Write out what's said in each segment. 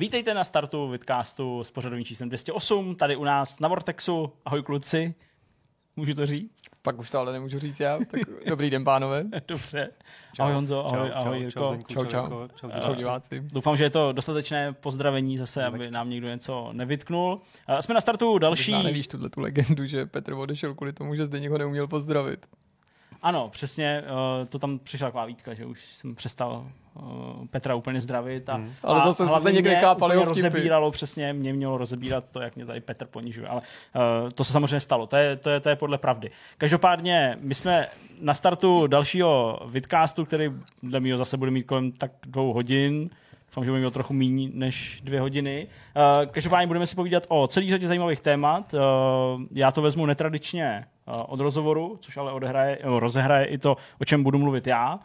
Vítejte na startu Vidcastu s pořadovým číslem 208, tady u nás na Vortexu. Ahoj kluci. Můžu to říct? Pak už to ale nemůžu říct já. Tak dobrý den, pánové. Dobře. Čau, ahoj Honzo, ahoj, čau, ahoj Jirko. Čau, čau, čau, čau, čau, čau diváci. Doufám, že je to dostatečné pozdravení zase, aby nám někdo něco nevytknul. Jsme na startu další... Možná nevíš tuhle tu legendu, že Petr odešel kvůli tomu, že zde někoho neuměl pozdravit. Ano, přesně, eh, to tam přišla taková výtka, že už jsem přestal eh, Petra úplně zdravit. A, hmm. Ale zase hlavně někde kápali ho rozebíralo přesně, mě mělo rozebírat to, jak mě tady Petr ponižuje. Ale uh, to se samozřejmě stalo, to je, to, je, to je podle pravdy. Každopádně, my jsme na startu dalšího vidcastu, který dle mého zase bude mít kolem tak dvou hodin. Doufám, že bude mít trochu méně než dvě hodiny. Uh, každopádně budeme si povídat o celý řadě zajímavých témat. Uh, já to vezmu netradičně od rozhovoru, což ale odehraje, rozehraje i to, o čem budu mluvit já.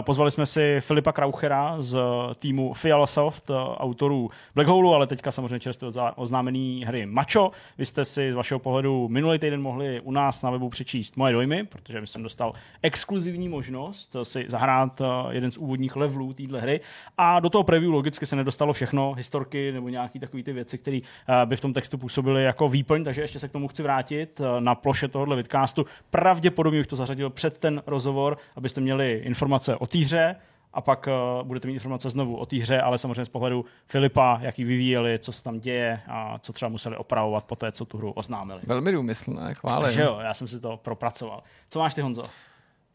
Pozvali jsme si Filipa Krauchera z týmu Fialosoft, autorů Black Hole, ale teďka samozřejmě čerstvě oznámený hry Macho. Vy jste si z vašeho pohledu minulý týden mohli u nás na webu přečíst moje dojmy, protože jsem dostal exkluzivní možnost si zahrát jeden z úvodních levelů téhle hry. A do toho preview logicky se nedostalo všechno, historky nebo nějaké takové ty věci, které by v tom textu působily jako výplň, takže ještě se k tomu chci vrátit na ploše tohohle vidcastu. Pravděpodobně bych to zařadil před ten rozhovor, abyste měli informace o té hře a pak uh, budete mít informace znovu o té hře, ale samozřejmě z pohledu Filipa, jaký vyvíjeli, co se tam děje a co třeba museli opravovat po té, co tu hru oznámili. Velmi důmyslné, chválím. Takže jo, já jsem si to propracoval. Co máš ty, Honzo?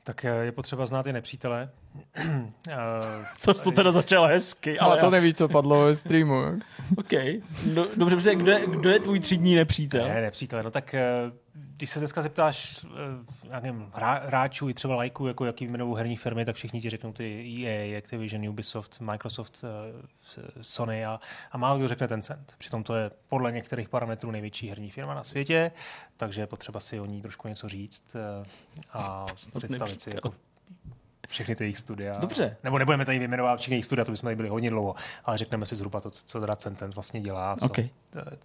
Tak je potřeba znát i nepřítele. to jsi to teda začal hezky. Ale, ale to já... neví, co padlo ve streamu. OK. No, dobře, dobře, kdo, je, kdo je tvůj třídní nepřítel? Ne, nepřítel. No tak když se dneska zeptáš eh, já nevím, hráčů i třeba lajků, jako jaký jmenují herní firmy, tak všichni ti řeknou ty EA, Activision, Ubisoft, Microsoft, eh, Sony a, a málo kdo řekne Tencent. Přitom to je podle některých parametrů největší herní firma na světě, takže je potřeba si o ní trošku něco říct eh, a představit si jako všechny ty jejich studia. Dobře. Nebo nebudeme tady vyjmenovat všechny jejich studia, to bychom tady byli hodně dlouho, ale řekneme si zhruba to, co teda Tencent vlastně dělá, co, okay.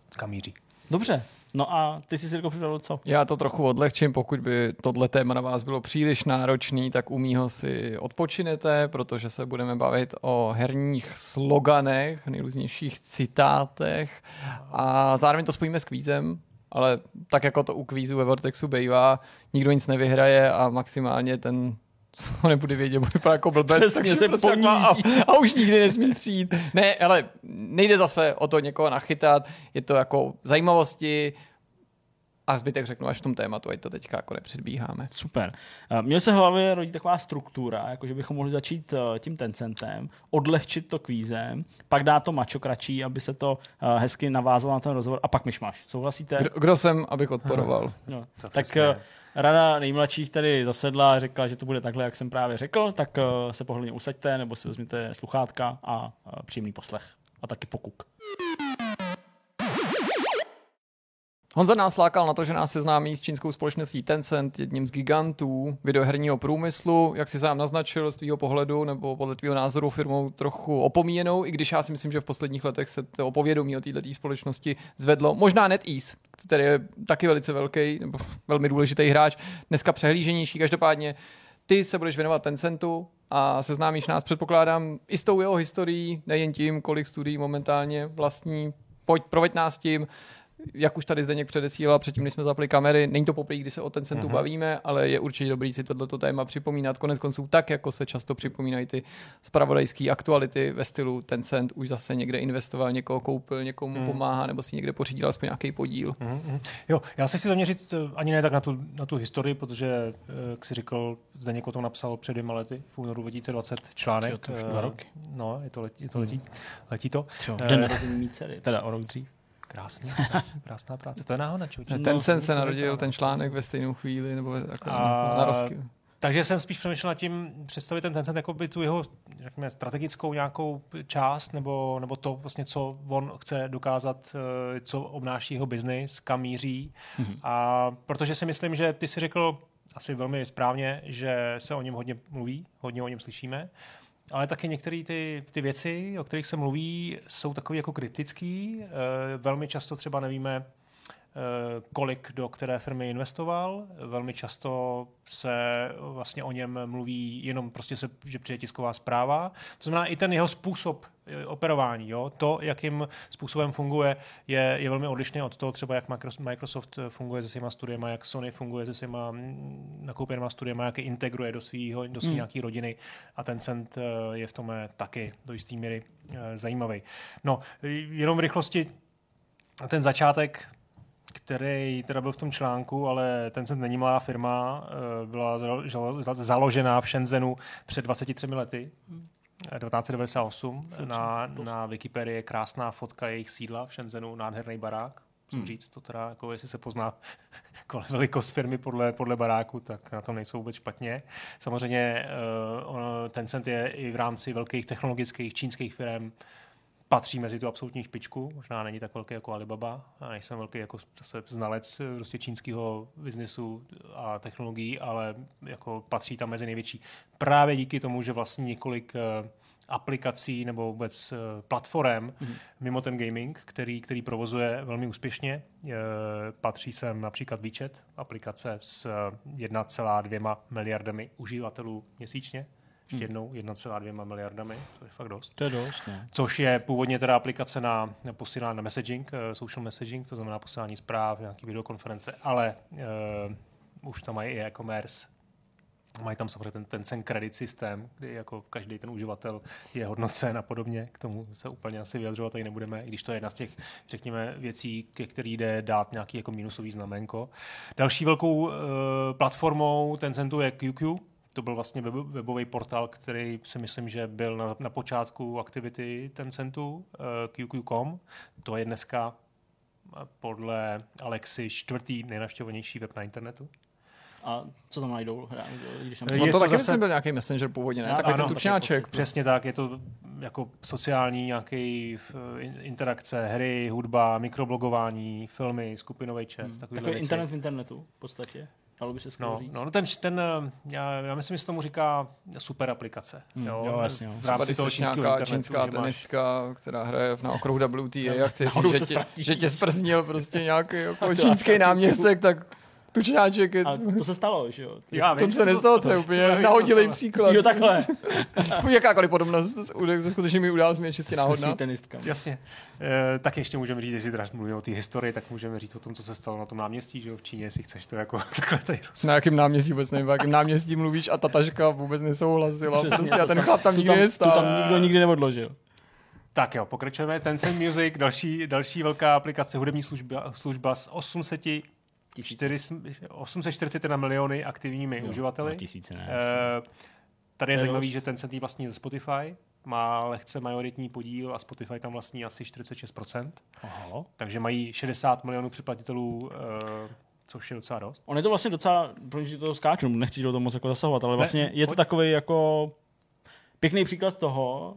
kam míří. Dobře, No a ty jsi si jako připravil co? Já to trochu odlehčím, pokud by tohle téma na vás bylo příliš náročný, tak u mýho si odpočinete, protože se budeme bavit o herních sloganech, nejrůznějších citátech a zároveň to spojíme s kvízem, ale tak jako to u kvízu ve Vortexu bývá, nikdo nic nevyhraje a maximálně ten co nebude vědět, bude vypadat jako blbec, Přesně se prostě poníží. A, a, už nikdy nesmí přijít. Ne, ale nejde zase o to někoho nachytat, je to jako zajímavosti, a zbytek řeknu až v tom tématu, ať to teďka jako nepředbíháme. Super. Mně se hlavě rodí taková struktura, jako že bychom mohli začít eh, tím Tencentem, odlehčit to kvízem, pak dát to mačo kratší, aby se to eh, hezky navázalo na ten rozhovor a pak myšmaš. Souhlasíte? Kdo, kdo jsem, abych odporoval? no, tak Rada nejmladších tady zasedla a řekla, že to bude takhle, jak jsem právě řekl, tak se pohodlně usaďte nebo si vezměte sluchátka a příjemný poslech. A taky pokuk. Honza nás lákal na to, že nás seznámí s čínskou společností Tencent, jedním z gigantů videoherního průmyslu. Jak si sám naznačil z tvýho pohledu nebo podle tvýho názoru firmou trochu opomíjenou, i když já si myslím, že v posledních letech se to opovědomí o této společnosti zvedlo. Možná NetEase, který je taky velice velký nebo velmi důležitý hráč, dneska přehlíženější. Každopádně ty se budeš věnovat Tencentu a seznámíš nás, předpokládám, i s tou jeho historií, nejen tím, kolik studií momentálně vlastní. Pojď, proveď nás tím, jak už tady Zdeněk předesílal předtím, když jsme zapli kamery, není to poprvé, kdy se o ten centu mm-hmm. bavíme, ale je určitě dobrý si tohleto téma připomínat. Konec konců tak, jako se často připomínají ty spravodajské aktuality ve stylu ten cent už zase někde investoval, někoho koupil, někomu mm. pomáhá, nebo si někde pořídil aspoň nějaký podíl. Mm-hmm. Jo, já se chci zaměřit eh, ani ne tak na tu, na tu historii, protože, eh, jak si říkal, Zdeněk o tom napsal před dvěma lety, v únoru 2020 článek. to už dva roky. No, je to, letí, je to letí, mm. letí to. Čo, den narození mý dcery, teda o rok dřív. Krásný, krásný, krásná práce. To je náhoda, čo? Ten sen se narodil, ten článek ve stejnou chvíli, nebo jako a... na rozky. Takže jsem spíš přemýšlel nad tím představit ten Tencent jako by tu jeho řekněme, strategickou nějakou část, nebo, nebo to vlastně, co on chce dokázat, eh, co obnáší jeho biznis, kam míří. Mm-hmm. A protože si myslím, že ty si řekl asi velmi správně, že se o něm hodně mluví, hodně o něm slyšíme. Ale taky některé ty, ty věci, o kterých se mluví, jsou takové jako kritický. E, velmi často třeba nevíme, kolik do které firmy investoval. Velmi často se vlastně o něm mluví jenom prostě, se, že přijde tisková zpráva. To znamená i ten jeho způsob eh, operování, jo? to, jakým způsobem funguje, je, je velmi odlišný od toho třeba, jak Microsoft funguje se svýma studiema, jak Sony funguje se svýma mm, nakoupenýma studiema, jak je integruje do svého do svý hmm. nějaký rodiny a ten cent je v tom taky do jisté míry zajímavý. No, jenom v rychlosti ten začátek který teda byl v tom článku, ale ten jsem není malá firma, eh, byla založená v Shenzhenu před 23 lety. 1998. Na, na Wikipedii je krásná fotka jejich sídla v Shenzhenu, nádherný barák. Musím hmm. říct, to teda, jako jestli se pozná velikost firmy podle, podle baráku, tak na tom nejsou vůbec špatně. Samozřejmě uh, Tencent je i v rámci velkých technologických čínských firm patří mezi tu absolutní špičku, možná není tak velký jako Alibaba, a nejsem velký jako zase znalec prostě čínského biznesu a technologií, ale jako patří tam mezi největší. Právě díky tomu, že vlastně několik eh, aplikací nebo vůbec eh, platform mm-hmm. mimo ten gaming, který, který provozuje velmi úspěšně. Patří sem například WeChat, aplikace s 1,2 eh, miliardami uživatelů měsíčně ještě hmm. jednou 1,2 miliardami, to je fakt dost. To je dost, ne? Což je původně teda aplikace na, posílání na messaging, uh, social messaging, to znamená posílání zpráv, nějaký videokonference, ale uh, už tam mají i e-commerce, Mají tam samozřejmě ten, ten cen credit systém, kdy jako každý ten uživatel je hodnocen a podobně. K tomu se úplně asi vyjadřovat tady nebudeme, i když to je jedna z těch, řekněme, věcí, ke který jde dát nějaký jako minusový znamenko. Další velkou uh, platformou Tencentu je QQ, to byl vlastně web, webový portál, který si myslím, že byl na, na počátku aktivity Tencentu, uh, eh, QQ.com. To je dneska eh, podle Alexy čtvrtý nejnavštěvovanější web na internetu. A co tam najdou? Když tam... Je to, to taky zase... byl nějaký messenger původně, ne? Takový ano, tučňáček. Přesně tak, je to jako sociální nějaký eh, interakce, hry, hudba, mikroblogování, filmy, skupinový chat. Hmm. Takový internet v internetu v podstatě. Dalo by se no, říct. No, ten, ten eh, já, já myslím, že se tomu říká super aplikace. Hmm, jo, jo, jasně. Jo. V rámci toho čínského internetu, čínská tenistka, máš... která hraje na okruhu WTA a chce říct, že, tě, že tě sprznil prostě nějaký jako čínský náměstek, tak tučňáček. Je... A to se stalo, že jo? Já vím, to se nestalo, to je úplně nahodilý příklad. Jo, takhle. Jakákoliv podobnost se skutečnými událostmi je čistě náhodná. tenistka. Jasně. E, tak ještě můžeme říct, jestli teda mluvíme o té historii, tak můžeme říct o tom, co se stalo na tom náměstí, že jo, v Číně, jestli chceš to jako takhle tady roz... Na jakém náměstí vůbec nevím, jakém náměstí mluvíš a ta taška vůbec nesouhlasila. Přesně, prostě a ten chlap tam nikdy nestál. To tam nikdo nikdy neodložil. Tak jo, pokračujeme. Tencent Music, další, další velká aplikace, hudební služba, služba s 800 841 miliony aktivními jo, uživateli. Tisíce, ne, uh, tady je zajímavý, že ten se tý vlastní ze Spotify, má lehce majoritní podíl a Spotify tam vlastní asi 46%. Aha. Takže mají 60 milionů předplatitelů, uh, což je docela dost. On je to vlastně docela, protože to skáču, nechci do toho moc jako zasahovat, ale vlastně ne, je to takový jako pěkný příklad toho,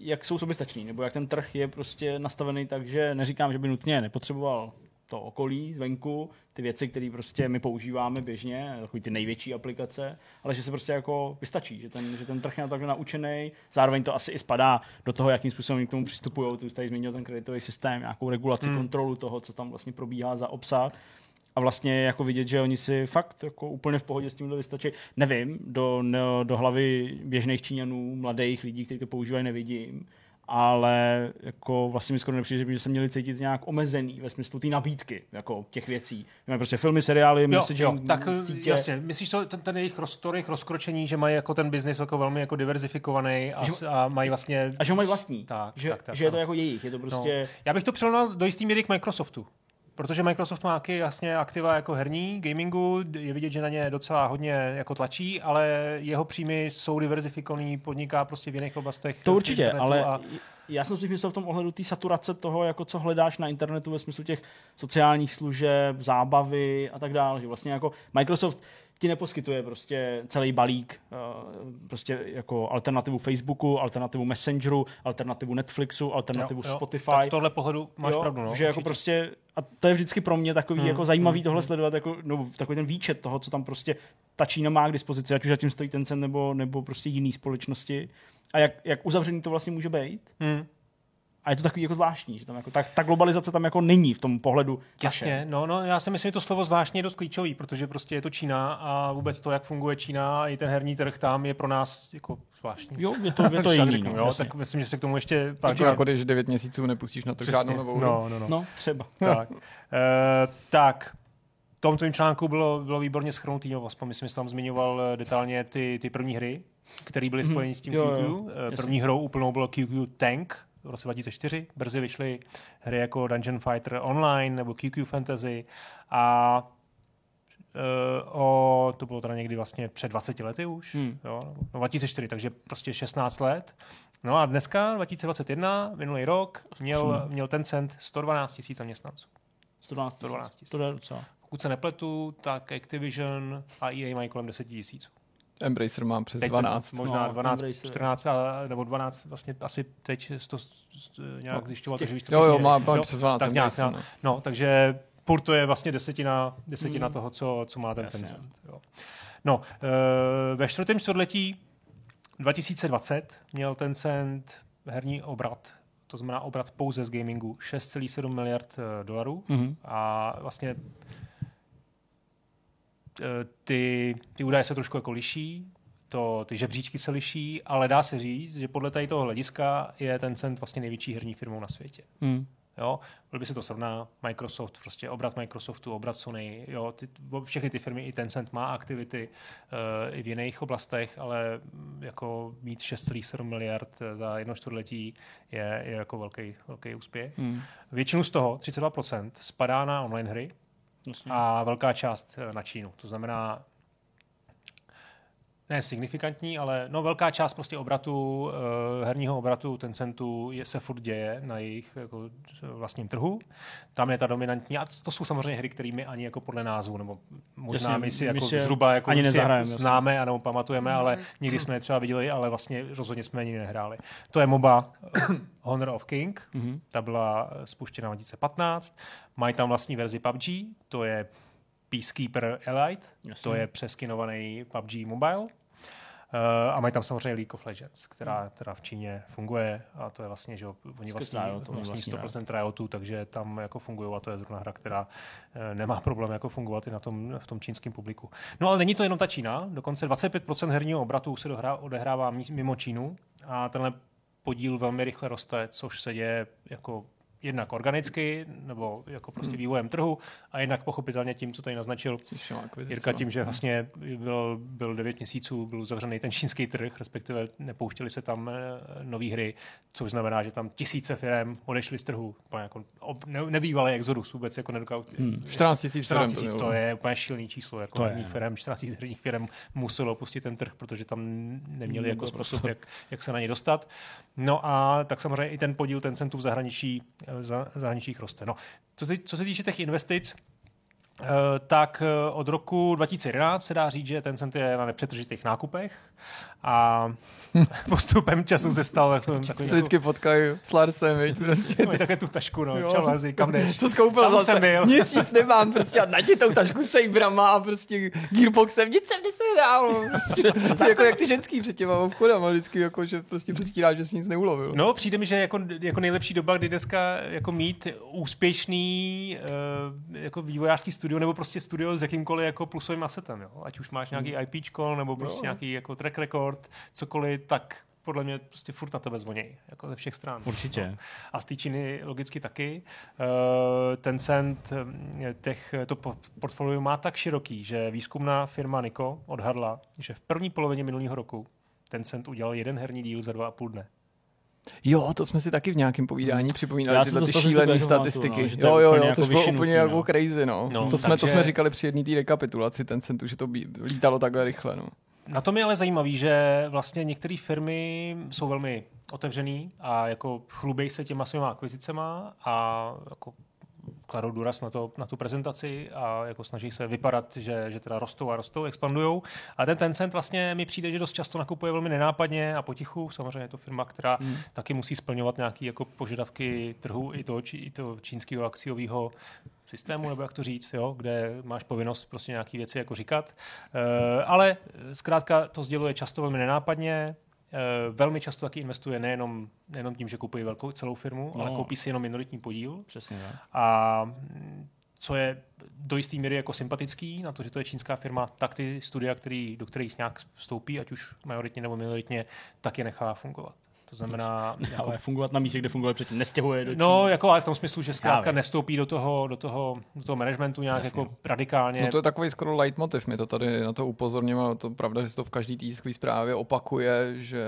jak jsou soběstační, nebo jak ten trh je prostě nastavený tak, že neříkám, že by nutně nepotřeboval to okolí zvenku, ty věci, které prostě my používáme běžně, takový ty největší aplikace, ale že se prostě jako vystačí, že ten, že ten trh je na takhle naučený, zároveň to asi i spadá do toho, jakým způsobem k tomu přistupují, ty už tady zmínil ten kreditový systém, nějakou regulaci, hmm. kontrolu toho, co tam vlastně probíhá za obsah a vlastně jako vidět, že oni si fakt jako úplně v pohodě s tímhle vystačí. Nevím, do, do hlavy běžných Číňanů, mladých lidí, kteří to používají, nevidím ale jako vlastně mi skoro nepřijde, že se měli cítit nějak omezený ve smyslu té nabídky jako těch věcí. Máme prostě filmy, seriály, messaging, jo, tak sítě. jasně. Myslíš to, ten, ten jejich, roz, to jejich rozkročení, že mají jako ten biznis jako velmi jako diverzifikovaný a, že, a mají vlastně... A že ho mají vlastní. Tak, že, tak, tak, že je to jako jejich, je to no. prostě... No. Já bych to přelnal do jistý míry k Microsoftu. Protože Microsoft má taky jasně aktiva jako herní, gamingu, je vidět, že na ně docela hodně jako tlačí, ale jeho příjmy jsou diverzifikovaný, podniká prostě v jiných oblastech. To určitě, ale a... já jsem si myslel v tom ohledu té saturace toho, jako co hledáš na internetu ve smyslu těch sociálních služeb, zábavy a tak dále, že vlastně jako Microsoft ti neposkytuje prostě celý balík, eh, prostě jako alternativu Facebooku, alternativu Messengeru, alternativu Netflixu, alternativu jo, jo, Spotify. Tak v tohle pohledu máš jo, pravdu. No, že jako prostě, a to je vždycky pro mě takový hmm, jako zajímavý hmm, tohle hmm. sledovat, jako, no, takový ten výčet toho, co tam prostě ta Čína má k dispozici, ať už zatím stojí ten cen nebo, nebo prostě jiný společnosti. A jak, jak uzavřený to vlastně může být. Hmm. A je to takový jako zvláštní, že tam jako, tak, ta globalizace tam jako není v tom pohledu Jasně, no, no, já si myslím, že to slovo zvláštně je dost klíčový, protože prostě je to Čína a vůbec to, jak funguje Čína a i ten herní trh tam je pro nás jako zvláštní. Jo, je to, je to jiný, řeknu, no, jo, jasně. tak myslím, že se k tomu ještě pár Takže jako když 9 měsíců nepustíš na to Přesně. žádnou novou. No, no, no. No, třeba. tak. Uh, tak, v tom tvým článku bylo, bylo výborně schrnutý, no, aspoň myslím, že tam zmiňoval eh, detailně ty, ty první hry, které byly spojeny s tím Jo, QQ. jo, Eh. První hrou úplnou bylo QQ Tank v roce 2004. Brzy vyšly hry jako Dungeon Fighter Online nebo QQ Fantasy a eh, o, to bylo teda někdy vlastně před 20 lety už, Hmm. jo, no, 2004, takže prostě 16 let. No a dneska, 2021, minulý rok, měl, měl Tencent 112 tisíc zaměstnanců. 112 112 tisíc. To docela. Pokud se nepletu, tak Activision a EA mají kolem 10 tisíců. Embracer mám přes Teď to 12. Možná no, 12, Embracer. 14 a, nebo 12, vlastně asi teď to nějak No, zjišťoval, těch- takže víš, co Jo, jo, je. má, má přes 12 tak nějak, Embracer, no. no, takže furt to je vlastně desetina, desetina Hmm. toho, co, co má ten Jasně. Tencent. Jo. No, e, ve čtvrtém čtvrtletí 2020 měl Tencent herní obrat, to znamená obrat pouze z gamingu, 6,7 miliard eh, dolarů Mhm. a vlastně ty, ty údaje se trošku jako liší, to, ty žebříčky se liší, ale dá se říct, že podle tady toho hlediska je Tencent vlastně největší herní firmou na světě. Hmm. Jo, byl by se to srovná, Microsoft, prostě obrat Microsoftu, obrat Sony, jo, ty, všechny ty firmy, i Tencent má aktivity uh, i v jiných oblastech, ale mm, jako mít 6,7 miliard eh, za jedno čtvrtletí je, je jako velký, velký úspěch. Hmm. Většinu z toho, 32%, spadá na online hry A velká část eh, na Čínu. To znamená, ne signifikantní, ale no velká část prostě obratu, uh, herního obratu Tencentu je, se furt děje na jejich jako, vlastním trhu. Tam je ta dominantní, a to, jsou samozřejmě hry, které my ani jako podle názvu, nebo možná Jasně, my si my jako zhruba jako ani si známe a nebo pamatujeme, ale nikdy jsme je třeba viděli, ale vlastně rozhodně jsme ani nehráli. To je MOBA Honor of King, Mhm. ta byla spuštěna v 2015. Mají tam vlastní verzi PUBG, to je Peacekeeper Elite, Jasně. to je přeskinovaný PUBG Mobile. Uh, a mají tam samozřejmě League of Legends, která teda v Číně funguje a to je vlastně, že oni Skrz vlastní, Riot, vlastní vlastní 100% Riotu, takže tam jako fungují a to je zrovna hra, která eh, nemá problém jako fungovat i na tom, v tom čínském publiku. No ale není to jenom ta Čína, dokonce 25% herního obratu se dohrá, odehrává mimo Čínu a tenhle podíl velmi rychle roste, což se děje jako jednak organicky, nebo jako prostě vývojem trhu a jednak pochopitelně tím, co tady naznačil Jirka no. tím, že vlastně byl, byl 9 měsíců, byl zavřený ten čínský trh, respektive nepouštěli se tam nové hry, což znamená, že tam tisíce firm odešly z trhu. Úplně Jako ob, ne, nebývalý exodus vůbec, jako nedokážu. Hmm. 14 tisíc 14 firem to tisíc, bylo. to je úplně šílený číslo, jako To je, herních no. firm, 14 tisíc herních firm muselo opustit ten trh, protože tam neměli jako Nebyl způsob, jak, jak se na ně dostat. No a tak samozřejmě i ten podíl ten centů v zahraničí, zahraničích roste. No, co, se, co se týče těch investic, Eh, tak eh, od roku 2011 se dá říct, že Tencent je na nepřetržitých nákupech a postupem času se stal takovým, takovým Se vždycky potkají s Larsem, viď, prostě. Máš také tu tašku, no, čau, Lezi, kam jdeš? Co skoupil Tam zase? jsem byl. Nic nic nemám, prostě a na tě tou tašku Sabrama a prostě Gearboxem, nic jsem nesehrál. Prostě, prostě jako jak ty ženský před těma obchodama vždycky, jako, že prostě předstírá, že si nic neulovil. No, přijde mi, že jako, jako nejlepší doba, kdy dneska jako mít úspěšný uh, jako vývojářský studio, nebo prostě studio s jakýmkoliv jako plusovým asetem, jo? Ať už máš nějaký IPčko, nebo prostě Jo. nějaký jako track record, cokoliv, tak podle mě prostě furt na tebe zvoní, jako ze všech stran. Určitě. No. A z té Číny logicky taky. Uh, Tencent eh, těch, to po- portfolio má tak široký, že výzkumná firma Niko odhadla, že v první polovině minulého roku Tencent udělal jeden herní díl za dva a půl dne. Jo, to jsme si taky v nějakém povídání připomínali, Já tyhle jsem ty to šílené statistiky. no, to jo, jo, jo, jako to bylo úplně jako no. crazy, no. No, to, jsme, to takže- jsme říkali při jedné té rekapitulaci Tencentu, že to bí, lítalo takhle rychle, no. Na tom je ale zajímavý, že vlastně některé firmy jsou velmi otevřený a jako chlubej se těma svýma akvizicema a jako kladou důraz na, to, na tu prezentaci a jako snaží se vypadat, že, že teda rostou a rostou, expandujou. A ten Tencent vlastně mi přijde, že dost často nakupuje velmi nenápadně a potichu. Samozřejmě je to firma, která hmm. taky musí splňovat nějaké jako požadavky trhu i toho, či, i toho čínského akciového systému, nebo jak to říct, jo, kde máš povinnost prostě nějaké věci jako říkat. E, ale zkrátka to sděluje často velmi nenápadně, velmi často taky investuje nejenom, nejenom tím, že kupuje velkou celou firmu, no. ale koupí si jenom minoritní podíl. Přesně tak. A co je do jisté míry jako sympatický na to, že to je čínská firma, tak ty studia, který, do kterých nějak vstoupí, ať už majoritně nebo minoritně, tak je nechá fungovat. To znamená... Jako, ale fungovat na místě, kde fungovali předtím, nestěhuje do Číny. No, jako ale v tom smyslu, že zkrátka nevstoupí do toho, do toho, do toho managementu nějak Jasně. jako radikálně. No to je takový skoro leitmotiv, my to tady na to upozorněme, ale to pravda, že se to v každý tiskové zprávě opakuje, že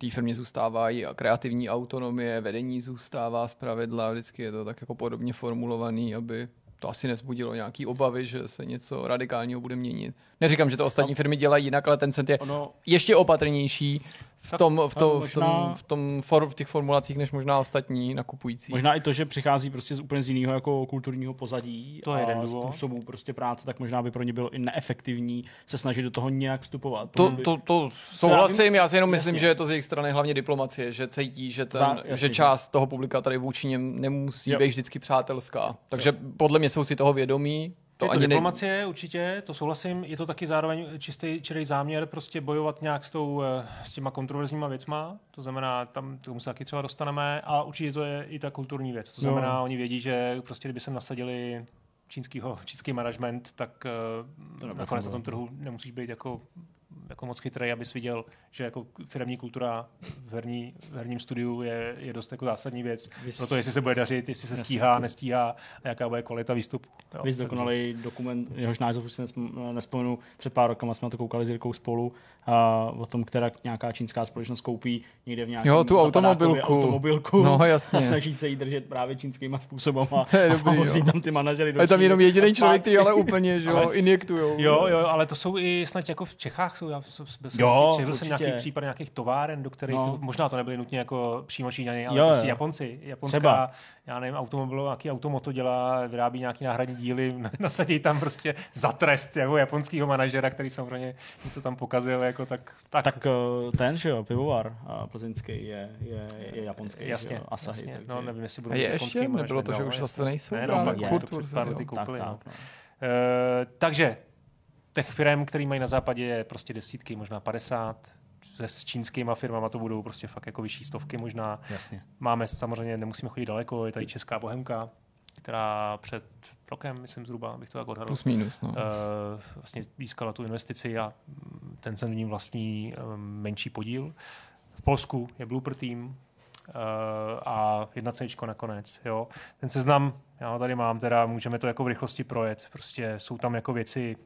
té firmě zůstávají a kreativní autonomie, vedení zůstává z pravidla, vždycky je to tak jako podobně formulovaný, aby to asi nezbudilo nějaký obavy, že se něco radikálního bude měnit. Neříkám, že to ostatní firmy dělají jinak, ale ten cent je ono, ještě opatrnější v, tom, v, to, možná, v, tom, v, tom for, v těch formulacích, než možná ostatní nakupující. Možná i to, že přichází prostě z úplně z jiného jako kulturního pozadí to je a způsobu prostě práce, tak možná by pro ně bylo i neefektivní se snažit do toho nějak vstupovat. To, by... to, to souhlasím, já si jenom myslím, jasně. že je to z jejich strany hlavně diplomacie, že cítí, že, ten, Za, jasně, že část toho publika tady vůči něm nemusí jo. být vždycky přátelská. Takže jo. podle mě jsou si toho vědomí, to je to ani diplomacie ne... určitě, to souhlasím. Je to taky zároveň čistý čirý záměr prostě bojovat nějak s, tou, eh, s těma kontroverzníma věcma. To znamená, tam tomu se taky třeba dostaneme. A určitě to je i ta kulturní věc. To znamená, no. oni vědí, že prostě kdyby se nasadili čínskýho, čínský management, tak uh, nakonec na tom trhu nemusíš být jako jako moc chytrý, abys viděl, že jako firmní kultura v, herní, v herním studiu je, je dost jako zásadní věc. Vys... Proto jestli se bude dařit, jestli se stíhá, nestíhá a jaká bude kvalita výstupu. Vy dokonalý dokument, jehož název už si nespomenu, před pár rokama jsme na to koukali s Jirkou spolu, a o tom, která nějaká čínská společnost koupí někde v nějakém jo, tu automobilku. automobilku no, jasně. a snaží se jí držet právě čínskýma způsobem a, to je dobrý, a vozí tam ty manažery do je tam jenom jediný člověk, který ale úplně že jo, injektujou. Jo, jo, ale to jsou i snad jako v Čechách, jsou, já byl jsem, jo, nějaký, jsem nějaký případ nějakých továren, do kterých, no. možná to nebyly nutně jako přímo Číňany, ale jo, prostě jo. Japonci. Japonská, Třeba. Já nevím, automobil, jaký automoto dělá, vyrábí nějaký náhradní díly, nasadí tam prostě za trest jako japonského manažera, který samozřejmě to tam pokazil, jako tak, tak. Tak eh, ten, že jo, pivovar plzeňský je, je, je japonský, jasně, jo, Asahi. Jasně. Takže... No, nevím, jestli budou je ještě, nebylo to, že už zase nejsou. Ne, no, pak furt, koupili. No. Eh, takže těch firm, který mají na západě, je prostě desítky, možná 50. Se s čínskými firmama to budou prostě fakt jako vyšší stovky možná. Jasně. Máme samozřejmě, nemusíme chodit daleko, je tady Česká Bohemka, která před rokem, myslím zhruba, bych to tak odhadl, Plus minus, no. uh, vlastně získala tu investici a ten se ním vlastní uh, menší podíl. V Polsku je Blooper Team, uh, a jedna C nakonec. Jo. Ten seznam, já tady mám, teda můžeme to jako v rychlosti projet. Prostě jsou tam jako věci,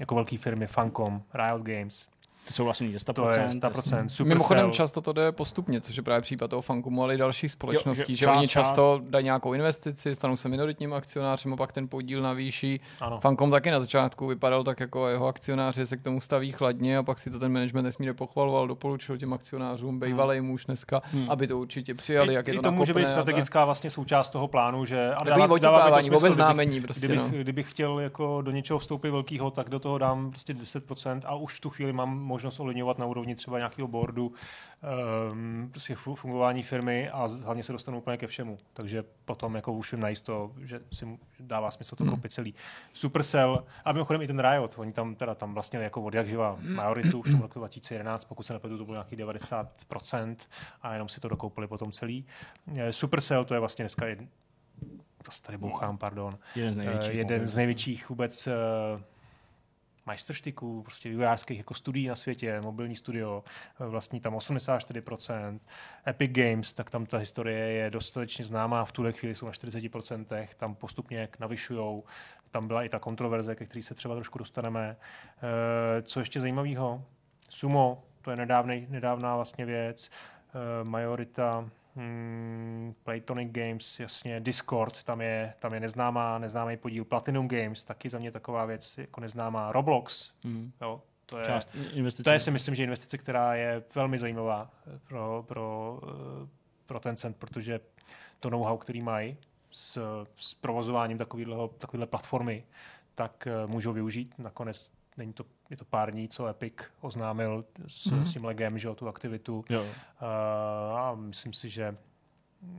jako velké firmy, Funcom, Riot Games, ty jsou vlastně 100%. To je 100%. Supercell. Mimochodem často to jde postupně, což je právě případ toho Funkomu, ale i dalších společností, jo, že část, oni často část. dají nějakou investici, stanou se minoritním akcionářem a pak ten podíl navýší. Ano. Funcom taky na začátku vypadal tak jako jeho akcionáři se k tomu staví chladně a pak si to ten management nesmírně pochvaloval, doporučil těm akcionářům, bývalej hmm. muž dneska, hmm. aby to určitě přijali, I, jak je to, to může být strategická vlastně součást toho plánu, že a dává, dává to smysl, kdybych, prostě, kdybych, no. kdybych, chtěl jako do něčeho vstoupit velkého, tak do toho dám prostě 10% a už v tu chvíli mám možnost ovlivňovat na úrovni třeba nějakého boardu um, prostě fungování firmy a hlavně se dostanu úplně ke všemu. Takže potom jako už vím najisto, že si dává smysl to hmm. koupit celý. Supercell a mimochodem i ten Riot, oni tam teda tam vlastně jako od jak živa majoritu v tom roku 2011, pokud se nepletu, to bylo nějakých 90% a jenom si to dokoupili potom celý. Eh, Supercell to je vlastně dneska jeden, tady bouchám, pardon. Jeden z největších, jeden z největších vůbec uh, majstrštiků, prostě vývojářských jako studií na světě, mobilní studio, vlastní tam 84%, Epic Games, tak tam ta historie je dostatečně známá, v tuhle chvíli jsou na 40%, tam postupně navyšujou, tam byla i ta kontroverze, ke který se třeba trošku dostaneme. Eh, co ještě zajímavého? Sumo, to je nedávnej, nedávná vlastně věc, eh, majorita Hmm, Playtonic Games, jasně, Discord, tam je, tam je neznámá, neznámý podíl, Platinum Games, taky za mě taková věc jako neznámá, Roblox, hmm. jo, to je, Část investice. to je si myslím, že investice, která je velmi zajímavá pro, pro, eh, pro ten cent, protože to know-how, který mají s, s provozováním takovýhle platformy, tak eh, můžou využít. Nakonec není to, je to pár dní, co Epic oznámil s, mm-hmm. s tím legem, že o tu aktivitu. Jo. Uh, a myslím si, že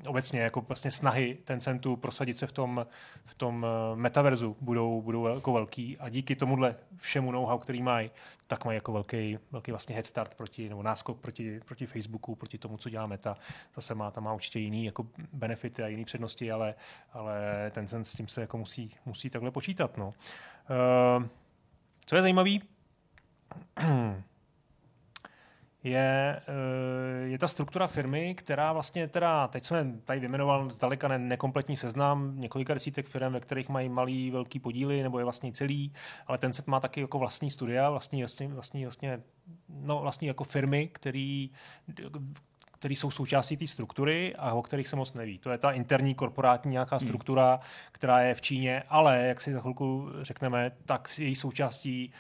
obecně jako vlastně snahy Tencentu prosadit se v tom, v tom eh, metaverzu budou, budou jako velký a díky tomuhle všemu know-how, který mají, tak mají jako velký, velký vlastně head start proti, nebo náskok proti, proti Facebooku, proti tomu, co dělá Meta. Zase má, tam má určitě jiný jako benefity a jiný přednosti, ale, ale Tencent s tím se jako musí, musí takhle počítat. No. Uh, co je zajímavé, je, eh, je ta struktura firmy, která vlastně teda, teď jsem tady vyjmenoval zdaleka ne, nekompletní seznam několika desítek firm, ve kterých mají malý, velký podíly, nebo je vlastně celý, ale ten set má taky jako vlastní studia, vlastní, vlastní, vlastně, no, vlastní jako firmy, který, který jsou součástí té struktury a o kterých se moc neví. To je ta interní korporátní nějaká hmm. struktura, hmm. která je v Číně, ale, jak si za chvilku řekneme, tak její součástí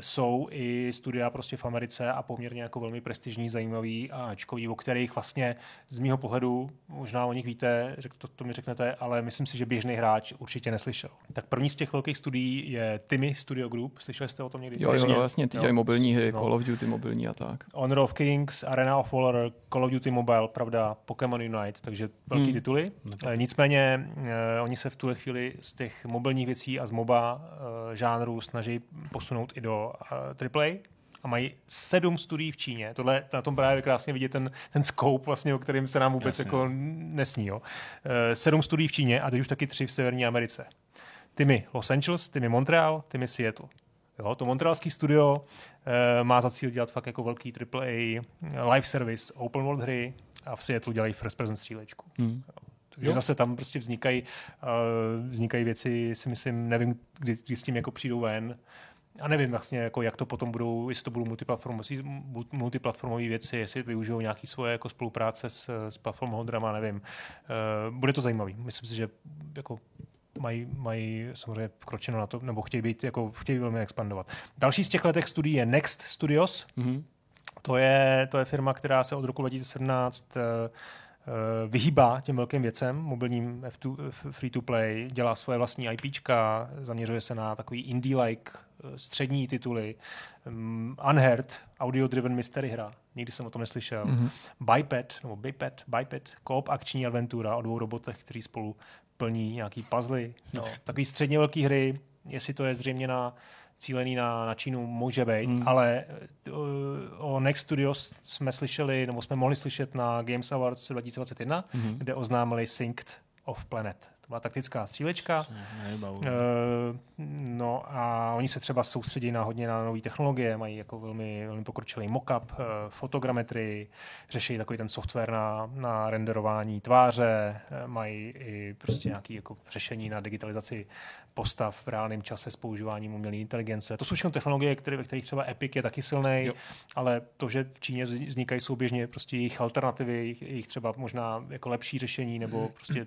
jsou i studia prostě v Americe a poměrně jako velmi prestižní, zajímavý a ačkový, o kterých vlastně z mýho pohledu, možná o nich víte, řek, to, to mi řeknete, ale myslím si, že běžný hráč určitě neslyšel. Tak první z těch velkých studií je Timmy Studio Group. Slyšeli jste o tom někdy? Jo, jo, jo vlastně ty dělají mobilní hry, no. Call of Duty mobilní a tak. Honor of Kings, Arena of Valor, Call of Duty Mobile, pravda, Pokémon Unite, takže velký hmm. tituly. E, nicméně e, oni se v tuhle chvíli z těch mobilních věcí a z MOBA e, žánru snaží posunout i do uh, AAA a mají sedm studií v Číně. Tohle, na tom právě krásně vidět ten, ten scope, vlastně, o kterým se nám vůbec jako nesní. Jo. Uh, sedm studií v Číně a teď už taky tři v Severní Americe. Tymi Los Angeles, tymi Montreal, tymi Seattle. Jo, to montrealský studio uh, má za cíl dělat fakt jako velký AAA live service, open world hry a v Seattle dělají first person střílečku. Hmm. Takže jo. zase tam prostě vznikají, uh, vznikají věci, si myslím, nevím, kdy, kdy s tím jako přijdou ven, a nevím vlastně, jako jak to potom budou, jestli to budou multiplatformové věci, jestli využijou nějaké svoje jako spolupráce s, s platformou Hondrama, nevím. Uh, bude to zajímavý. Myslím si, že jako mají, mají samozřejmě vkročeno na to, nebo chtějí být, jako chtějí velmi expandovat. Další z těch letech studií je Next Studios. Mm-hmm. To je, to je firma, která se od roku 2017 uh, vyhýbá těm velkým věcem, mobilním F2, free-to-play, dělá svoje vlastní IPčka, zaměřuje se na takový indie-like eh, střední tituly, um, Unheard, audio-driven mystery hra, nikdy jsem o tom neslyšel, mm-hmm. Biped, nebo Biped, Biped, koop akční adventura o dvou robotech, kteří spolu plní nějaký puzzle, no. takový středně velký hry, jestli to je zřejmě na cílený na, na Čínu může být, hmm. ale uh, o Next Studios jsme slyšeli, nebo jsme mohli slyšet na Games Awards 2021, hmm. kde oznámili Synced of Planet byla taktická střílečka. Uh, no a oni se třeba soustředí na hodně na nové technologie, mají jako velmi, velmi pokročilý mockup, uh, fotogrametry, řeší takový ten software na, na renderování tváře, uh, mají i prostě nějaké jako řešení na digitalizaci postav v reálném čase s používáním umělé inteligence. To jsou všechno technologie, které, ve kterých třeba Epic je taky silný, ale to, že v Číně vznikají souběžně prostě jejich alternativy, jejich, jejich třeba možná jako lepší řešení nebo prostě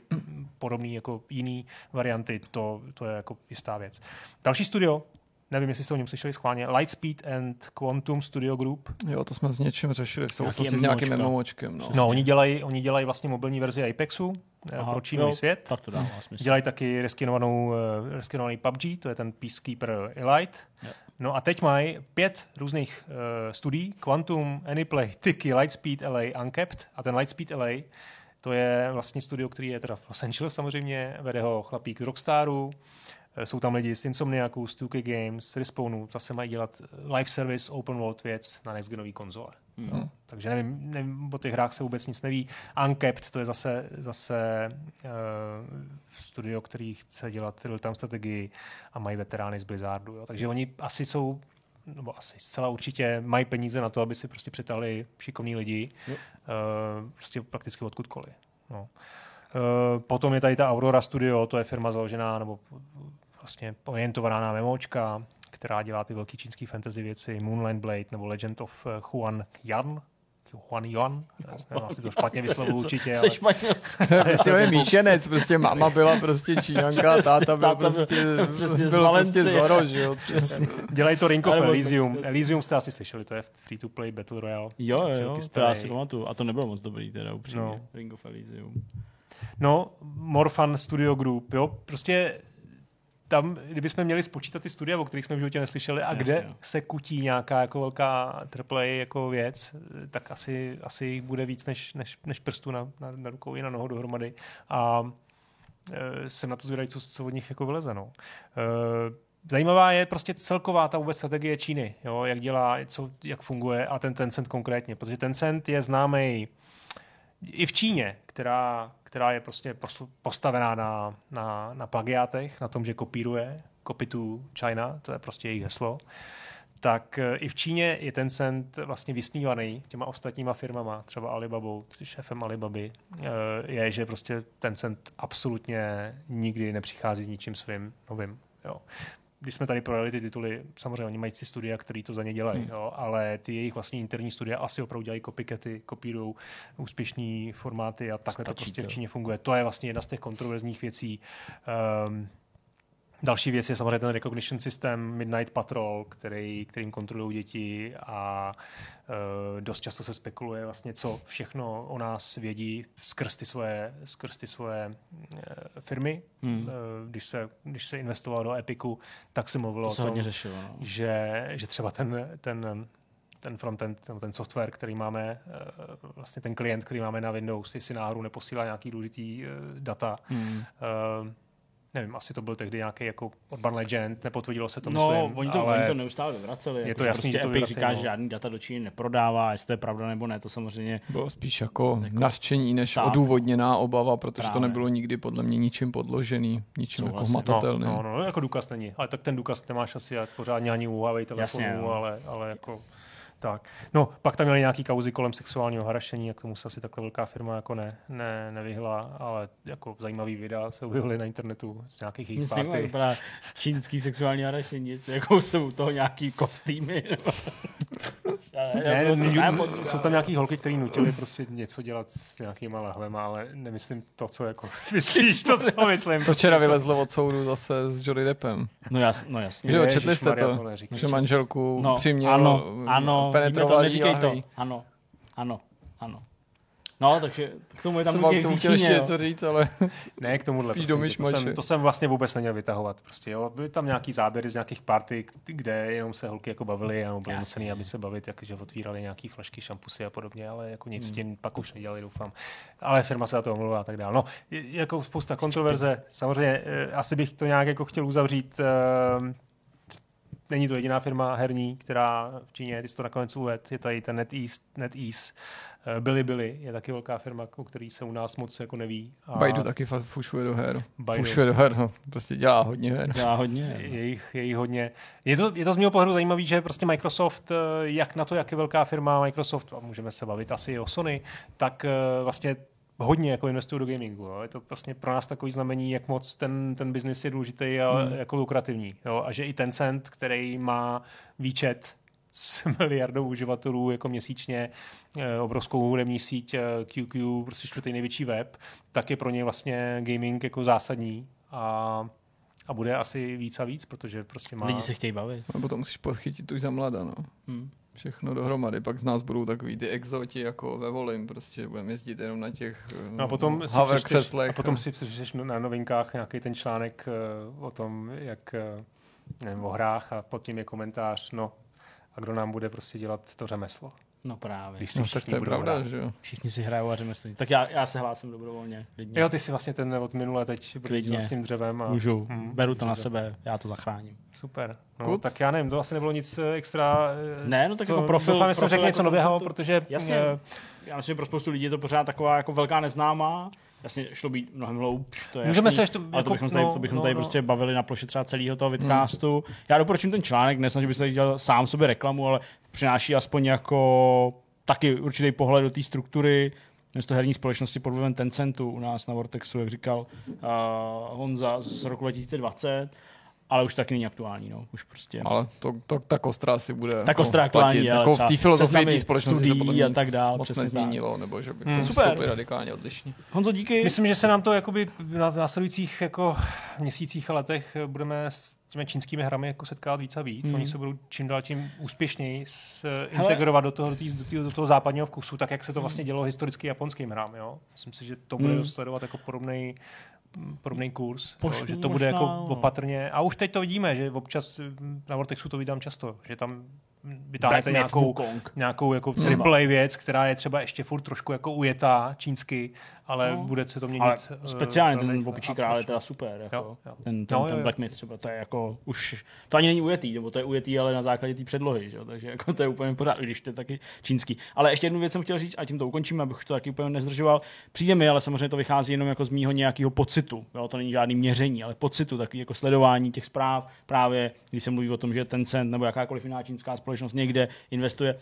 podobný jako jiný varianty, to, to je jako jistá věc. Další studio, nevím, jestli jste o něm slyšeli schválně, Lightspeed and Quantum Studio Group. Jo, to jsme s něčím řešili v souvislosti s nějakým MMOčkem. No, no oni, dělají, oni dělají vlastně mobilní verzi Apexu Aha, pro čínový svět. Tak to dává smysl. Dělají taky reskinovanou, eh, reskinovaný PUBG, to je ten Peacekeeper Elite. Yeah. No a teď mají pět různých uh, studií, Quantum, Anyplay, Tiki, Lightspeed LA, Uncapped a ten Lightspeed LA to je vlastně studio, který je teda v Los Angeles samozřejmě, vede ho chlapík z Rockstaru, jsou tam lidi z Insomniacu, z 2K Games, Respawnu, zase mají dělat live service, open world věc na next genový konzole. Mm. No, takže nevím, nevím, o těch hrách se vůbec nic neví. Uncapped, to je zase, zase uh, studio, který chce dělat real-time strategii a mají veterány z Blizzardu. Jo. Takže oni asi jsou nebo asi zcela určitě mají peníze na to, aby si prostě přitali šikovní lidi, uh, prostě prakticky odkudkoliv. No. Uh, potom je tady ta Aurora Studio, to je firma založená nebo vlastně orientovaná na memočka, která dělá ty velký čínský fantasy věci, Moonlight Blade nebo Legend of Huan Yan, Juan Yuan, já asi to špatně vyslovu určitě. Jsi španělský. To je míšenec, prostě máma byla prostě čínanka, táta byl prostě, prostě, byl prostě Zoro, že jo. Dělají to Ring of Elysium. Elysium jste asi slyšeli, to je free to play Battle Royale. Jo, jo, to já si pamatuju. A to nebylo moc dobrý teda upřímně, no. Ring of Elysium. No, Morfan Studio Group, jo, prostě tam, kdybychom měli spočítat ty studia, o kterých jsme v životě neslyšeli a Jasně, kde jo. se kutí nějaká jako velká AAA jako věc, tak asi, asi jich bude víc než, než, než prstů na, na, na rukou i na nohou dohromady. A e, jsem na to zvědavý, co, co od nich jako vyleze. No. E, zajímavá je prostě celková ta vůbec strategie Číny, jo, jak dělá, co, jak funguje a ten Tencent konkrétně, protože Tencent je známý i v Číně, která, která je prostě postavená na, na, na plagiátech, na tom, že kopíruje, copy to China, to je prostě jejich heslo, tak eh, i v Číně je Tencent vlastně vysmívaný těma ostatníma firmama, třeba Alibabou, šéfem Alibaby, eh, je, že prostě Tencent absolutně nikdy nepřichází s ničím svým novým. Jo. Když jsme tady projeli ty tituly, samozřejmě oni mají si studia, který to za ně dělají, Hmm. jo, ale ty jejich vlastní interní studia asi opravdu dělají copycaty, kopírují úspěšný formáty a takhle to Stačí prostě to. v Číně funguje. To je vlastně jedna z těch kontroverzních věcí. Um, Další věc je samozřejmě ten recognition systém Midnight Patrol, který, kterým kontrolují děti a uh, dost často se spekuluje vlastně, co všechno o nás vědí skrz ty svoje, skrz ty svoje uh, firmy. Hmm. Uh, když, se, když se investovalo do Epiku, tak se mluvilo To o se tom, hodně řešilo. No. že, že třeba ten, ten, ten frontend, ten software, který máme, vlastně ten klient, který máme na Windows, jestli náhodou neposílá nějaký důležitý data. Hmm. Nevím, asi to byl tehdy nějaký jako Urban Legend, nepotvrdilo se to, No, myslím, oni to, ale oni to neustále vyvraceli. Je jako, to jasný, prostě že to Epic říká, no. že žádný data do Číny neprodává, jestli to je pravda nebo ne, to samozřejmě Bylo spíš jako, Jako- nařčení než Tak. odůvodněná obava, protože to Právě. nebylo nikdy podle mě ničím podložený, ničím jako Souhlasím. hmatatelným. no, no, no, jako důkaz není. Ale tak ten důkaz nemáš asi jak pořádně ani u Huawei telefonu, Jasně, no. ale, ale jako tak. No, pak tam měli nějaký kauzy kolem sexuálního harašení, jak tomu se asi takhle velká firma jako ne, ne, nevyhla, ale jako zajímavý videa se objevily na internetu z nějakých jejich party. vypadá čínský sexuální harašení, jestli jako jsou u toho nějaký kostýmy. Ne, ne, ne, jsou tam nějaký holky, které nutili prostě něco dělat s nějakýma lahvema, ale nemyslím to, co jako myslíš, to, co myslím. To včera vylezlo od soudu zase s Johnny Deppem. No, jas, no jasně. Že jo, četli jste to? to. Že manželku No, přiměl, ano, ano, to, penetroval jí neříkej to. Ano, ano, ano. No, takže k tomu je tam Jsem tomu chtěl ještě něco říct, ale Ne, k tomuhle. Spíš prosím do tě, to, jsem, to jsem vlastně vůbec neměl vytahovat. Prostě, jo. Byly tam nějaký záběry z nějakých party, kde jenom se holky jako bavily a byly nucený, aby se bavit, jakože otvírali nějaký flašky, šampusy a podobně, ale jako nic s Hmm. tím pak už nedělali, doufám. Ale firma se na to omluvila a tak dále. No, jako spousta kontroverze. Samozřejmě eh, asi bych to nějak jako chtěl uzavřít. eh, Není to jediná firma herní, která v Číně, ty jsi to nakonec uved, je tady ten NetEase, NetEase. Eh, Billy Billy je taky velká firma, o který se u nás moc jako neví. A Baidu taky fušuje do her. Baidu. Fušuje do her, no, prostě dělá hodně her. Dělá hodně. je jich, je jich hodně. Je to, je to z mého pohledu zajímavé, že prostě Microsoft, eh, jak na to, jak je velká firma Microsoft, a můžeme se bavit asi i o Sony, tak eh, vlastně hodně jako investují do gamingu. Jo. Je to vlastně pro nás takový znamení, jak moc ten, ten biznis je důležitý a Hmm. jako lukrativní. Jo. A že i Tencent, který má výčet s miliardou uživatelů jako měsíčně, eh, obrovskou hudební síť eh, QQ, prostě čtvrtý největší web, tak je pro ně vlastně gaming jako zásadní a, a bude asi víc a víc, protože prostě má... Lidi se chtějí bavit. Nebo to musíš podchytit už za mlada, no. Hmm. Všechno dohromady. Pak z nás budou takový ty exoti jako ve Volim, prostě budeme jezdit jenom na těch No a potom si hover přečteš, křeslech. a potom si přečteš na novinkách nějaký ten článek eh, o tom, jak eh, nevím, o hrách a pod tím je komentář, no a kdo nám bude prostě dělat to řemeslo. No právě. Když si No, tak všichni to je pravda, hrát. že jo. Všichni si hrajou a řemeslníci. Tak já, já se hlásím dobrovolně. Klidně. Jo, ty si vlastně ten od minule teď Klidně. brzdil s tím dřevem. A, Můžu, Hm, beru to na sebe, já to zachráním. Super. No, Good. tak já nevím, to asi nebylo nic eh, extra. eh, Ne, no tak co- jako profil- Doufám, že jsem řekl jako něco nového, konceptu. protože Jasně. eh, Já myslím, že pro spoustu lidí je to pořád taková jako velká neznámá. Jasně, šlo být mnohem hloubš, to je Můžeme jasný, se ještě- ale jako- to bychom tady, no, to bychom no, tady no. prostě bavili na ploše třeba celého toho vidcastu. Já doporučím ten článek, nesnažil bych se tady dělat sám sobě reklamu, ale přináší aspoň jako taky určitý pohled do té struktury město herní společnosti pod vlivem Tencentu u nás na Vortexu, jak říkal uh, Honza z roku 2020, ale už taky není aktuální, no. Už prostě. Ale to, to, ta kostra si bude Tak jako ostrá aktuální, platit. ale Jako v té filozofii té společnosti se podle a tak dál, moc přesně nezměnilo, nebo že by to Hmm. super. Radikálně odlišně. Honzo, díky. Myslím, že se nám to jakoby na- v následujících jako měsících a letech budeme s těmi čínskými hrami jako setkávat víc a víc. Hmm. Oni se budou čím dál tím úspěšněji s, integrovat do toho, do, tý, do, tý, do toho západního vkusu, tak jak se to vlastně dělo historicky japonským hrám. Jo? Myslím si, že to bude Hmm. sledovat jako podobný podobný kurz, Poštu jo, že to bude možná, jako no. opatrně. A už teď to vidíme, že občas mm, na Vortexu to vydám často, že tam vytáhnete nějakou, nějakou jako. AAA věc, která je třeba ještě furt trošku jako ujetá čínsky, ale No. bude se to měnit. Ale eh, speciálně ten opičí král je teda super. Jako. Jo, jo. Ten, ten, No, ten jo. Black Myth třeba, to je jako už, to ani není ujetý, nebo to je ujetý, ale na základě té předlohy, že? takže jako to je úplně pořád, když to je taky čínský. Ale ještě jednu věc jsem chtěl říct, a tím to ukončíme, abych to taky úplně nezdržoval. Přijde mi, ale samozřejmě to vychází jenom jako z mýho nějakého pocitu. Jo? To není žádný měření, ale pocitu, takový jako sledování těch zpráv, právě když se mluví o tom, že ten cent nebo jakákoliv jiná čínská společnost někde investuje,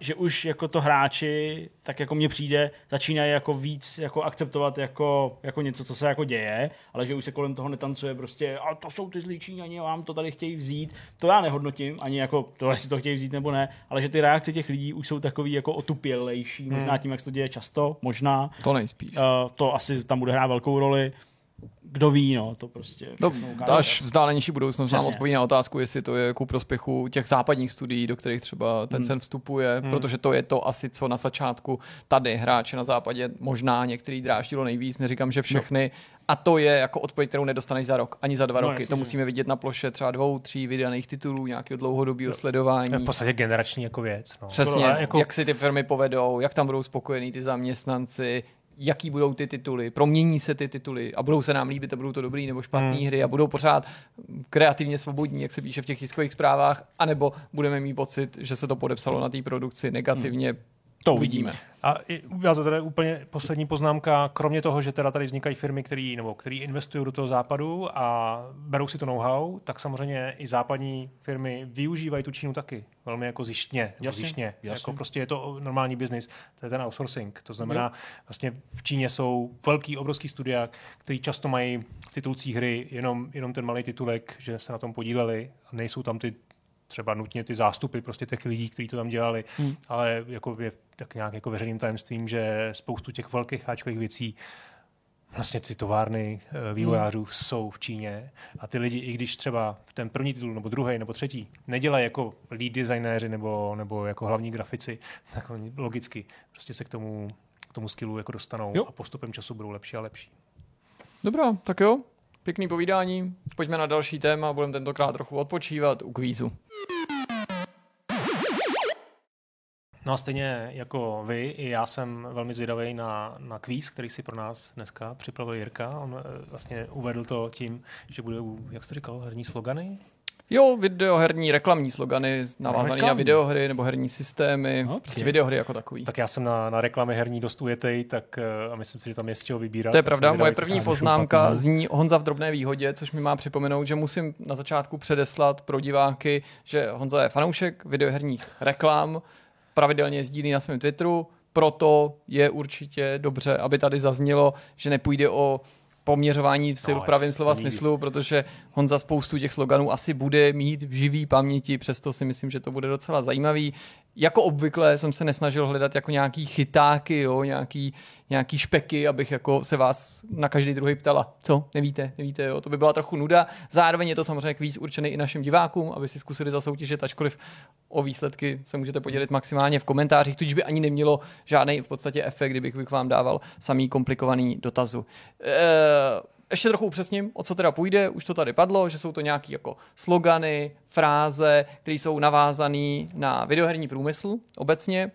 že už jako to hráči, tak jako mně přijde, začínají jako víc jako akceptovat jako, jako něco, co se jako děje, ale že už se kolem toho netancuje prostě, a to jsou ty zlí Číňani, vám to tady chtějí vzít. To já nehodnotím, ani jako to, jestli to chtějí vzít nebo ne, ale že ty reakce těch lidí už jsou takový jako otupělejší, možná tím, jak se to děje často, možná. To nejspíš. Uh, to asi tam bude hrát velkou roli. Kdo ví, no, to prostě No, až vzdálenější budoucnost nám odpoví na otázku, jestli to je ku prospěchu těch západních studií, do kterých třeba ten sen vstupuje, hmm. protože to je to asi, co na začátku tady hráče na západě možná některý dráždilo nejvíc, neříkám, že všechny, a to je jako odpověď, kterou nedostaneš za rok, ani za dva No, roky. jasně, to že. musíme vidět na ploše třeba dvou, tří vydaných titulů, nějakého dlouhodobého sledování. To je v podstatě generační jako věc. No. Přesně, jako, jak si ty firmy povedou, jak tam budou spokojení ty zaměstnanci, jaký budou ty tituly, promění se ty tituly a budou se nám líbit a budou to dobrý nebo špatný hmm. hry a budou pořád kreativně svobodní, jak se píše v těch tiskových zprávách, anebo budeme mít pocit, že se to podepsalo na té produkci negativně. Hmm. To uvidíme. A já to teda úplně poslední poznámka, kromě toho, že teda tady vznikají firmy, který, nebo který investují do toho západu a berou si to know-how, tak samozřejmě i západní firmy využívají tu Čínu taky. Velmi jako zjištně. Jasně, zjištně. jasně. Jako prostě je to normální biznis. To je ten outsourcing. To znamená, vlastně v Číně jsou velký, obrovský studia, který často mají v titulcích hry jenom, jenom ten malý titulek, že se na tom podíleli a nejsou tam ty třeba nutně ty zástupy prostě těch lidí, kteří to tam dělali, hmm. ale jako je tak nějak jako veřejným tajemstvím, že spoustu těch velkých háčkových věcí vlastně ty továrny eh, vývojářů hmm. jsou v Číně a ty lidi, i když třeba v ten první titul nebo druhý nebo třetí nedělají jako lead designéři nebo, nebo jako hlavní grafici, tak oni logicky prostě se k tomu, k tomu skillu jako dostanou Jo. a postupem času budou lepší a lepší. Dobrá, tak jo, pěkný povídání. Pojďme na další téma, budeme tentokrát trochu odpočívat u kvízu. No a stejně jako vy, i já jsem velmi zvědavý na, na kvíz, který si pro nás dneska připravil Jirka. On eh, vlastně uvedl to tím, že bude, jak jsi to říkal, herní slogany? Jo, videoherní reklamní slogany navázané na videohry nebo herní systémy, Ok. okay. prostě videohry jako takový. Tak já jsem na, na reklamy herní dost ujetej, tak eh, a myslím si, že tam je z čeho vybírat. To je pravda, moje první poznámka šoupat, no. zní Honza v drobné výhodě, což mi má připomenout, že musím na začátku předeslat pro diváky, že Honza je fanoušek videoherních reklam, pravidelně sdílí na svém Twitteru, proto je určitě dobře, aby tady zaznělo, že nepůjde o poměřování sil No, v pravém slova nikdy. smyslu, protože Honza spoustu těch sloganů asi bude mít v živý paměti, přesto si myslím, že to bude docela zajímavý. Jako obvykle jsem se nesnažil hledat jako nějaký chytáky, jo, nějaký, nějaký špeky, abych jako se vás na každý druhý ptala, co, nevíte, nevíte, jo, to by byla trochu nuda. Zároveň je to samozřejmě kvíz určený i našim divákům, aby si zkusili zasoutěžit, ačkoliv o výsledky se můžete podělit maximálně v komentářích, tudíž by ani nemělo žádný v podstatě efekt, kdybych bych vám dával samý komplikovaný dotazu. E- ještě trochu upřesním, o co teda půjde. Už to tady padlo, že jsou to nějaké jako slogany, fráze, které jsou navázané na videoherní průmysl obecně.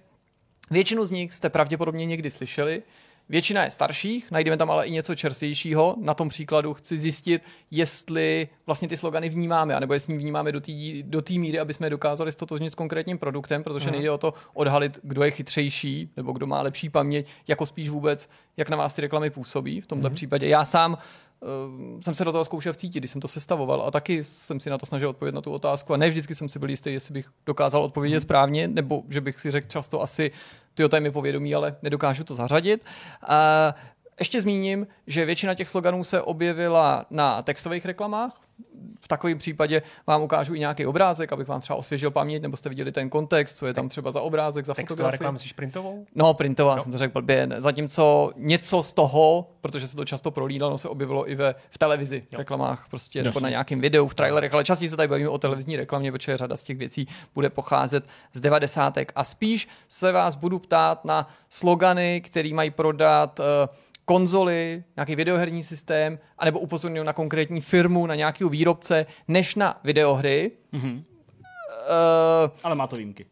Většinu z nich jste pravděpodobně někdy slyšeli. Většina je starších, najdeme tam ale i něco čerstvějšího. Na tom příkladu chci zjistit, jestli vlastně ty slogany vnímáme, anebo jestli vnímáme do té do míry, aby jsme dokázali stotožnit s konkrétním produktem, protože nejde o to odhalit, kdo je chytřejší nebo kdo má lepší paměť, jako spíš vůbec, jak na vás ty reklamy působí. V tomto případě já sám uh, jsem se do toho zkoušel vcítit, když jsem to sestavoval a taky jsem si na to snažil odpovědět na tu otázku a ne vždycky jsem si byl jistý, jestli bych dokázal odpovědět správně, nebo že bych si řekl často asi, ty to je mi povědomí, ale nedokážu to zařadit. Uh, ještě zmíním, že většina těch sloganů se objevila na textových reklamách. V takovém případě vám ukážu i nějaký obrázek, abych vám třeba osvěžil paměť, nebo jste viděli ten kontext, co je tam třeba za obrázek, za Textová fotografii. reklama, myslíš printovou? No, printová jsem to řekl blbě. Zatímco něco z toho, protože se to často prolídalo, se objevilo i ve, v televizi, v reklamách, prostě nebo Jasně. na nějakém videu, v trailerech, ale častěji se tady bavíme o televizní reklamě, protože řada z těch věcí bude pocházet z devadesátek. A spíš se vás budu ptát na slogany, který mají prodat uh, konzoli, nějaký videoherní systém, anebo upozorňují na konkrétní firmu, na nějakého výrobce, než na videohry. Mhm. Uh, Ale má to výjimky.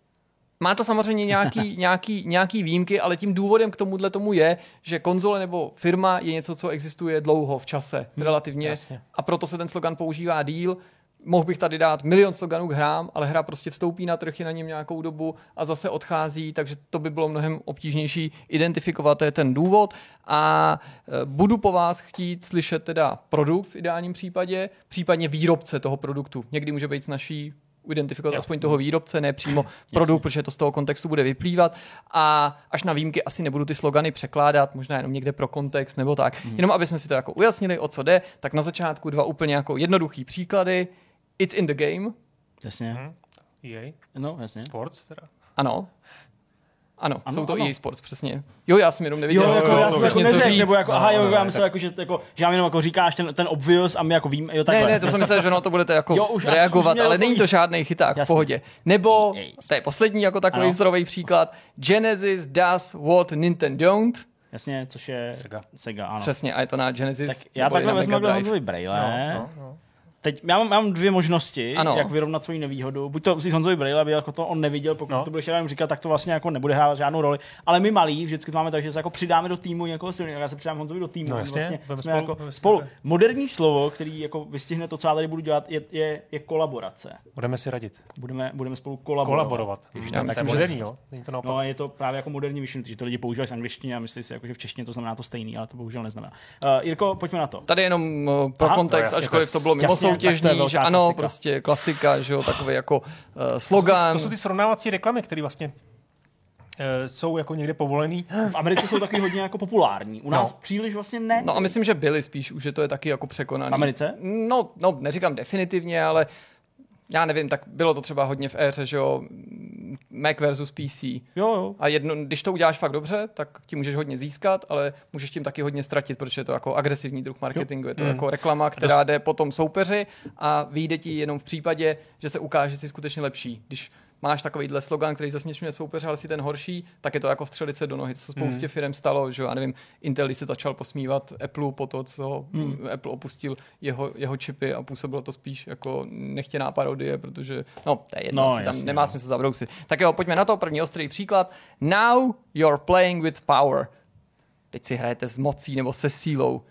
má to samozřejmě nějaký, nějaký, nějaký výjimky, ale tím důvodem k tomuhle tomu je, že konzole nebo firma je něco, co existuje dlouho v čase, relativně. jasně. A proto se ten slogan používá díl. Mohl bych tady dát milion sloganů k hrám, ale hra prostě vstoupí na trh, je na něm nějakou dobu a zase odchází, takže to by bylo mnohem obtížnější identifikovat, to je ten důvod. A e, budu po vás chtít slyšet teda produkt v ideálním případě, případně výrobce toho produktu. Někdy může být snažší identifikovat Jo. aspoň toho výrobce, ne přímo produkt, protože to z toho kontextu bude vyplývat. A až na výjimky asi nebudu ty slogany překládat, možná jenom někde pro kontext nebo tak. Mhm. Jenom aby jsme si to jako ujasnili, o co jde, tak na začátku dva úplně jako jednoduchý příklady. It's in the game, Jasně. Hm? EA? No, jasně. Sports teda? ano. Ano, Ano, jsou to ano. EA Sports, přesně. Jo, já jsem jenom neviděl. Jo, jako, jo, já jsem jako něco neřekl, říct. nebo jako, No, aha, jo, no, já myslel, jako, že, jako, že nám jenom jako říkáš ten, ten obvious a my jako víme, jo, takhle. Ne, ne, to jsem myslel, že no to budete jako Jo, už asi reagovat, ale není to žádný chyták, v pohodě. Nebo, to je poslední jako takový Ano. vzorový příklad, Genesis does what Nintendo don't. Jasně, což je Sega. Sega ano. Přesně, a je to na Genesis. Tak já takhle na vezmu. Honzovi Braille. No, no, no. Teď já mám, mám dvě možnosti, Ano. jak vyrovnat svoji nevýhodu. Buď to vzít Honzovi Braille, aby jako to on neviděl, pokud No. to budeš jenom říkat, tak to vlastně jako nebude hrát žádnou roli. Ale my malí vždycky to máme tak, že se jako přidáme do týmu někoho silného. Já se přidám Honzovi do týmu. No jasně, vlastně jsme spolu- jako spolu. spolu. Moderní slovo, který jako vystihne to, co já tady budu dělat, je, je, je kolaborace. Budeme si radit. Budeme, budeme spolu kolaborovat. Kolaborovat. Ježiš, Já myslím, že moderní, jo? Není to naopak. No je to právě jako moderní myšlení, že to lidi používají z angličtiny a myslí si, jako, že v češtině to znamená to stejný, ale to bohužel neznamená. Uh, Jirko, pojďme na to. Tady jenom uh, pro kontext, no ačkoliv to bylo mimo tak to soutěžní, že ano, klasika. prostě klasika, že jo, takový jako uh, To slogan. jsou ty srovnávací reklamy, které vlastně eh, jsou jako někde povolený. V Americe jsou taky hodně jako populární. U nás No. příliš vlastně ne. No a myslím, že byli spíš, už je to je taky jako překonaný. V Americe? No, no, neříkám definitivně, ale já nevím, tak bylo to třeba hodně v éře, že jo, Mac versus PC. Jo, jo. A jedno, když to uděláš fakt dobře, tak ti můžeš hodně získat, ale můžeš tím taky hodně ztratit, protože je to jako agresivní druh marketingu, je to Mm. jako reklama, která jde potom soupeři a vyjde ti jenom v případě, že se ukáže, že jsi skutečně lepší. Když máš takovýhle slogan, který zasměšňuje soupeře, ale jsi ten horší, tak je to jako střelit se do nohy. To se spoustě Mm. firm stalo, že jo, já nevím, Intel když se začal posmívat Apple po to, co Mm. Apple opustil jeho, jeho čipy a působilo to spíš jako nechtěná parodie, protože, no, to je jedno, No, asi tam jasně, nemá no. smysl zabrousit. Tak jo, pojďme na to, první ostrý příklad. Now you're playing with power. Teď si hrajete s mocí nebo se sílou.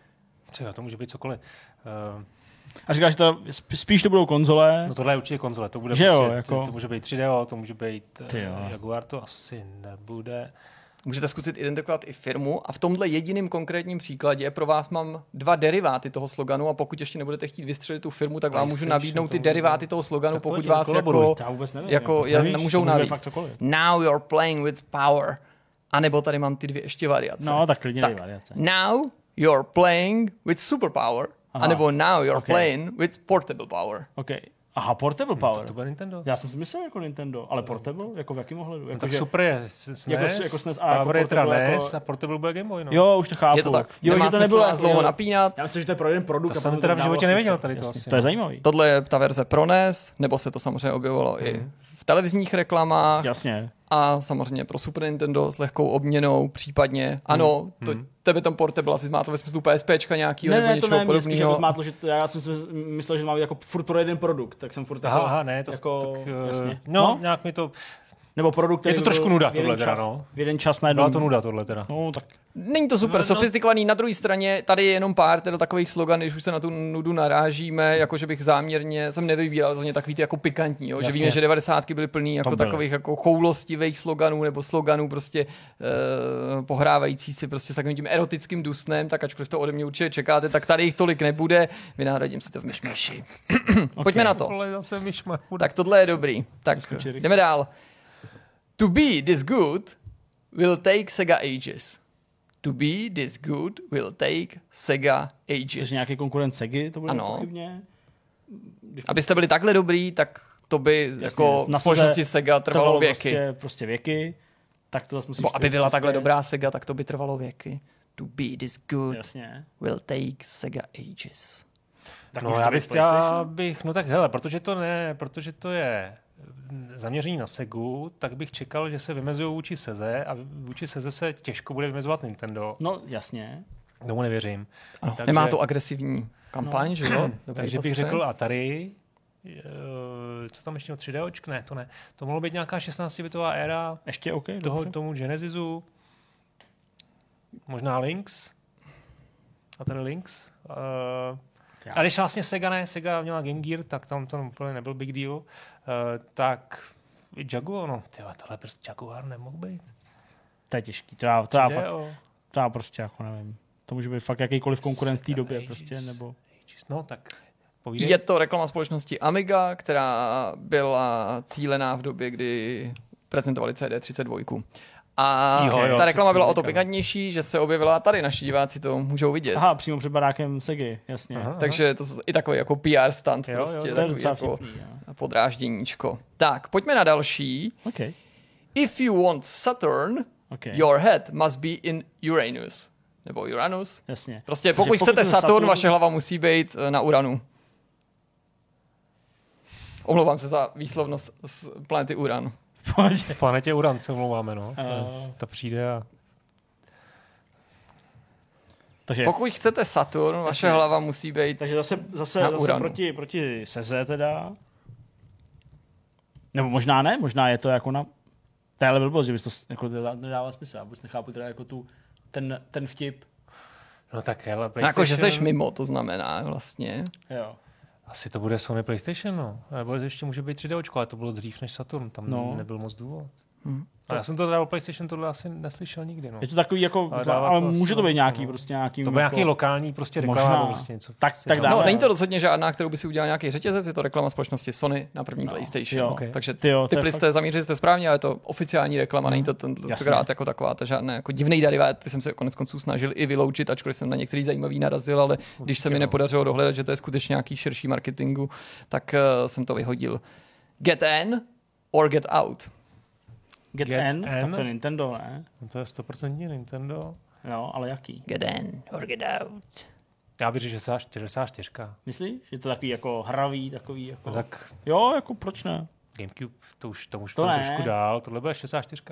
Co to může být cokoliv. Uh, A říkáš, že to, sp- spíš to budou konzole. no tohle je určitě konzole, to bude Že jo, prostě, jako- to může být 3DO, to může být jo. uh, Jaguar, to asi nebude. Můžete zkusit identifikovat i firmu a v tomhle jediném konkrétním příkladě pro vás mám dva deriváty toho sloganu a pokud ještě nebudete chtít vystřelit tu firmu, tak vám můžu nabídnout ty to- deriváty toho sloganu, Tak pokud vás jako, Já vůbec nevím. jako já já nemůžou navíc. Now you're playing with power. A nebo tady mám ty dvě ještě variace. No, tak klidně Tak. variace. Now you're playing with superpower. Aha. A nebo now you're Okay. playing with portable power. OK. Aha, Portable Power. To bude Nintendo. Já jsem si myslel jako Nintendo, ale Portable? Jako v jakém ohledu? No, Jako, tak že- super je SNES, Jako- jako SNES a jako je teda NES jako- a Portable bude Game Boy. No. Jo, už to chápu. Je to tak. Jo, Nemá že to nebylo jako, dlouho napínat. Já myslím, že to je pro jeden produkt. To a jsem teda v životě smysl. neviděl tady to asi, To je no. zajímavý. Tohle je ta verze pro NES, nebo se to samozřejmě objevilo i v televizních reklamách Jasně. a samozřejmě pro Super Nintendo s lehkou obměnou, případně ano, to, tebe tam portable asi má to ve smyslu PSPčka nějakýho Ne, nebo ne, to něčeho ne, podobného. zmátlo, že to, já jsem si myslel, že mám jako furt pro jeden produkt, tak jsem furt Aha, jako, aha, ne, to jako, tak, eh, jasně. no, no, nějak mi to, nebo produkt, který to trošku nuda tohle teda, no. V jeden čas najednou. byla to nuda tohle teda. No, tak Není to super No, no. sofistikovaný, na druhé straně tady je jenom pár teda takových sloganů, když už se na tu nudu narážíme, jako že bych záměrně, jsem nevybíral za ně takový ty jako pikantní, jo? že víme, že 90. byly plný jako byly. takových jako choulostivých sloganů nebo sloganů prostě uh, pohrávající si prostě s takovým tím erotickým dusnem, tak ačkoliv to ode mě určitě čekáte, tak tady jich tolik nebude, vynahradím si to v myšmaši. Pojďme na to. Tak tohle je dobrý. Tak jdeme dál. To be this good will take Sega ages. To be this good will take Sega ages. takže nějaký konkurent Segy, to bude Ano. pochybně. Abyste byli takhle dobrý, tak to by jako Na v společnosti Sega trvalo věky. Prostě, prostě věky. Tak to zase musíš... Aby ty byla takhle přispět. dobrá Sega, tak to by trvalo věky. To be this good Jasně. will take Sega ages. Tak No já bych chtěl, bych, no tak hele, protože to ne, protože to je zaměření na Segu, tak bych čekal, že se vymezují vůči Seze a vůči Seze se těžko bude vymezovat Nintendo. No, jasně. Tomu nevěřím. Ano, Takže- Nemá to agresivní kampaň, no. že jo? Dobrý Takže bych postřeh. řekl Atari, eh, co tam ještě 3D očk? Ne, to ne. To mohlo být nějaká 16-bitová éra Ještě OK, toho, dobře. tomu Genesisu. Možná Lynx. Atari Lynx. Uh, Já. a když vlastně Sega ne, Sega měla Game Gear, tak tam to úplně nebyl big deal. Uh, tak Jaguar, no, tyhle, tohle prostě Jaguar nemohl být. To je těžký. To já, to já, fakt, to já prostě jako nevím. To může být fakt jakýkoliv konkurent v té době Ages. prostě, nebo... No, tak povídej. Je to reklama společnosti Amiga, která byla cílená v době, kdy prezentovali CD32. A Jo, jo, ta reklama byla o to pikantnější, že se objevila tady, naši diváci to můžou vidět. Aha, přímo před barákem Segy, jasně. Aha. Takže to je i takový jako PR stunt, Jo, jo, prostě, je To je takový docela jako vtipný, jo. podrážděníčko. Tak, pojďme na další. OK, If you want Saturn, OK. your head must be in Uranus. Nebo Uranus. Jasně. Prostě Takže pokud chcete ten Saturn, vaše hlava musí být eh, na Uranu. Omlouvám se za výslovnost z planety Uran. V planetě Uran se omlouváme, no. Eh. Ta přijde a... Takže, Pokud chcete Saturn, vaše Jasně. hlava musí být... takže zase, zase, Na zase Uranu. proti, proti Seze teda. Nebo možná ne, možná je to jako na... To je ale blbost, že bys to jako nedá- nedává smysl. Já vůbec nechápu teda jako tu, ten, ten vtip. No tak hele, No, jako, že seš mimo, to znamená vlastně. Jo. Asi to bude Sony PlayStation, no. Nebo ještě může být 3D očko, ale to bylo dřív než Saturn, tam No. nebyl moc důvod. Hm. A já jsem to teda o PlayStation tohle asi neslyšel nikdy, no. Je to takový jako, Ale ale, to může to být logiku, nějaký, no. prostě nějaký... To bude jako, nějaký lokální prostě reklama, prostě něco. Tak- prostě tak dále. No, není to rozhodně žádná, kterou by si udělal nějaký řetězec, je to reklama společnosti Sony na první No, PlayStation. jo. Ok. Takže Ty jo, to typli jste, zamířili jste správně, ale je to oficiální reklama, není to tentokrát jako taková ta žádná jako divný derivát, ty jsem se konec konců snažil i vyloučit, ačkoliv jsem na některý zajímavý narazil, ale když se mi nepodařilo dohledat, že to je skutečně nějaký širší marketingu, tak uh, jsem to vyhodil. Get in or get out. Get, Get N, tak N? to je Nintendo, ne? No to je 100% Nintendo. Jo, ale jaký? Get in or get out. Já bych řekl, že 64. Myslíš? Že to takový jako hravý, takový jako... No tak Jo, jako proč ne? Gamecube, to už, to už To to ne. trošku dál, tohle bude 64.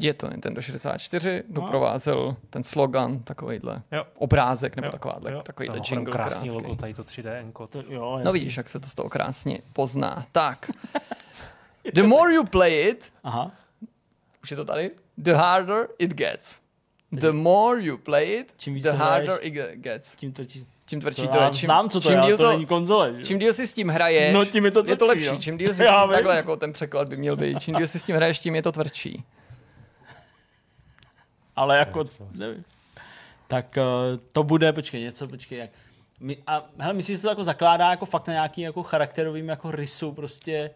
Je to Nintendo 64, No. doprovázel ten slogan, takovýhle Jo. obrázek nebo Jo, takováhle, jo. takovýhle To jingle krásný krátký. logo, tady to 3D enko. To, jo, No vidíš, jak se to z toho krásně pozná. Tak. The more you play it, Aha. Už je to tady, the harder it gets. The more you play it, Čím the to harder hraješ, it ge- gets. Tím to, tím, Čím tvrdší to to je. Čím, znám, co to čím je, díl ale to není konzole, že? Čím díl si s tím hraješ, No, tím je to je to tvrdší, lepší. no. Čím díl si s Já tím, takhle jako ten překlad by měl být. Čím díl si s tím hraješ, tím je to tvrdší. ale jako, nevím. Tak uh, to bude, počkej, něco, počkej, jak... My, a hele, myslíš, že se to jako zakládá jako fakt na nějaký jako charakterovým jako rysu, prostě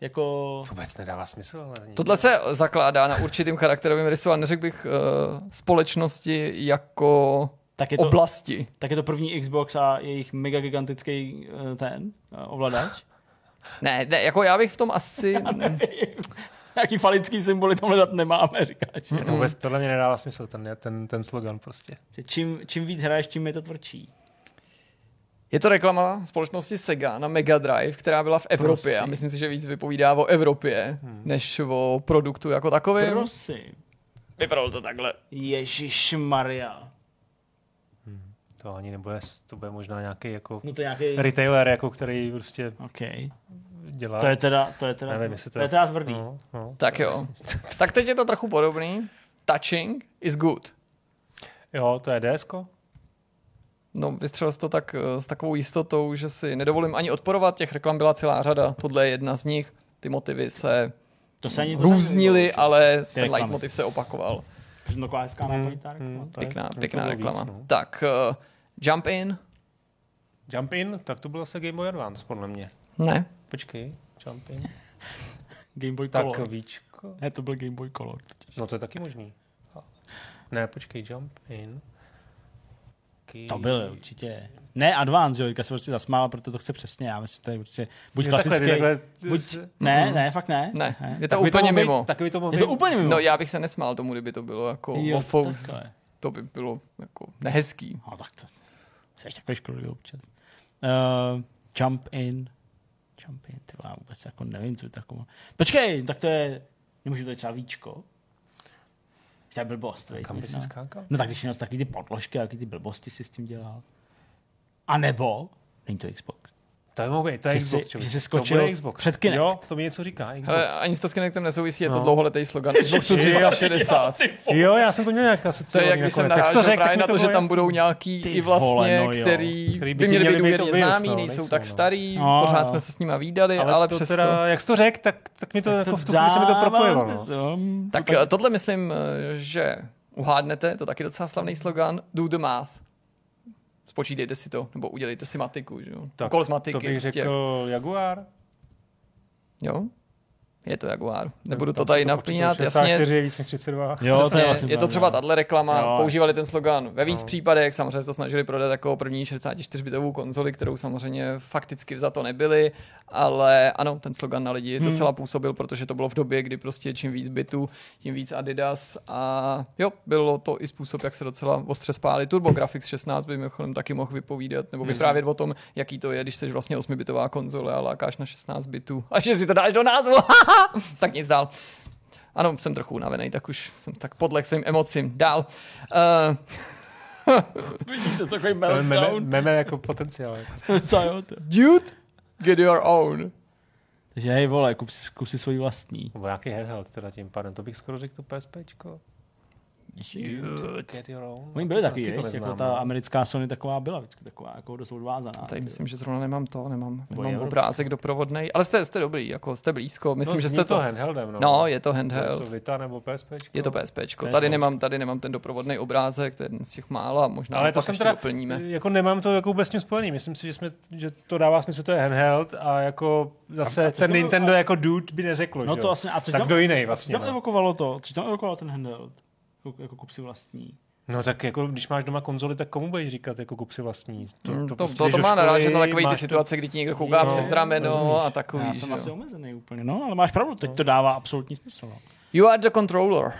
jako... To vůbec nedává smysl. Ale není. Tohle se zakládá na určitým charakterovým rysu a neřekl bych uh, společnosti jako Tak je to, oblasti. tak je to první Xbox a jejich mega gigantický uh, ten uh, ovladač. Ne, ne, jako já bych v tom asi... Nějaký falický symboly tam hledat nemáme, říkáš. To vůbec tohle mě nedává smysl, ten, ten, ten slogan prostě. Čím, čím víc hraješ, tím je to tvrdší. Je to reklama společnosti Sega na Mega Drive, která byla v Evropě Prosím. a myslím si, že víc vypovídá o Evropě, hmm. než o produktu jako takovém. Prosím. Vypadalo to takhle. Ježíš Maria. To ani nebude, to bude možná nějaký jako No to nějaký... retailer, jako který prostě OK. dělá. To je teda, to je teda, Nevím, to to je teda tvrdý. No, no. Tak jo. tak teď je to trochu podobný. Touching is good. Jo, to je DSko. No, vystřelil jsi to tak eh, s takovou jistotou, že si nedovolím ani odporovat. Těch reklam byla celá řada. Tohle je jedna z nich. Ty motivy se To se ani různily, ale ten leitmotiv se opakoval. To taková hezká Hmm, hmm. Pěkná, to pěkná reklama. víc, no. Tak, uh, Jump In? Jump in, tak to bylo se Game Boy Advance, podle mě. Ne. Počkej, Jump in. Game Boy Tak Color. víčko. Ne, to byl Game Boy Color. No to je taky možný. Ne, počkej, Jump in. Key. To byl určitě. Ne Advance, jo, teďka se prostě zasmála, protože to chce přesně. Já myslím, že to je prostě buď takhle, klasický. takhle, buď, ne, ne, fakt ne. Ne, je to tak by úplně být- mimo. Tak by to Je to být- úplně mimo. No já bych se nesmál tomu, kdyby to bylo jako jo, takhle. To by bylo jako nehezký. No tak to, jsi takový škodlivý občas. Uh, jump in. Jump in, ty vole, já vůbec jako nevím, co je taková. Počkej, tak to je, nemůžu to je třeba víčko. To je blbost, viď, Kam by si možná. skákal? No tak když jenom takový ty podložky, jaký ty blbosti si s tím dělal. A nebo, není to Xbox. To je být, to je Že Xbox. jsi- že jsi to skočil bude Xbox. před Kinect. Jo, to mi něco říká. Xbox. Hele, ani s to s Kinectem nesouvisí, je to No. dlouholetý slogan Xboxu 360. Jo, já jsem to měl nějak To je jak když jsem to narážel řekl, právě na to, že tam budou nějaký Ty i vlastně, vole, no který, Který by měli být měli být důvěrně známí, no, nejsou nejsou, tak no. starý, No, pořád no. jsme se s nima výdali, Ale, ale to přesto... teda, jak jsi to řekl, tak, tak mi to jako v tu chvíli se mi to propojilo. Tak eh, tohle myslím, eh, že uhádnete, to taky docela slavný slogan, do the math. Spočítejte si to, nebo udělejte si matiku, že? Tak Úkol z matiky. to bych prostě. řekl Jaguar. Jo? Je to Jaguar. Nebudu to tady napínat, jasně. 64 je víc než 32. Jo, Přesně, to je, vlastně je to třeba tahle reklama, Jo, používali ten slogan ve víc No. případech, samozřejmě se to snažili prodat jako první 64-bitovou konzoli, kterou samozřejmě fakticky za to nebyli, ale ano, ten slogan na lidi Hmm. docela působil, protože to bylo v době, kdy prostě čím víc bitů, tím víc Adidas a jo, bylo to i způsob, jak se docela ostře spáli. TurboGrafx 16 by mimochodem taky mohl vypovídat nebo vyprávět o tom, jaký to je, když jsi vlastně 8-bitová konzole a lákáš na 16 bitů. A že si to dáš do názvu, tak nic dál. Ano, jsem trochu unavený, tak už jsem tak podlek svým emocím. Dál. Uh, Vidíte, takový je meme, meltdown. meme jako potenciál. Co jo to? dude, get your own. Takže hej vole, kup si, kup si svoji vlastní. Nebo nějaký handheld teda tím pádem. To bych skoro řekl to PSPčko. Oni byli Taky taky, to viď? jako ta no. americká Sony taková byla vždycky taková jako dost odvázaná. Tady myslím, že zrovna nemám to, nemám, nemám obrázek doprovodnej, ale jste, jste dobrý, jako jste blízko, myslím, no, že jste to... handheldem, no. No, je to Je handheld. to Vita nebo PSPčko. Je to PSPčko. To je Tady nemám, tady nemám ten doprovodný obrázek, to je jeden z těch mála, možná Ale to jsem ještě teda, doplníme. jako nemám to jako vůbec s tím spojený. Myslím si, že, jsme, že to dává smysl, to je handheld a jako zase A- co ten to- Nintendo jako dude by neřeklo, No že to jo? vlastně, a co tak tam, do jiný co vlastně. tam No. evokovalo to? Co tam evokovalo ten handheld? Jako, jako kup si vlastní. no tak jako, když máš doma konzoli, tak komu budeš říkat, jako kup si vlastní? To, to, to, prostě to, to do má školy, narážet na takový ty máš to- situace, kdy ti někdo kouká No, přes rameno rozumíš. a takový, Já že jsem jo. asi omezený úplně, no, ale máš pravdu, teď to dává absolutní smysl. No. You are the controller.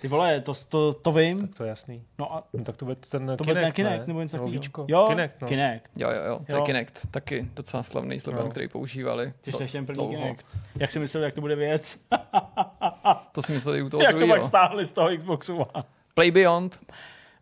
Ty vole, to, to, to vím. Tak to je jasný. No a No tak to bude ten to Kinect, bude ten ne? Kinect nebo něco takového. Víčko. Jo, Kinect, no. Kinect. Jo, jo, jo, to je Jo. Kinect, taky docela slavný slogan, No. který používali. Těšte ten první dlouho. Kinect. Jak si myslel, jak to bude věc? To si mysleli u toho jak to druhého. pak stáhli z toho Xboxu? Play Beyond,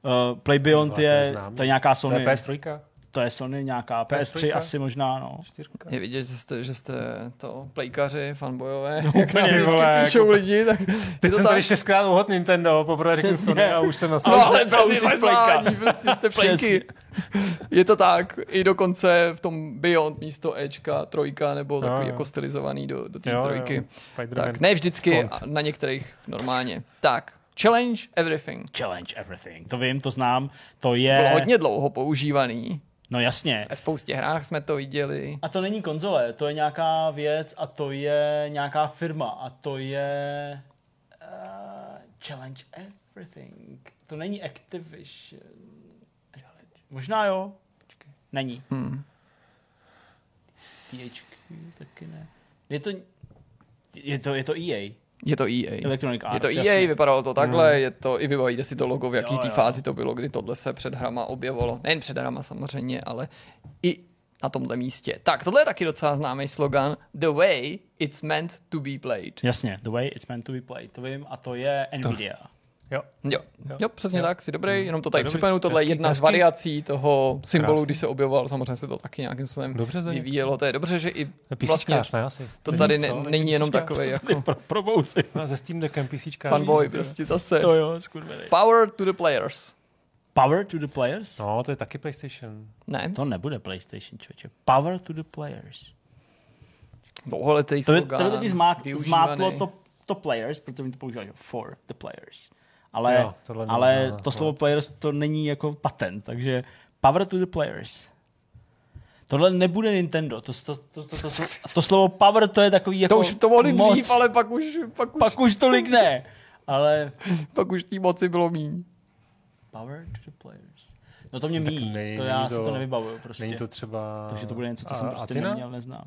Uh, Play Beyond vole, to je je, to je nějaká To Sony. je PS3? To je Sony nějaká PS3 PS3? asi možná, no. Čtyřka? je vidět, že jste, že jste to playkaři, fanbojové, No, jak nám ty vždycky vole, píšou jako- lidi, tak Teď jsem tak. tady šestkrát uhod Nintendo, poprvé Přesně. Sony a už jsem na No, ale A už brzy jsi vyslání, prostě jste plejky. Je to tak, i dokonce v tom Beyond místo Ečka, trojka, nebo takový jo. jako stylizovaný do, do té Jo, jo. trojky. Spider-Man. Tak, ne vždycky, na některých normálně. Tak, challenge everything. Challenge Everything. To vím, to znám. To Bylo je... hodně dlouho používaný. No jasně. Ve spoustě hrách jsme to viděli. A to není konzole, to je nějaká věc a to je nějaká firma a to je uh, Challenge Everything. To není Activision. Možná jo. Počkej. Není. Hmm. THQ taky ne. Je to, je to, je to EA. Je to EA. Electronic Je Arts, to EA, jasně. vypadalo to takhle, je to, i vybavíte si to logo, v jaký Jo, té jo. fázi to bylo, kdy tohle se před hrama objevilo. Nejen před hrama samozřejmě, ale i na tomhle místě. Tak, tohle je taky docela známý slogan. The way it's meant to be played. Jasně, the way it's meant to be played, to vím, a to je Nvidia. Jo. Jo, jo přesně Jo. tak, si dobrý, jenom to tady dobrý. připomenu, tohle je Hezký, jedna z variací toho symbolu, Krásný. když se objevoval, samozřejmě se to taky nějakým způsobem Dobře, vyvíjelo, to je dobře, že i vlastně ne, asi. to tady ne, není jenom PCčka? takový jako pro, probousy. No, ze Steam Deckem PC. fanboy prostě zase. To jo, skurvený. Power to the players. Power to the players? No, to je taky PlayStation. Ne, To nebude PlayStation, člověče. Power to the players. dlouholetý To, je, slogan. to by zmát, využívaný. zmátlo to, to players, protože oni to používají for the players. Ale, Jo, tohle ale no, to slovo players to není jako patent, takže power to the players. Tohle nebude Nintendo. To, to, to, to, to, to, to slovo power to je takový jako To už to mohli moc. dřív, ale pak už, pak už, Pak už tolik ne. Ale pak už té moci bylo míň. power to the players. No to mě míjí, to já to- si to nevybavuju prostě. Není to třeba... Takže to bude něco, co A- jsem prostě Athena? neměl, neznám.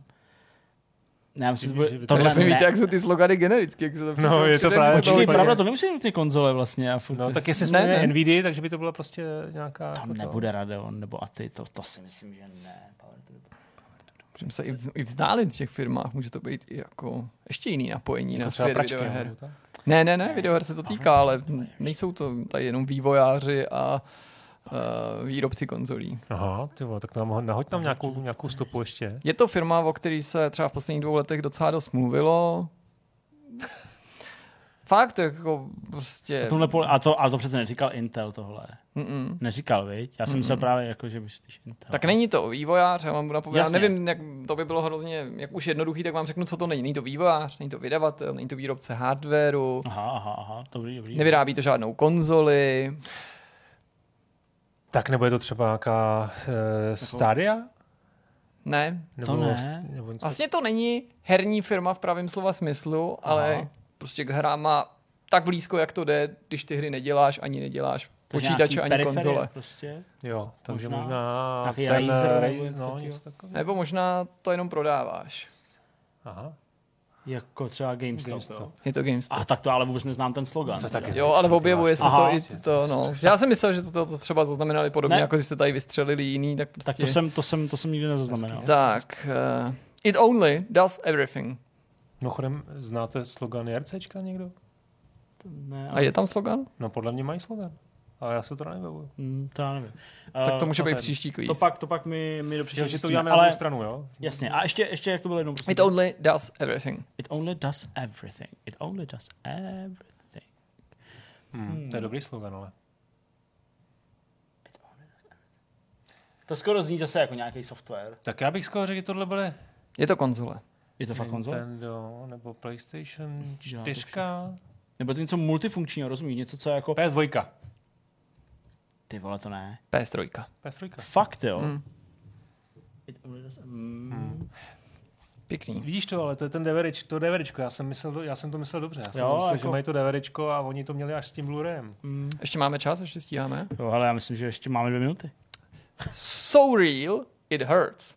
Ne, já myslím, že to Že to tohle mi víte, ne. jak jsou ty slogany generické. Jak se to No, je to právě- Počkej, pravda, to nemusí být ty konzole vlastně. A furt No, ty- tak jestli Ne, jsme ne. NVIDIA, takže by to byla prostě nějaká... Tam jako to. nebude Radeon nebo Aty, to, to si myslím, že ne. To Můžeme se i, v- i vzdálit v těch firmách, může to být i jako ještě jiný napojení Jako na svět pračky, videoher. Ne, ne, ne, videoher se to týká, ale nejsou to tady jenom vývojáři a uh, výrobci konzolí. Aha, ty vole, tak tam nahoď tam nějakou, nějakou stopu ještě. Je to firma, o který se třeba v posledních dvou letech docela dost mluvilo. Fakt, jako prostě... A, tomhle pole, a, to, a to přece neříkal Intel tohle. Mm-mm. Neříkal, viď? Já jsem myslel právě, jako, že myslíš Intel. Tak není to vývojář, já vám budu napovědět. Nevím, jak to by bylo hrozně, jak už jednoduchý, tak vám řeknu, co to není. Není to vývojář, není to vydavatel, není to výrobce hardwareu, Aha, aha, aha, dobrý, dobrý. nevyrábí to žádnou konzoli. Tak nebo je to třeba nějaká uh, Stadia? Ne, Nebo, To ne. Nebo něco vlastně to není herní firma v pravém slova smyslu, ale Aha. prostě k hrám má tak blízko, jak to jde, když ty hry neděláš, ani neděláš nějaký ani konzole. Prostě. Jo, takže Možná možná, nějaký ten Razer Ra- nebo něco no, něco takového. Nebo možná to jenom prodáváš. Aha. Jako třeba GameStop, GameStop. Je to GameStop. A tak to ale vůbec neznám ten slogan. To taky. Jo, ale objevuje se to i to, no. Já jsem myslel, že to, to, to třeba zaznamenali podobně, Ne. jako když jste tady vystřelili jiný, tak prostě... Tak to jsem, to jsem, to jsem nikdy nezaznamenal. Tak, uh, it only does everything. Mimochodem, znáte slogan JRCčka někdo? Ne, A je tam slogan? No podle mě mají slogan. Ale já se to nevybavuju. Hmm, to já nevím. Tak to Eh, může no být je- příští quiz. To pak, to pak mi, mi do příště Jo, že to uděláme na ale druhou stranu, jo? jasně. A ještě, ještě jak to bylo jednou. prosím It only does everything. It only does everything. It only does everything. Hmm. To je dobrý slogan, ale. To skoro zní zase jako nějaký software. Tak já bych skoro řekl, že tohle bude Je to konzole. Je to fakt konzol? Nintendo, nebo PlayStation Dělá to 4. Nebo to něco multifunkčního, rozumíš? Něco, co je jako... PS2. Ty vole, to ne. PS3. PS3. Fakt, jo? Mm. It only does... Mm. Pěkný. Vidíš to, ale to je ten DVDčko, to DVDčko, já jsem, myslel, já jsem to myslel dobře. Já jsem Jo, myslel, jako- že mají to DVDčko a oni to měli až s tím Blu-rayem. Mm. Ještě máme čas, ještě stíháme. Jo, ale já myslím, že ještě máme dvě minuty. So real, it hurts.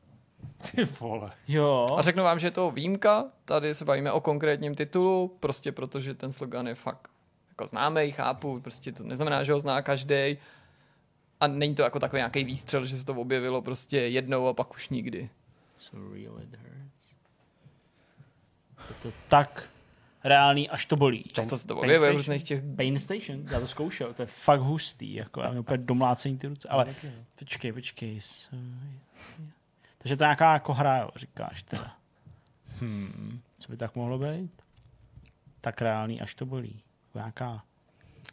Ty vole. Jo. A řeknu vám, že je to výjimka. Tady se bavíme o konkrétním titulu, prostě protože ten slogan je fakt jako známý, chápu, prostě to neznamená, že ho zná každý. A není to jako takový nějaký výstřel, že se to objevilo prostě jednou a pak už nikdy. So real it hurts. Je to tak reálný, až to bolí. Často se to objevuje v Station? různých těch... Pain Station, já to zkoušel, to je fakt hustý, jako já úplně domlácení ty ruce, ale počkej, počkej. So... Takže to je nějaká jako hra, jo, říkáš teda. Hmm, co by tak mohlo být? Tak reálný, až to bolí. Jako Nějaká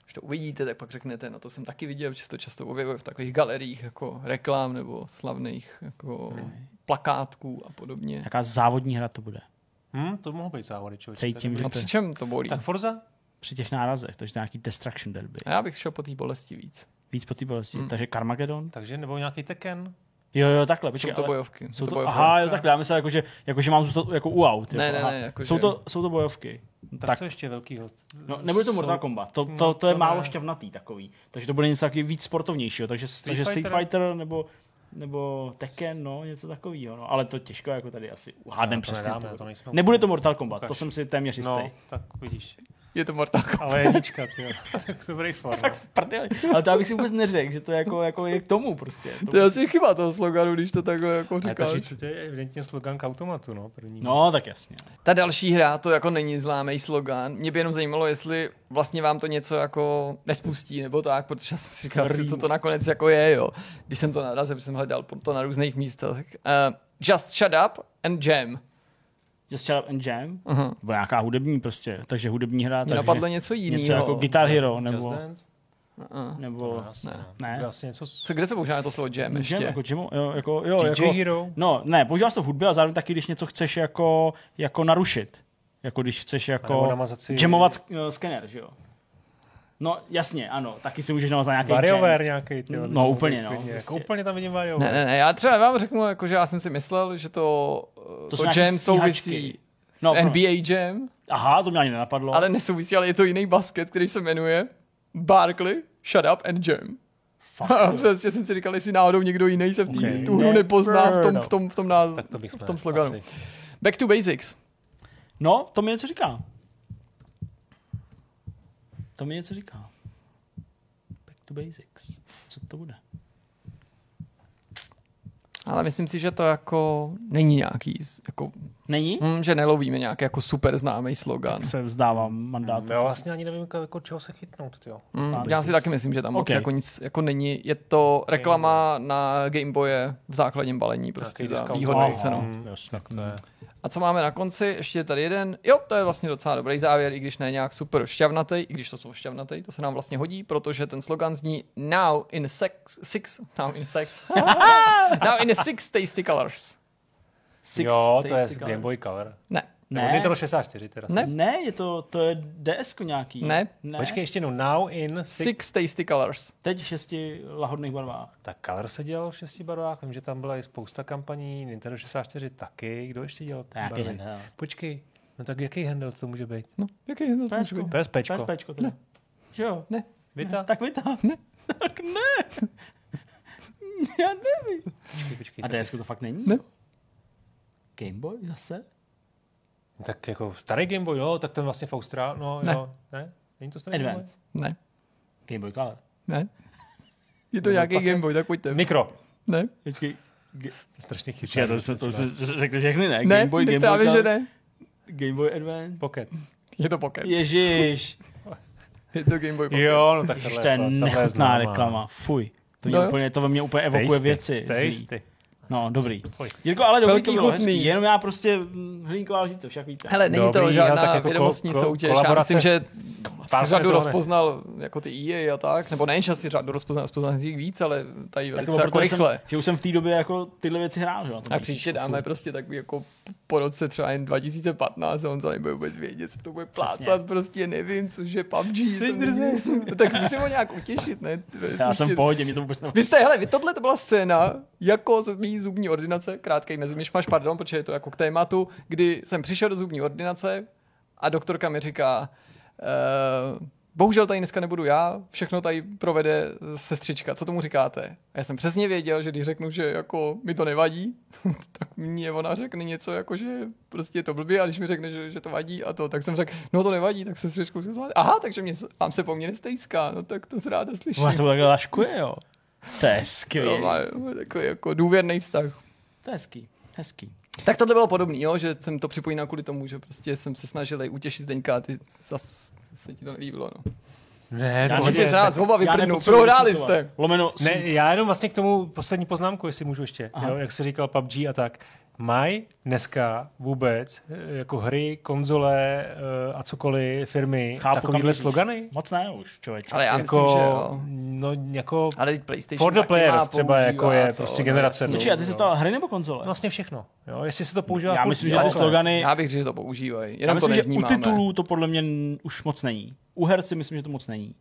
Když to uvidíte, tak pak řeknete, no to jsem taky viděl, že se to často objevuje v takových galeriích jako reklam nebo slavných jako plakátků a podobně. Nějaká závodní hra to bude. Hm, to mohou být závody, člověče. Cítím, že No to je při čem to bolí? Tak Forza? při těch nárazech, takže to je nějaký Destruction Derby. A já bych šel po té bolesti víc. Víc po té bolesti. Hmm. Takže Carmageddon? Takže nebo nějaký Tekken? Jo, jo, takhle, Jsou počkej, to ale bojovky. jsou to, bojovky. aha, jo, takhle, já myslel, jako, že, jako, že mám zůstat jako u aut. Ne, jako, ne, ne, jako, jsou, že- to, jsou to bojovky. Tak, Tak, tak co ještě velkýho? no, nebude to Mortal Jsou- Kombat, to, No, to, to je to málo ne. šťavnatý takový. Takže to bude něco taky víc sportovnějšího, takže Street, takže Street Fighter? Fighter nebo nebo Tekken, no, něco takového. No. Ale to těžko jako tady asi uhádnem to přesně. nedáme, to to nejsme Nebude to Mortal Kombat, to Ukaž. jsem si téměř jistý. No, tak vidíš. Je to Mortal Kombat. Ale jednička, ty jo. tak to dobrý form. Tak v prdeli. Ale to já bych si vůbec neřekl, že to jako, jako je k tomu prostě. To je asi chyba toho sloganu, když to takhle jako Ale říkáš. takže to je evidentně slogan k automatu, no, první. No, tak jasně. Ta další hra, to jako není známý slogan. Mě by jenom zajímalo, jestli vlastně vám to něco jako nespustí nebo tak, protože já jsem si říkal, co to nakonec jako je, jo. Když jsem to narazil, jsem hledal to na různých místech. Uh, just shut up and jam. Just Shut Up and Jam, Aha. byla nějaká hudební prostě, takže hudební hra, Mě takže napadlo něco jiného. něco jako Guitar Hero, Just nebo, Dance? Uh-uh. nebo ne. ne. Ne. Asi něco... s- Co, kde se používá to slovo jam ještě? Jam, jako, jamu, jo, jako, jo, DJ jako, Hero? no, ne, používáš to v hudbě a zároveň taky, když něco chceš jako, jako narušit. Jako když chceš jako jamovat sk- skener, že jo? No, jasně, ano, taky si můžeš namazat nějaký WarioWare jam. nějaký, ty jo, No, úplně, no, klidně- prostě. Jako úplně tam vidím Ne, WarioWare. ne, ne, já třeba vám řeknu, jako, že já jsem si myslel, že to, to, To jam souvisí s No, pro- NBA Jam, Aha, to mě ani nenapadlo. ale nesouvisí, ale je to jiný basket, který se jmenuje Barkley, Shut Up and Jam. A přesně jsem si říkal, jestli náhodou někdo jiný se v tý, Okay. tu hru nepozná v tom, v tom, v tom, náz, Tak to bychom v tom sloganu. asi- Back to basics. No, to mi něco říká. To mi něco říká. Back to basics. Co to bude? Ale myslím si, že to jako není nějaký, z- jako, Není? hm, že nelovíme nějaký jako super známý slogan. Se vzdávám mandátu. Já vlastně ani nevím, jako, čeho se chytnout, jo. Mm, já si taky myslím, že tam moc Ok. jako nic jako není. Je to reklama na Game Boye v základním balení prostě za výhodnou Aha. cenu. Mm, Jasně. tak to je. A co máme na konci? Ještě je tady jeden. Jo, to je vlastně docela dobrý závěr, i když ne nějak super šťavnatý, i když to jsou šťavnatý, to se nám vlastně hodí, protože ten slogan zní Now in sex, six, now in sex, now in six tasty colors. Six jo, to je. Game Boy Color. Ne, Nebo Ne, Nintendo 64 teda. Ne. ne, je to, to je ds nějaký. Ne. ne. Počkej, ještě jednou. Now in six. six tasty colors. Teď v šesti lahodných barvách. Tak Color se dělal v šesti barvách. Vím, že tam byla i spousta kampaní. Nintendo 64 taky. Kdo ještě dělal nějaký barvy? Počkej. No tak jaký handle to může být? No, jaký je to? může být? PSPčko. PSPčko teda. Že jo? Ne. Vita? Tak vy to. Ne. Tak ne. Já nevím. Počkej, počkej. A tak ds to fakt není? Ne. Game Boy zase? Tak jako starý Game Boy, jo, tak ten vlastně v Austrálii, no Ne. jo, ne? Není to starý Game Boy? Advance. Ne, Game Boy Color. ne. Je to nějaký Game Boy, tak pojďte. Mikro. Ne, Počkej. To je strašně chytré. Počkej, to, to, to, řekli všechny, ne? ne, Game Boy, ne Game právě, Boy že ne. Game Boy Advance. Pocket. Je to Pocket. Ježiš. Je to Game Boy Pocket. Jo, no tak tohle to je je nechutná reklama. Fuj. To, mě No úplně, to ve mně úplně evokuje Tasty, věci. Tasty. No, dobrý. Fuj. Jirko, ale dobrý Velký to bylo chutný. hezký. Jenom já prostě hlínková lžíce, však víte. Hele, není Dobrý, to žádná tak jako vědomostní ko- ko- soutěž. Já myslím, že Pár si řadu rozpoznal jako ty EA a tak, nebo nejen, že si řadu rozpoznal, rozpoznal jich víc, ale tady tak velice jako rychle. jsem, že už jsem v té době jako tyhle věci hrál. Že? A příště dáme prostě takový jako po roce třeba jen 2015 a on to nebude vůbec vědět, co to bude plácat, Přesně. prostě nevím, což je PUBG. Jsi nevím. No tak musím ho nějak utěšit, ne? Já Prostě- jsem v pohodě, mě to vůbec nevadí. Vy jste, hele, vy tohle to byla scéna jako z zubní ordinace, krátkej mezimyšmaš, pardon, protože je to jako k tématu, kdy jsem přišel do zubní ordinace a doktorka mi říká, uh, bohužel tady dneska nebudu já, všechno tady provede sestřička, co tomu říkáte? A já jsem přesně věděl, že když řeknu, že jako mi to nevadí, tak mě ona řekne něco jako, že prostě je to blbě a když mi řekne, že, že to vadí a to, tak jsem řekl, no to nevadí, tak sestřičku si. Aha, takže mě, vám se po mně nestejská, no tak to se ráda slyším. Vás to takhle laškuje, jo. To je No, skvělé. má takový jako důvěrný vztah. To je hezký. Hezký. Tak tohle bylo podobný, jo, že jsem to připojil kvůli tomu, že prostě jsem se snažil jej utěšit Zdeňka a ty zas se ti to nelíbilo. No. Ne, Já no, nevím, se Já vyprdnu, nepotřebuji prohráli jste. Lomeno, ne, ne. já jenom vlastně k tomu poslední poznámku, jestli můžu ještě, Aha. jo, jak jsi říkal PUBG a tak. Mají dneska vůbec eh, jako hry, konzole eh, a cokoliv firmy Chápu, takovýhle slogany? Moc ne už, člověče. Ale já jako, myslím, že jo. no, jako Ale PlayStation For the players třeba jako je to, prostě no, generace, jasně. Počkej, a ty jsi jo. to hry nebo konzole? vlastně všechno. Jo, jestli se to používá Já furt myslím, že ty takhle. slogany... Já bych řekl, že to používají. Já Jenom myslím, to že u titulů to podle mě už moc není. U her si myslím, že to moc není.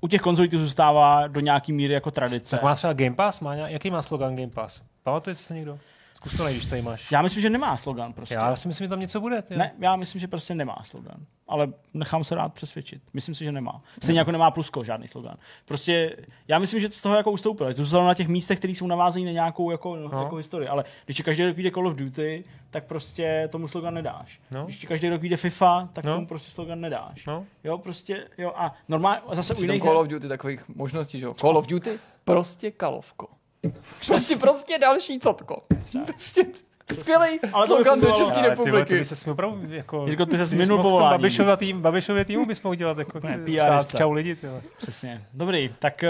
U těch konzolí to zůstává do nějaký míry jako tradice. Tak má třeba Game Pass? Má, nějak- jaký má slogan Game Pass? Pamatuje se někdo? Zkus to najít, když tady máš. Já myslím, že nemá slogan prostě. Já si myslím, že tam něco bude. Ty. Ne, já myslím, že prostě nemá slogan. Ale nechám se rád přesvědčit. Myslím si, že nemá. Stejně jako nemá plusko žádný slogan. Prostě já myslím, že z toho jako ustoupil. Zůstalo na těch místech, které jsou navázané na nějakou jako, no. jako historii. Ale když ti každý rok vyjde Call of Duty, tak prostě tomu slogan nedáš. No. Když ti každý rok vyjde FIFA, tak No. tomu prostě slogan nedáš. No. Jo, prostě, jo. A normálně, zase u jiných Call of Duty takových možností, že jo. Call of Duty, prostě kalovko. Prostě, prostě další cotko. Prostě skvělý to slogan do. České ty, ty republiky. by se opravdu jako... Jirko, ty ses my minul povolání. Babišova tým, Babišově týmu bychom udělat jako Úplně psát PRista. čau lidi. Tyhle. Přesně. Dobrý, tak...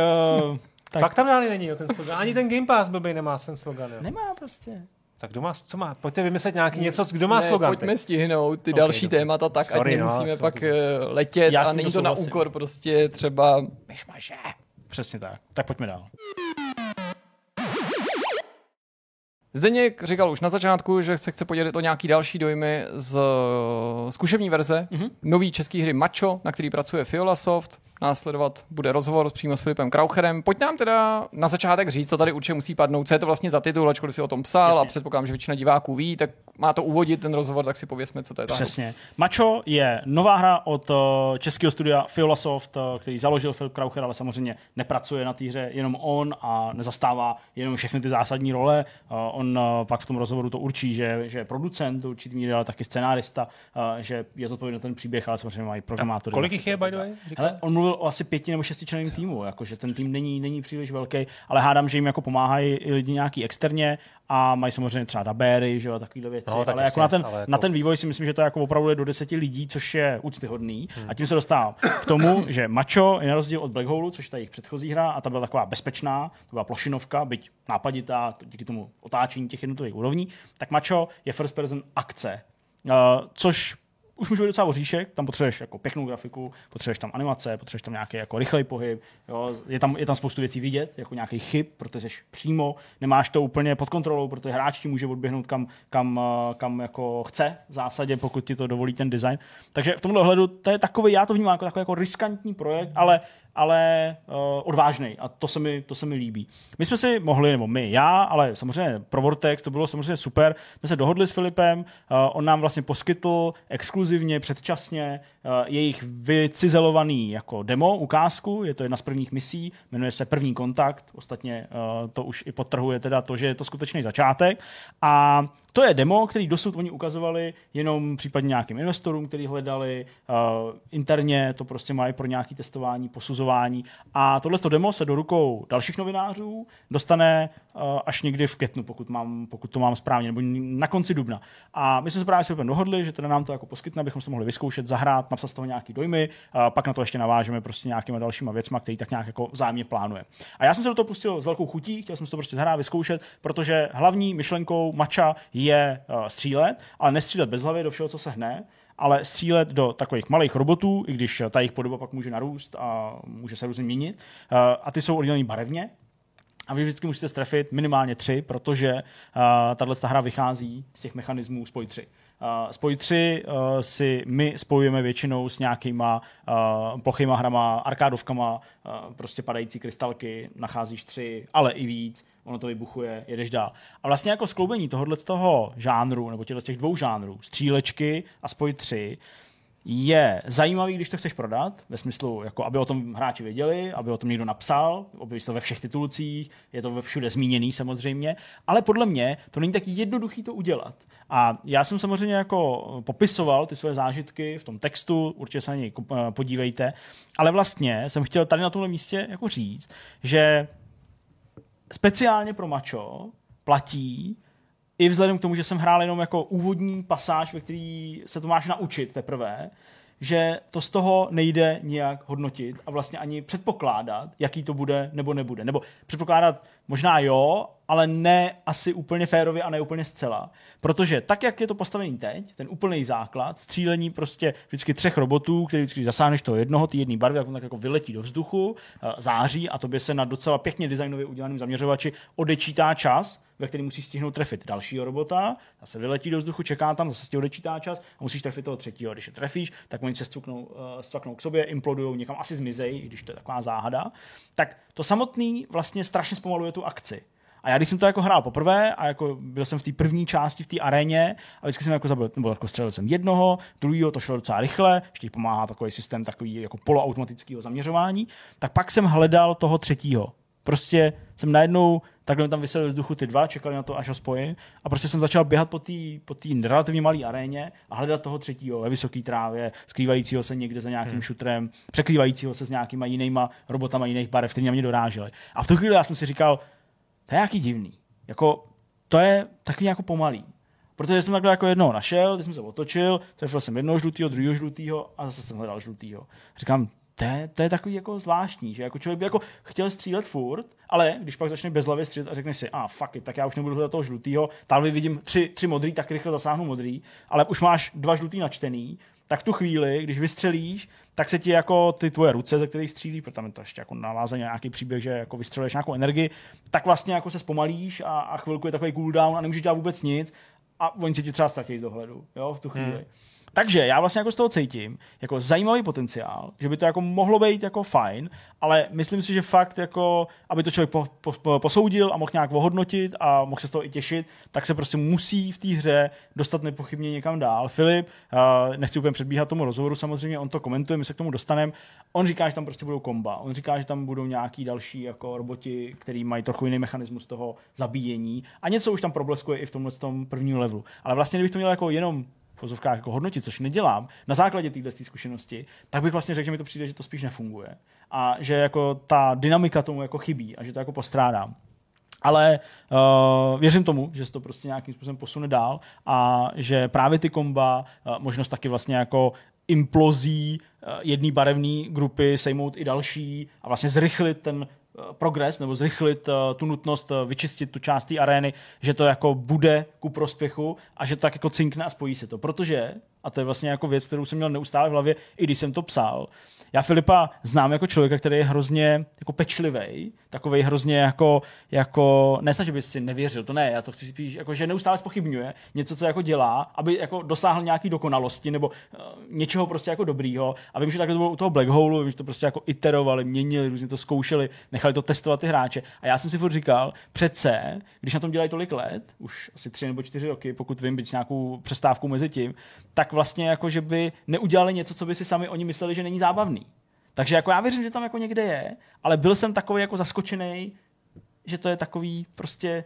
Uh, tak Fakt tam dále není jo, ten slogan. Ani ten Game Pass blbej nemá ten slogan. Jo. nemá prostě. Tak kdo má, co má? Pojďte vymyslet nějaký něco, kdo má ne, slogan. pojďme teď. stihnout ty Ok, další dobře. témata tak, Sorry, ať no, nemusíme co pak ty- eh, letět Já a není to na úkor prostě třeba myšmaše. Přesně tak. Tak pojďme dál. Zdeněk říkal už na začátku, že se chce podělit o nějaký další dojmy z zkušební verze mm-hmm. nový český hry Macho, na který pracuje Fiolasoft. Následovat bude rozhovor přímo s Filipem Kraucherem. Pojď nám teda na začátek říct, co tady určitě musí padnout, co je to vlastně za titul, ačkoliv si o tom psal Jasně. a předpokládám, že většina diváků ví, tak má to uvodit ten rozhovor, tak si pověsme, co to je za hru. Přesně. Macho je nová hra od uh, českého studia Fiolasoft, uh, který založil Filip Kraucher, ale samozřejmě nepracuje na té hře jenom on a nezastává jenom všechny ty zásadní role. Uh, on uh, pak v tom rozhovoru to určí, že, že je producent, určitý míry, ale taky scenárista, uh, že je zodpovědný ten příběh, ale samozřejmě mají programátory. Kolik jich je, by the way? On mluvil o asi pěti nebo šesti členním týmu, jakože ten tým není, není příliš velký, ale hádám, že jim jako pomáhají i lidi nějaký externě a mají samozřejmě třeba dabéry, že jo, takovéhle věci, No, tak ale jasně, jako na ten, ale jako- na ten vývoj si myslím, že to je jako opravdu je do deseti lidí, což je úctyhodný. Hmm. A tím se dostávám k tomu, že Macho je na rozdíl od Black Hole, což je ta jejich předchozí hra, a ta byla taková bezpečná, to byla plošinovka, byť nápaditá, díky tomu otáčení těch jednotlivých úrovní, tak Macho je first person akce, uh, což už může být docela oříšek, tam potřebuješ jako pěknou grafiku, potřebuješ tam animace, potřebuješ tam nějaký jako rychlej pohyb, jo, je, tam, je tam spoustu věcí vidět, jako nějaký chyb, protože jsi přímo, nemáš to úplně pod kontrolou, protože hráč ti může odběhnout kam, kam, eh, kam jako chce v zásadě, pokud ti to dovolí ten design. Takže v tomhle ohledu to je takový, já to vnímám jako takový jako riskantní projekt, ale ale uh, odvážný a to se, mi, to se mi líbí. My jsme si mohli, nebo my, já, ale samozřejmě pro Vortex, to bylo samozřejmě super, jsme se dohodli s Filipem, uh, on nám vlastně poskytl exkluzivně, předčasně uh, jejich vycizelovaný jako demo, ukázku, je to jedna z prvních misí, jmenuje se První kontakt, ostatně uh, to už i podtrhuje teda to, že je to skutečný začátek. A to je demo, který dosud oni ukazovali jenom případně nějakým investorům, který hledali. Uh, interně, to prostě mají pro nějaké testování, posuzování. A tohle demo se do rukou dalších novinářů dostane uh, až někdy v květnu, pokud, mám, pokud to mám správně, nebo na konci dubna. A my jsme se právě s dohodli, že teda nám to jako poskytne, abychom se mohli vyzkoušet, zahrát, napsat z toho nějaký dojmy, a pak na to ještě navážeme prostě nějakýma dalšíma věcma, který tak nějak jako vzájemně plánuje. A já jsem se do toho pustil s velkou chutí, chtěl jsem to prostě zahrát, vyzkoušet, protože hlavní myšlenkou mača je uh, střílet, ale nestřílet bez hlavy do všeho, co se hne, ale střílet do takových malých robotů, i když ta jejich podoba pak může narůst a může se různě měnit. Uh, a ty jsou oddělený barevně, a vy vždycky musíte strefit minimálně tři, protože uh, tahle hra vychází z těch mechanismů spoj 3. Spoj 3 uh, si my spojujeme většinou s nějakýma uh, plochýma hrama, arkádovkama, uh, prostě padající krystalky, nacházíš tři, ale i víc, ono to vybuchuje, jedeš dál. A vlastně jako skloubení tohohle z toho žánru, nebo těchto z těch dvou žánrů, střílečky a spoj 3, je zajímavý, když to chceš prodat, ve smyslu, jako aby o tom hráči věděli, aby o tom někdo napsal, objeví to ve všech titulcích, je to ve všude zmíněný samozřejmě, ale podle mě to není tak jednoduchý to udělat. A já jsem samozřejmě jako popisoval ty své zážitky v tom textu, určitě se na něj podívejte, ale vlastně jsem chtěl tady na tomhle místě jako říct, že speciálně pro mačo platí, i vzhledem k tomu, že jsem hrál jenom jako úvodní pasáž, ve který se to máš naučit teprve, že to z toho nejde nijak hodnotit a vlastně ani předpokládat, jaký to bude nebo nebude. Nebo předpokládat možná jo, ale ne asi úplně férově a ne úplně zcela. Protože tak, jak je to postavený teď, ten úplný základ, střílení prostě vždycky třech robotů, který vždycky zasáhneš toho jednoho, ty jedné barvy, jak on tak jako vyletí do vzduchu, září a tobě se na docela pěkně designově udělaném zaměřovači odečítá čas, ve který musí stihnout trefit dalšího robota, zase vyletí do vzduchu, čeká tam, zase ti odečítá čas a musíš trefit toho třetího. Když je trefíš, tak oni se stvuknou, uh, stvaknou k sobě, implodují, někam asi zmizej, když to je taková záhada. Tak to samotný vlastně strašně zpomaluje tu akci. A já když jsem to jako hrál poprvé a jako byl jsem v té první části v té aréně a vždycky jsem jako zabil, nebo jako střelil jsem jednoho, druhého, to šlo docela rychle, ještě pomáhá takový systém takový jako poloautomatického zaměřování, tak pak jsem hledal toho třetího. Prostě jsem najednou takhle tam vysel vzduchu ty dva, čekali na to, až ho spojím. A prostě jsem začal běhat po té po relativně malé aréně a hledat toho třetího ve vysoké trávě, skrývajícího se někde za nějakým hmm. šutrem, překrývajícího se s nějakýma jinýma robotama jiných barev, který na mě doráželi. A v tu chvíli já jsem si říkal, to je nějaký divný. Jako, to je taky jako pomalý. Protože jsem takhle jako jednoho našel, teď jsem se otočil, trefil jsem jednoho žlutého, druhého žlutého a zase jsem hledal žlutého. Říkám, to je, to je takový jako zvláštní, že jako člověk by jako chtěl střílet furt, ale když pak začne bezhlavě střílet a řekneš si, a ah, fuck it, tak já už nebudu hledat toho žlutého, tady vidím tři, tři modrý, tak rychle zasáhnu modrý, ale už máš dva žlutý načtený, tak v tu chvíli, když vystřelíš, tak se ti jako ty tvoje ruce, ze kterých střílí, protože tam je to ještě jako navázaný nějaký příběh, že jako vystřeluješ nějakou energii, tak vlastně jako se zpomalíš a, a chvilku je takový cooldown a nemůžeš dělat vůbec nic a oni se ti třeba ztratí z dohledu, jo, v tu chvíli. Hmm. Takže já vlastně jako z toho cítím jako zajímavý potenciál, že by to jako mohlo být jako fajn, ale myslím si, že fakt jako, aby to člověk po, po, posoudil a mohl nějak ohodnotit a mohl se z toho i těšit, tak se prostě musí v té hře dostat nepochybně někam dál. Filip, uh, nechci úplně předbíhat tomu rozhovoru, samozřejmě on to komentuje, my se k tomu dostaneme. On říká, že tam prostě budou komba. On říká, že tam budou nějaký další jako roboti, který mají trochu jiný mechanismus toho zabíjení a něco už tam probleskuje i v tomhle tom prvním levelu. Ale vlastně, kdybych to měl jako jenom vozovkách jako hodnotit, což nedělám, na základě téhle zkušenosti, tak bych vlastně řekl, že mi to přijde, že to spíš nefunguje. A že jako ta dynamika tomu jako chybí a že to jako postrádám. ale uh, věřím tomu, že se to prostě nějakým způsobem posune dál a že právě ty komba, uh, možnost taky vlastně jako implozí uh, jedné barevné grupy sejmout i další a vlastně zrychlit ten progres nebo zrychlit uh, tu nutnost uh, vyčistit tu část té arény, že to jako bude ku prospěchu a že to tak jako cinkne a spojí se to. Protože, a to je vlastně jako věc, kterou jsem měl neustále v hlavě, i když jsem to psal, já Filipa znám jako člověka, který je hrozně jako pečlivý, takový hrozně jako, jako ne že by si nevěřil, to ne, já to chci spíš, jako, že neustále spochybňuje něco, co jako dělá, aby jako dosáhl nějaký dokonalosti nebo uh, něčeho prostě jako dobrýho. A vím, že takhle to bylo u toho Black Hole, vím, že to prostě jako iterovali, měnili, různě to zkoušeli, nechali to testovat ty hráče. A já jsem si furt říkal, přece, když na tom dělají tolik let, už asi tři nebo čtyři roky, pokud vím, být nějakou přestávkou mezi tím, tak vlastně jako, že by neudělali něco, co by si sami oni mysleli, že není zábavný. Takže jako já věřím, že tam jako někde je, ale byl jsem takový jako zaskočený, že to je takový prostě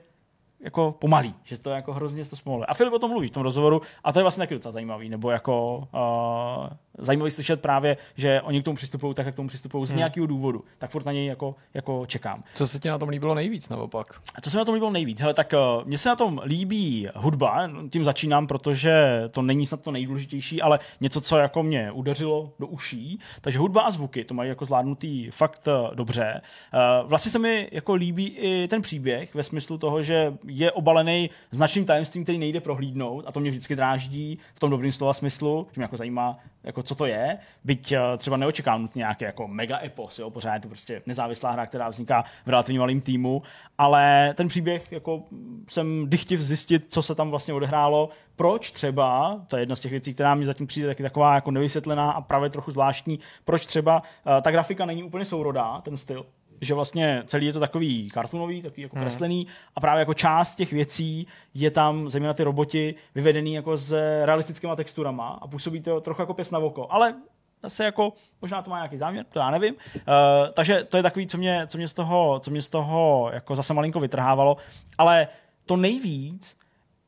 jako pomalý, že to je jako hrozně to smolé. A Filip o tom mluví v tom rozhovoru a to je vlastně taky docela zajímavý, nebo jako uh, zajímavý slyšet právě, že oni k tomu přistupují tak, jak k tomu přistupují z hmm. nějakého důvodu. Tak furt na něj jako, jako čekám. Co se ti na tom líbilo nejvíc, naopak? Co se mi na tom líbilo nejvíc? Hele, tak uh, mně se na tom líbí hudba, tím začínám, protože to není snad to nejdůležitější, ale něco, co jako mě udeřilo do uší. Takže hudba a zvuky, to mají jako zvládnutý fakt uh, dobře. Uh, vlastně se mi jako líbí i ten příběh ve smyslu toho, že je obalený značným tajemstvím, který nejde prohlídnout a to mě vždycky dráždí v tom dobrým slova smyslu, že mě jako zajímá, jako co to je, byť uh, třeba neočekám nutně nějaký jako mega epos, jo, pořád je to prostě nezávislá hra, která vzniká v relativně malém týmu, ale ten příběh, jako jsem dychtiv zjistit, co se tam vlastně odehrálo, proč třeba, to je jedna z těch věcí, která mi zatím přijde taky taková jako nevysvětlená a právě trochu zvláštní, proč třeba uh, ta grafika není úplně sourodá, ten styl, že vlastně celý je to takový kartunový, takový jako hmm. kreslený a právě jako část těch věcí je tam, zejména ty roboti, vyvedený jako s realistickými texturama a působí to trochu jako pěs na oko. Ale zase jako, možná to má nějaký záměr, to já nevím. Uh, takže to je takový, co mě, co mě z toho, co mě z toho jako zase malinko vytrhávalo. Ale to nejvíc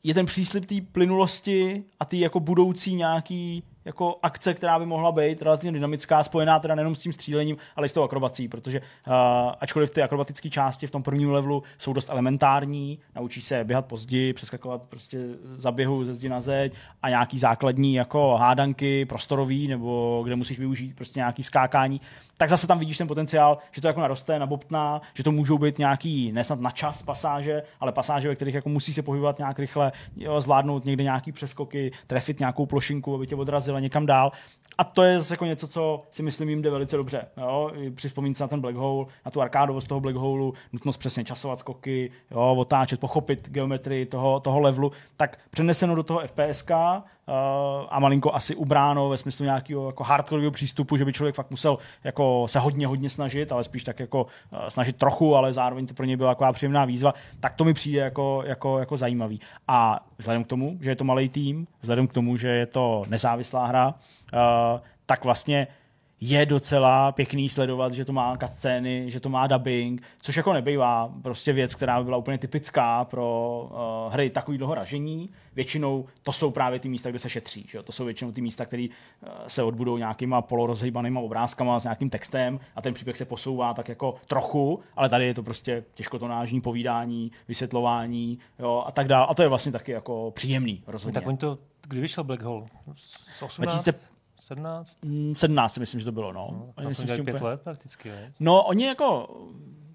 je ten příslip té plynulosti a ty jako budoucí nějaký jako akce, která by mohla být relativně dynamická, spojená teda nejenom s tím střílením, ale i s tou akrobací, protože uh, ačkoliv ty akrobatické části v tom prvním levelu jsou dost elementární, naučíš se běhat později, přeskakovat prostě za běhu ze zdi na zeď a nějaký základní jako hádanky prostorový, nebo kde musíš využít prostě nějaký skákání, tak zase tam vidíš ten potenciál, že to jako naroste, nabobtná, že to můžou být nějaký, nesnad na čas pasáže, ale pasáže, ve kterých jako musí se pohybovat nějak rychle, jo, zvládnout někde nějaký přeskoky, trefit nějakou plošinku, aby tě odrazila někam dál. A to je zase jako něco, co si myslím jim jde velice dobře. Jo? Při se na ten black hole, na tu arkádovost toho black holeu, nutnost přesně časovat skoky, jo? otáčet, pochopit geometrii toho, toho levelu, tak přeneseno do toho FPSK a malinko asi ubráno ve smyslu nějakého jako hardcoreového přístupu, že by člověk fakt musel jako se hodně, hodně snažit, ale spíš tak jako uh, snažit trochu, ale zároveň to pro něj byla taková příjemná výzva, tak to mi přijde jako, jako, jako zajímavý. A vzhledem k tomu, že je to malý tým, vzhledem k tomu, že je to nezávislá hra, uh, tak vlastně je docela pěkný sledovat, že to má cutscény, že to má dubbing, což jako nebývá prostě věc, která by byla úplně typická pro uh, hry takový dlouho ražení. Většinou to jsou právě ty místa, kde se šetří. Že? To jsou většinou ty místa, které uh, se odbudou nějakýma polorozhýbanýma obrázkama s nějakým textem a ten příběh se posouvá tak jako trochu, ale tady je to prostě těžkotonážní povídání, vysvětlování jo, a tak dále. A to je vlastně taky jako příjemný rozhodně. Tak oni to, kdy vyšel Black Hole? Z 18? 17? 17 si myslím, že to bylo, no. no oni myslím, pět úplně... let prakticky, ne? No, oni jako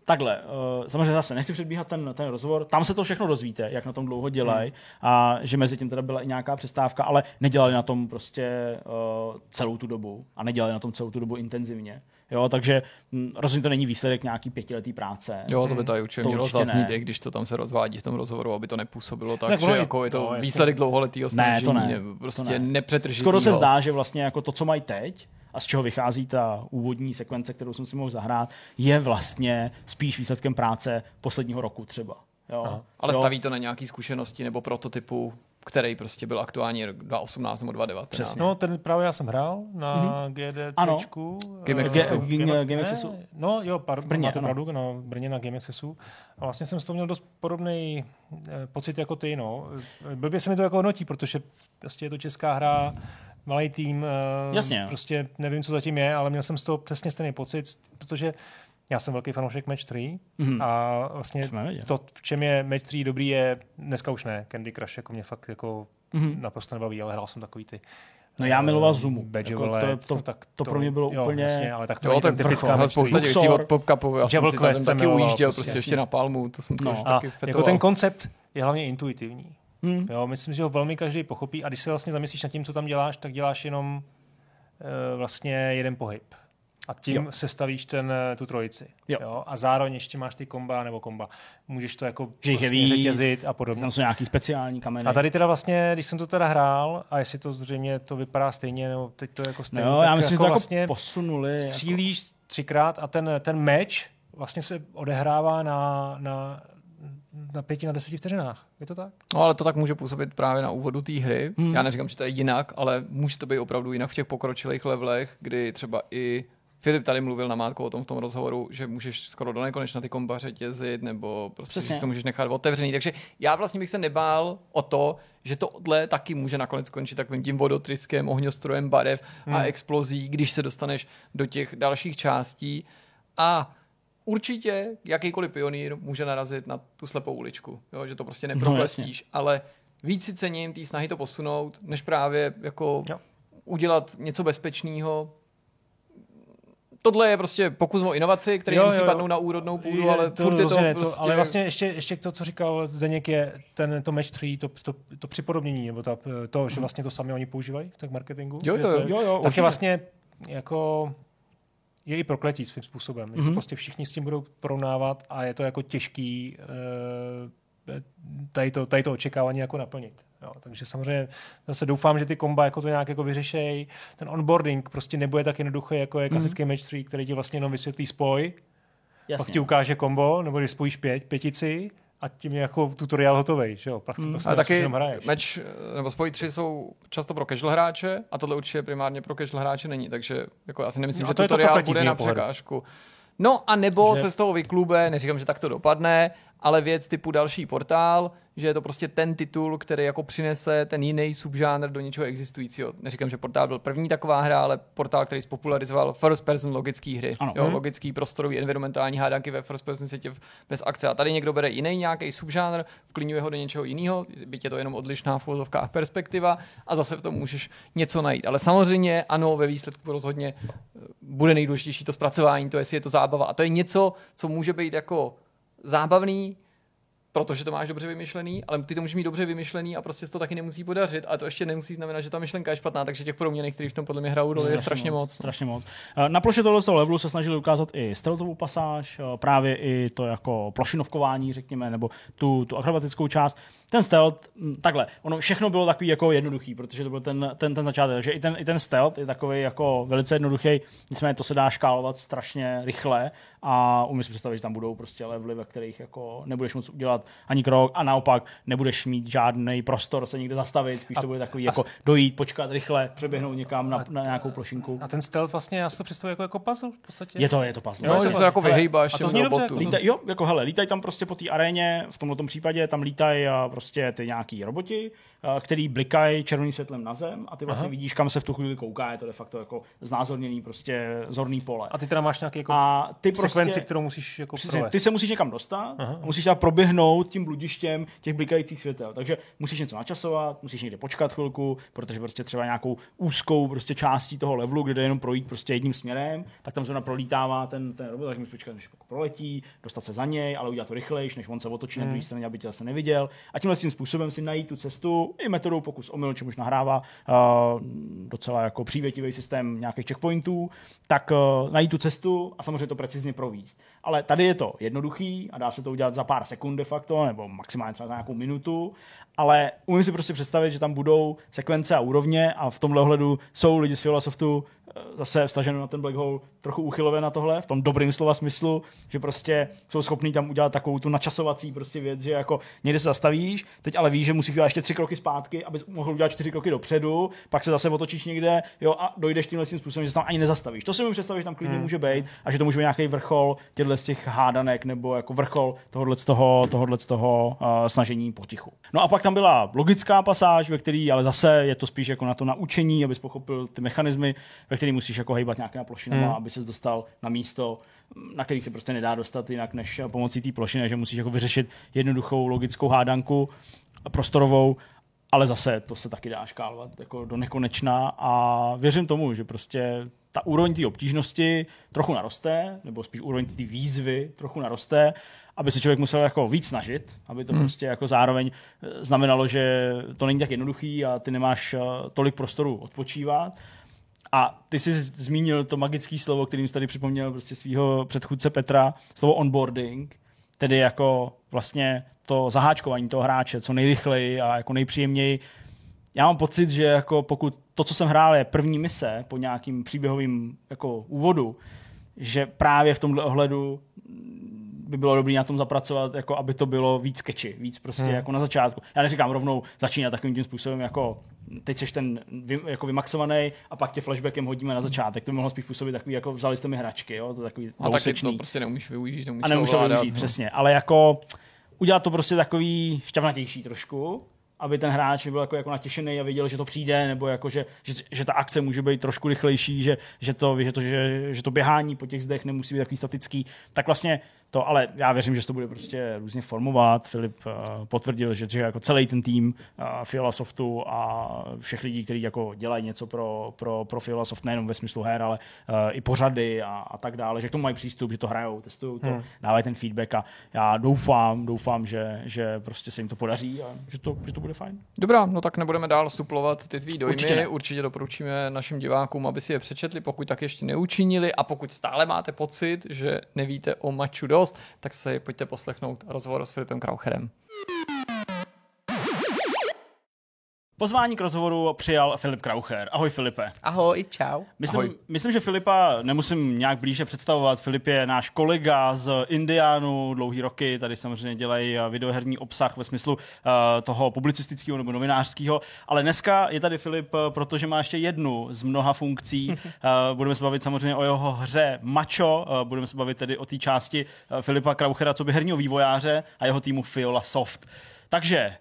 takhle, uh, samozřejmě zase nechci předbíhat ten, ten rozhovor, tam se to všechno dozvíte, jak na tom dlouho dělají hmm. a že mezi tím teda byla i nějaká přestávka, ale nedělali na tom prostě uh, celou tu dobu a nedělali na tom celou tu dobu intenzivně. Jo, takže hm, rozhodně to není výsledek nějaký pětiletý práce. Jo, to by tady určitě mělo zaznít, i když to tam se rozvádí v tom rozhovoru, aby to nepůsobilo tak, že jako je to no, výsledek dlouholetého snažení, ne, to ne, prostě to ne. nepřetržitýho. Skoro se zdá, že vlastně jako to, co mají teď, a z čeho vychází ta úvodní sekvence, kterou jsem si mohl zahrát, je vlastně spíš výsledkem práce posledního roku třeba. Jo. Ale jo. staví to na nějaké zkušenosti nebo prototypu který prostě byl aktuální 2018 nebo 2019. Přesně. No, ten právě já jsem hrál na mm-hmm. GDCčku. Ano. Game Accessu. Game Accessu. No jo, par, Brně, máte ano. pravdu, no, v Brně na Game Accessu. A vlastně jsem z toho měl dost podobný eh, pocit jako ty, no. Blbě se mi to jako hodnotí, protože prostě je to česká hra, malý tým, eh, Jasně. prostě nevím, co zatím je, ale měl jsem z toho přesně stejný pocit, protože Já jsem velký fanoušek Match 3 Mhm. a vlastně to, v čem je Match 3 dobrý, je dneska už ne. Candy Crush jako mě fakt jako Mhm. naprosto nebaví, ale hrál jsem takový ty No já miloval Zumu. Jako Wallet, to- to- tak to pro mě bylo jo, úplně- Jasně, ale tak to Jo, to ten typická vrchol, ale Match 3. spousta věcí od PopCupu, já jsem si tam taky ujížděl prostě, prostě ještě jasně. na Palmu, to jsem to No. už taky jako fetoval. ten koncept je hlavně intuitivní. Hmm. Jo, myslím, že ho velmi každý pochopí a když se vlastně zamyslíš nad tím, co tam děláš, tak děláš jenom uh, vlastně jeden pohyb. A tím Jo. jo. sestavíš ten, eh, tu trojici. Jo. A zároveň ještě máš ty komba nebo komba. Můžeš to jako Že vlastně víc. řetězit a podobně. Tam jsou nějaký speciální kameny. A tady teda vlastně, když jsem to teda hrál, a jestli to zřejmě to vypadá stejně, nebo teď to jako stejně, no, tak já myslím, jako že to vlastně jako posunuli. Jako... střílíš třikrát a ten, ten meč vlastně se odehrává na, na, na pěti, na deseti vteřinách. Je to tak? No ale to tak může působit právě na úvodu té hry. Hmm. Já neříkám, že to je jinak, ale může to být opravdu jinak v těch pokročilých levelech, kdy třeba i Filip tady mluvil na Mátko o tom v tom rozhovoru, že můžeš skoro do nekonečna ty komba řetězit, nebo prostě Přesně. si to můžeš nechat otevřený. Takže já vlastně bych se nebál o to, že tohle taky může nakonec skončit takovým tím vodotryskem, ohňostrojem barev hmm. a explozí, když se dostaneš do těch dalších částí. A určitě jakýkoliv pionýr může narazit na tu slepou uličku, jo? že to prostě neproklestíš, no, ale víc si cením té snahy to posunout, než právě jako Jo. udělat něco bezpečného. Tohle je prostě pokus o inovaci, který Jo, nemusí jo, jo. padnout na úrodnou půdu, Je, ale to furt je to rozhodně prostě... ale vlastně ještě, ještě to, co říkal Zdeněk, je ten, to Match 3, to, to, to připodobnění, nebo ta, to, že vlastně to sami oni používají, tak marketingu. Jo, jo, to jo, jo, tak určitě. je vlastně jako je i prokletí svým způsobem. Mm-hmm. Že to Mhm. prostě všichni s tím budou porovnávat a je to jako těžký eh, tady to, tady to očekávání jako naplnit. Jo, takže samozřejmě zase doufám, že ty komba jako to nějak jako vyřešejí. Ten onboarding prostě nebude tak jednoduchý, jako je klasický mm-hmm. match 3, který ti vlastně jenom vysvětlí spoj, Jasně. pak ti ukáže kombo, nebo když spojíš pět, pětici a tím je jako tutoriál hotový, že jo? Pak Mm. prostě Ale taky hraješ. meč, nebo spoj 3 jsou často pro casual hráče a tohle určitě primárně pro casual hráče není, takže jako já si nemyslím, No že to je to tutoriál z bude na pohledu. překážku. No a nebo Že- se z toho vyklube, neříkám, že tak to dopadne, ale věc typu další portál, že je to prostě ten titul, který jako přinese ten jiný subžánr do něčeho existujícího. Neříkám, že portál byl první taková hra, ale portál, který spopularizoval first person logické hry. Ano. Jo, Mhm. logický prostorový environmentální hádanky ve first person světě bez akce. A tady někdo bere jiný nějaký subžánr, vklínuje ho do něčeho jiného, byť je to jenom odlišná v uvozovkách perspektiva a zase v tom můžeš něco najít. Ale samozřejmě ano, ve výsledku rozhodně eh, bude nejdůležitější to zpracování, to jestli je to zábava. A to je něco, co může být jako zábavný, protože to máš dobře vymyšlený, ale ty to můžeš mít dobře vymyšlený a prostě se to taky nemusí podařit. A to ještě nemusí znamenat, že ta myšlenka je špatná, takže těch proměných, který v tom podle mě hrajou roli, je strašně moc. Strašně moc. Eh, Na ploše tohoto levelu se snažili ukázat i stealthovou pasáž, eh, právě i to jako plošinovkování, řekněme, nebo tu, tu akrobatickou část. Ten stealth, hm, takhle, ono všechno bylo takový jako jednoduchý, protože to byl ten, ten, ten začátek, takže i ten, i ten stealth je takový jako velice jednoduchý, nicméně to se dá škálovat strašně rychle a umím si představit, že tam budou prostě levely, ve kterých jako nebudeš moc udělat ani krok a naopak nebudeš mít žádný prostor se někde zastavit, spíš to bude takový jako dojít, počkat rychle, přeběhnout někam na, na nějakou plošinku. A ten stealth vlastně, já si to představuji jako, jako puzzle v podstatě. Je to, je to puzzle. Jo, Je že to- se jako hele, vyhejbáš a to těm zní dobře, robotům. jako Lítaj, jo, jako hele, lítají tam prostě po té aréně, v tomto případě tam lítají a prostě ty nějaký roboti, a, který blikají červeným světlem na zem a ty vlastně Aha. vidíš, kam se v tu chvíli kouká, je to de facto jako znázorněný prostě zorný pole. A ty teda máš nějaký jako A ty sekvenci, prostě, kterou musíš jako Přesně, provést. ty se musíš někam dostat, Aha. a musíš tam proběhnout tím bludištěm těch blikajících světel. Takže musíš něco načasovat, musíš někde počkat chvilku, protože prostě třeba nějakou úzkou prostě částí toho levelu, kde jde jenom projít prostě jedním směrem, tak tam zrovna prolítává ten, ten robot, takže musíš počkat, než jako proletí, dostat se za něj, ale udělat to rychlejš, než on se otočí na druhé straně, aby tě zase neviděl. A tímhle tím způsobem si najít tu cestu i metodou pokus omyl, čemuž nahrává uh, docela jako přívětivý systém nějakých checkpointů, tak uh, najít tu cestu a samozřejmě to precizně províst. Ale tady je to jednoduchý a dá se to udělat za pár sekund de facto, nebo maximálně třeba za nějakou minutu, ale umím si prostě představit, že tam budou sekvence a úrovně a v tomhle ohledu jsou lidi z Filosoftů eh, zase vstaženo na ten black hole trochu úchylové na tohle, v tom dobrým slova smyslu, že prostě jsou schopní tam udělat takovou tu načasovací prostě věc, že jako někde se zastavíš, teď ale víš, že musíš udělat ještě tři kroky zpátky, abys mohl udělat čtyři kroky dopředu, pak se zase otočíš někde, jo, a dojdeš tímhle tím způsobem, že se tam ani nezastavíš. To si umím představit, že tam klidně Hmm. může být a že to může být nějaký vrchol těchto z těch hádanek nebo jako vrchol tohohle z toho, tohohle z toho uh, snažení potichu. No a pak tam byla logická pasáž, ve který ale zase je to spíš jako na to naučení, abys pochopil ty mechanismy, ve který musíš jako hejbat nějakýma plošinama, Hmm. aby se dostal na místo, na který se prostě nedá dostat jinak než pomocí té plošiny, že musíš jako vyřešit jednoduchou logickou hádanku prostorovou, ale zase to se taky dá škálovat jako do nekonečna a věřím tomu, že prostě ta úroveň té obtížnosti trochu naroste, nebo spíš úroveň té výzvy trochu naroste, aby se člověk musel jako víc snažit, aby to hmm. prostě jako zároveň eh, znamenalo, že to není tak jednoduchý a ty nemáš eh, tolik prostoru odpočívat. A ty jsi zmínil to magické slovo, kterým jsi tady připomněl prostě svého předchůdce Petra, slovo onboarding, tedy jako vlastně to zaháčkování toho hráče co nejrychleji a jako nejpříjemněji. Já mám pocit, že jako pokud to, co jsem hrál, je první mise po nějakým příběhovým jako úvodu, že právě v tomhle ohledu by bylo dobré na tom zapracovat, jako aby to bylo víc keči, víc prostě hmm. jako na začátku. Já neříkám rovnou začínat takovým tím způsobem, jako teď jsi ten vy, jako vymaxovaný a pak tě flashbackem hodíme na začátek. To by mohlo spíš působit takový, jako vzali jste mi hračky, jo? to takový A taky dvousečný. to prostě neumíš využít, neumíš A nemůžu to využít, no. přesně. Ale jako udělat to prostě takový šťavnatější trošku, aby ten hráč byl jako, jako natěšený a věděl, že to přijde, nebo jako, že, že, že ta akce může být trošku rychlejší, že, že, to, že, to, že, že to běhání po těch zdech nemusí být takový statický. Tak vlastně to, ale já věřím, že se to bude prostě různě formovat. Filip uh, potvrdil, že, že jako celý ten tým uh, Fiola Softu a všech lidí, kteří jako dělají něco pro, pro, pro Fiola Soft, nejenom ve smyslu her, ale uh, i pořady a, a tak dále, že k tomu mají přístup, že to hrajou, testují to, hmm. dávají ten feedback a já doufám, doufám, že, že prostě se jim to podaří a že to, že to bude fajn. Dobrá, no tak nebudeme dál suplovat ty tvý dojmy. Určitě ne. Určitě doporučíme našim divákům, aby si je přečetli, pokud tak ještě neučinili a pokud stále máte pocit, že nevíte o maču dost, tak se pojďte poslechnout rozhovor s Filipem Kraucherem. Pozvání k rozhovoru přijal Filip Kraucher. Ahoj Filipe. Ahoj, čau. Myslím, Ahoj. myslím, že Filipa nemusím nějak blíže představovat. Filip je náš kolega z Indiánu, dlouhý roky, tady samozřejmě dělají videoherní obsah ve smyslu uh, toho publicistického nebo novinářského, ale dneska je tady Filip, eh, protože má ještě jednu z mnoha funkcí. Uh, budeme se bavit samozřejmě o jeho hře Macho, uh, budeme se bavit tedy o té části uh, Filipa Krauchera, co by herního vývojáře a jeho týmu Fiola Soft. Takže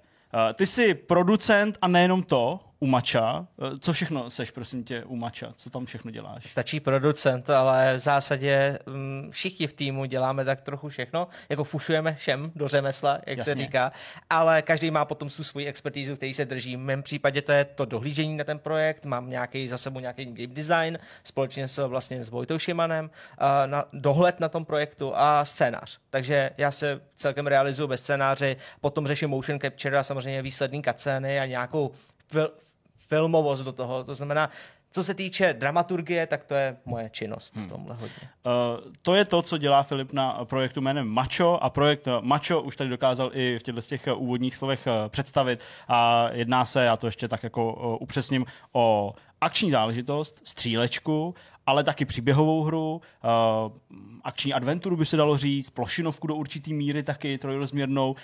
ty jsi producent a nejenom to u Mača. Uh, co všechno seš, prosím tě, u Mača? Co tam všechno děláš? Stačí producent, ale v zásadě mm, všichni v týmu děláme tak trochu všechno, jako fušujeme všem do řemesla, jak Jasně. se říká, ale každý má potom tu svoji expertízu, který se drží. V mém případě to je to dohlížení na ten projekt, mám nějaký za sebou nějaký game design společně s vlastně s Vojtou Šimanem, a na, dohled na tom projektu a scénář. Takže já se celkem realizuju bez scénáře, potom řeším motion capture a samozřejmě výsledný cutscény a nějakou fil, filmovost do toho. To znamená, co se týče dramaturgie, tak to je moje činnost v tomhle hodně. Uh, to je to, co dělá Filip na projektu jménem Macho a projekt uh, Macho už tady dokázal i v těchto z těch uh, úvodních slovech představit a jedná se, já to ještě tak jako upřesním, o akční záležitost, střílečku, ale taky příběhovou hru, uh, akční adventuru by se dalo říct, plošinovku do určitý míry taky trojrozměrnou, uh,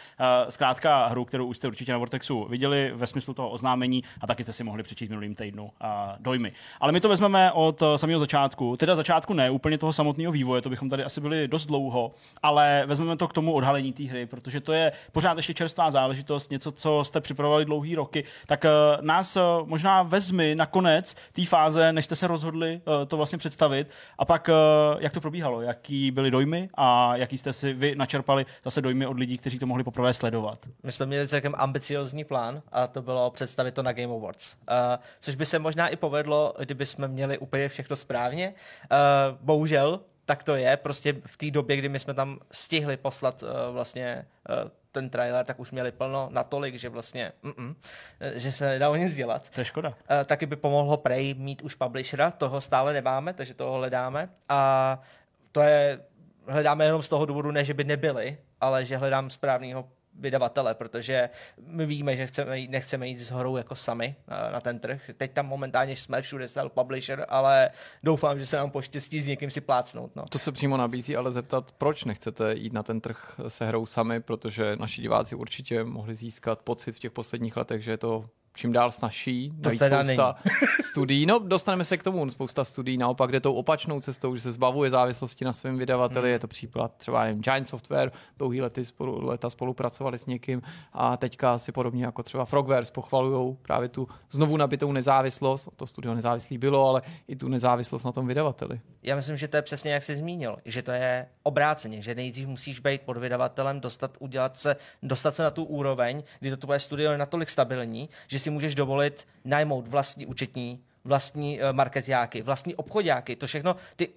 zkrátka hru, kterou už jste určitě na Vortexu viděli ve smyslu toho oznámení a taky jste si mohli přečíst minulým týdnu uh, dojmy. Ale my to vezmeme od uh, samého začátku, teda začátku ne, úplně toho samotného vývoje, to bychom tady asi byli dost dlouho, ale vezmeme to k tomu odhalení té hry, protože to je pořád ještě čerstvá záležitost, něco, co jste připravovali dlouhý roky, tak nás možná vezmi nakonec té fáze, než jste se rozhodli to vlastně představit. A pak jak to probíhalo, jaký byly dojmy a jaký jste si vy načerpali zase dojmy od lidí, kteří to mohli poprvé sledovat. My jsme měli celkem ambiciozní plán a to bylo představit to na Game Awards. Uh, což by se možná i povedlo, kdyby jsme měli úplně všechno správně. Uh, bohužel, tak to je. Prostě v té době, kdy my jsme tam stihli poslat uh, vlastně uh, ten trailer, tak už měli plno natolik, že vlastně mm-mm, že se nedalo nic dělat. To je škoda. Uh, taky by pomohlo Prey mít už publishera, toho stále nemáme, takže toho hledáme. A to je, hledáme jenom z toho důvodu, ne, že by nebyli, ale že hledám správného vydavatele, protože my víme, že chceme jít, nechceme jít s horou jako sami na, na ten trh. Teď tam momentálně jsme všude sell publisher, ale doufám, že se nám poštěstí s někým si plácnout. No. To se přímo nabízí, ale zeptat, proč nechcete jít na ten trh se hrou sami, protože naši diváci určitě mohli získat pocit v těch posledních letech, že je to čím dál snažší. To Navíc teda spousta studií. No, dostaneme se k tomu. Spousta studií naopak jde tou opačnou cestou, že se zbavuje závislosti na svém vydavateli. Hmm. Je to příklad třeba nevím, Giant Software, dlouhý lety spolu, leta spolupracovali s někým a teďka si podobně jako třeba Frogwares pochvalují právě tu znovu nabitou nezávislost. To studio nezávislý bylo, ale i tu nezávislost na tom vydavateli. Já myslím, že to je přesně jak jsi zmínil, že to je obráceně, že nejdřív musíš být pod vydavatelem, dostat, udělat se, dostat se na tu úroveň, kdy to tvoje studio je natolik stabilní, že si můžeš dovolit najmout vlastní účetní, vlastní uh, marketjáky, vlastní obchodjáky, to všechno, ty,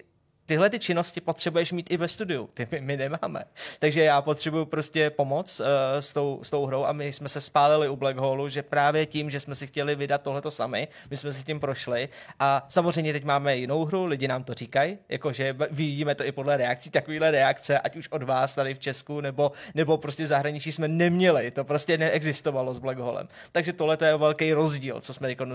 tyhle ty činnosti potřebuješ mít i ve studiu. Ty my, my nemáme. Takže já potřebuju prostě pomoc uh, s, tou, s tou hrou a my jsme se spálili u Black Hole, že právě tím, že jsme si chtěli vydat tohleto sami, my jsme si tím prošli a samozřejmě teď máme jinou hru, lidi nám to říkají, jakože vidíme to i podle reakcí, takovýhle reakce, ať už od vás tady v Česku nebo, nebo prostě zahraničí jsme neměli, to prostě neexistovalo s Black Holem. Takže tohle je velký rozdíl, co jsme jako, uh,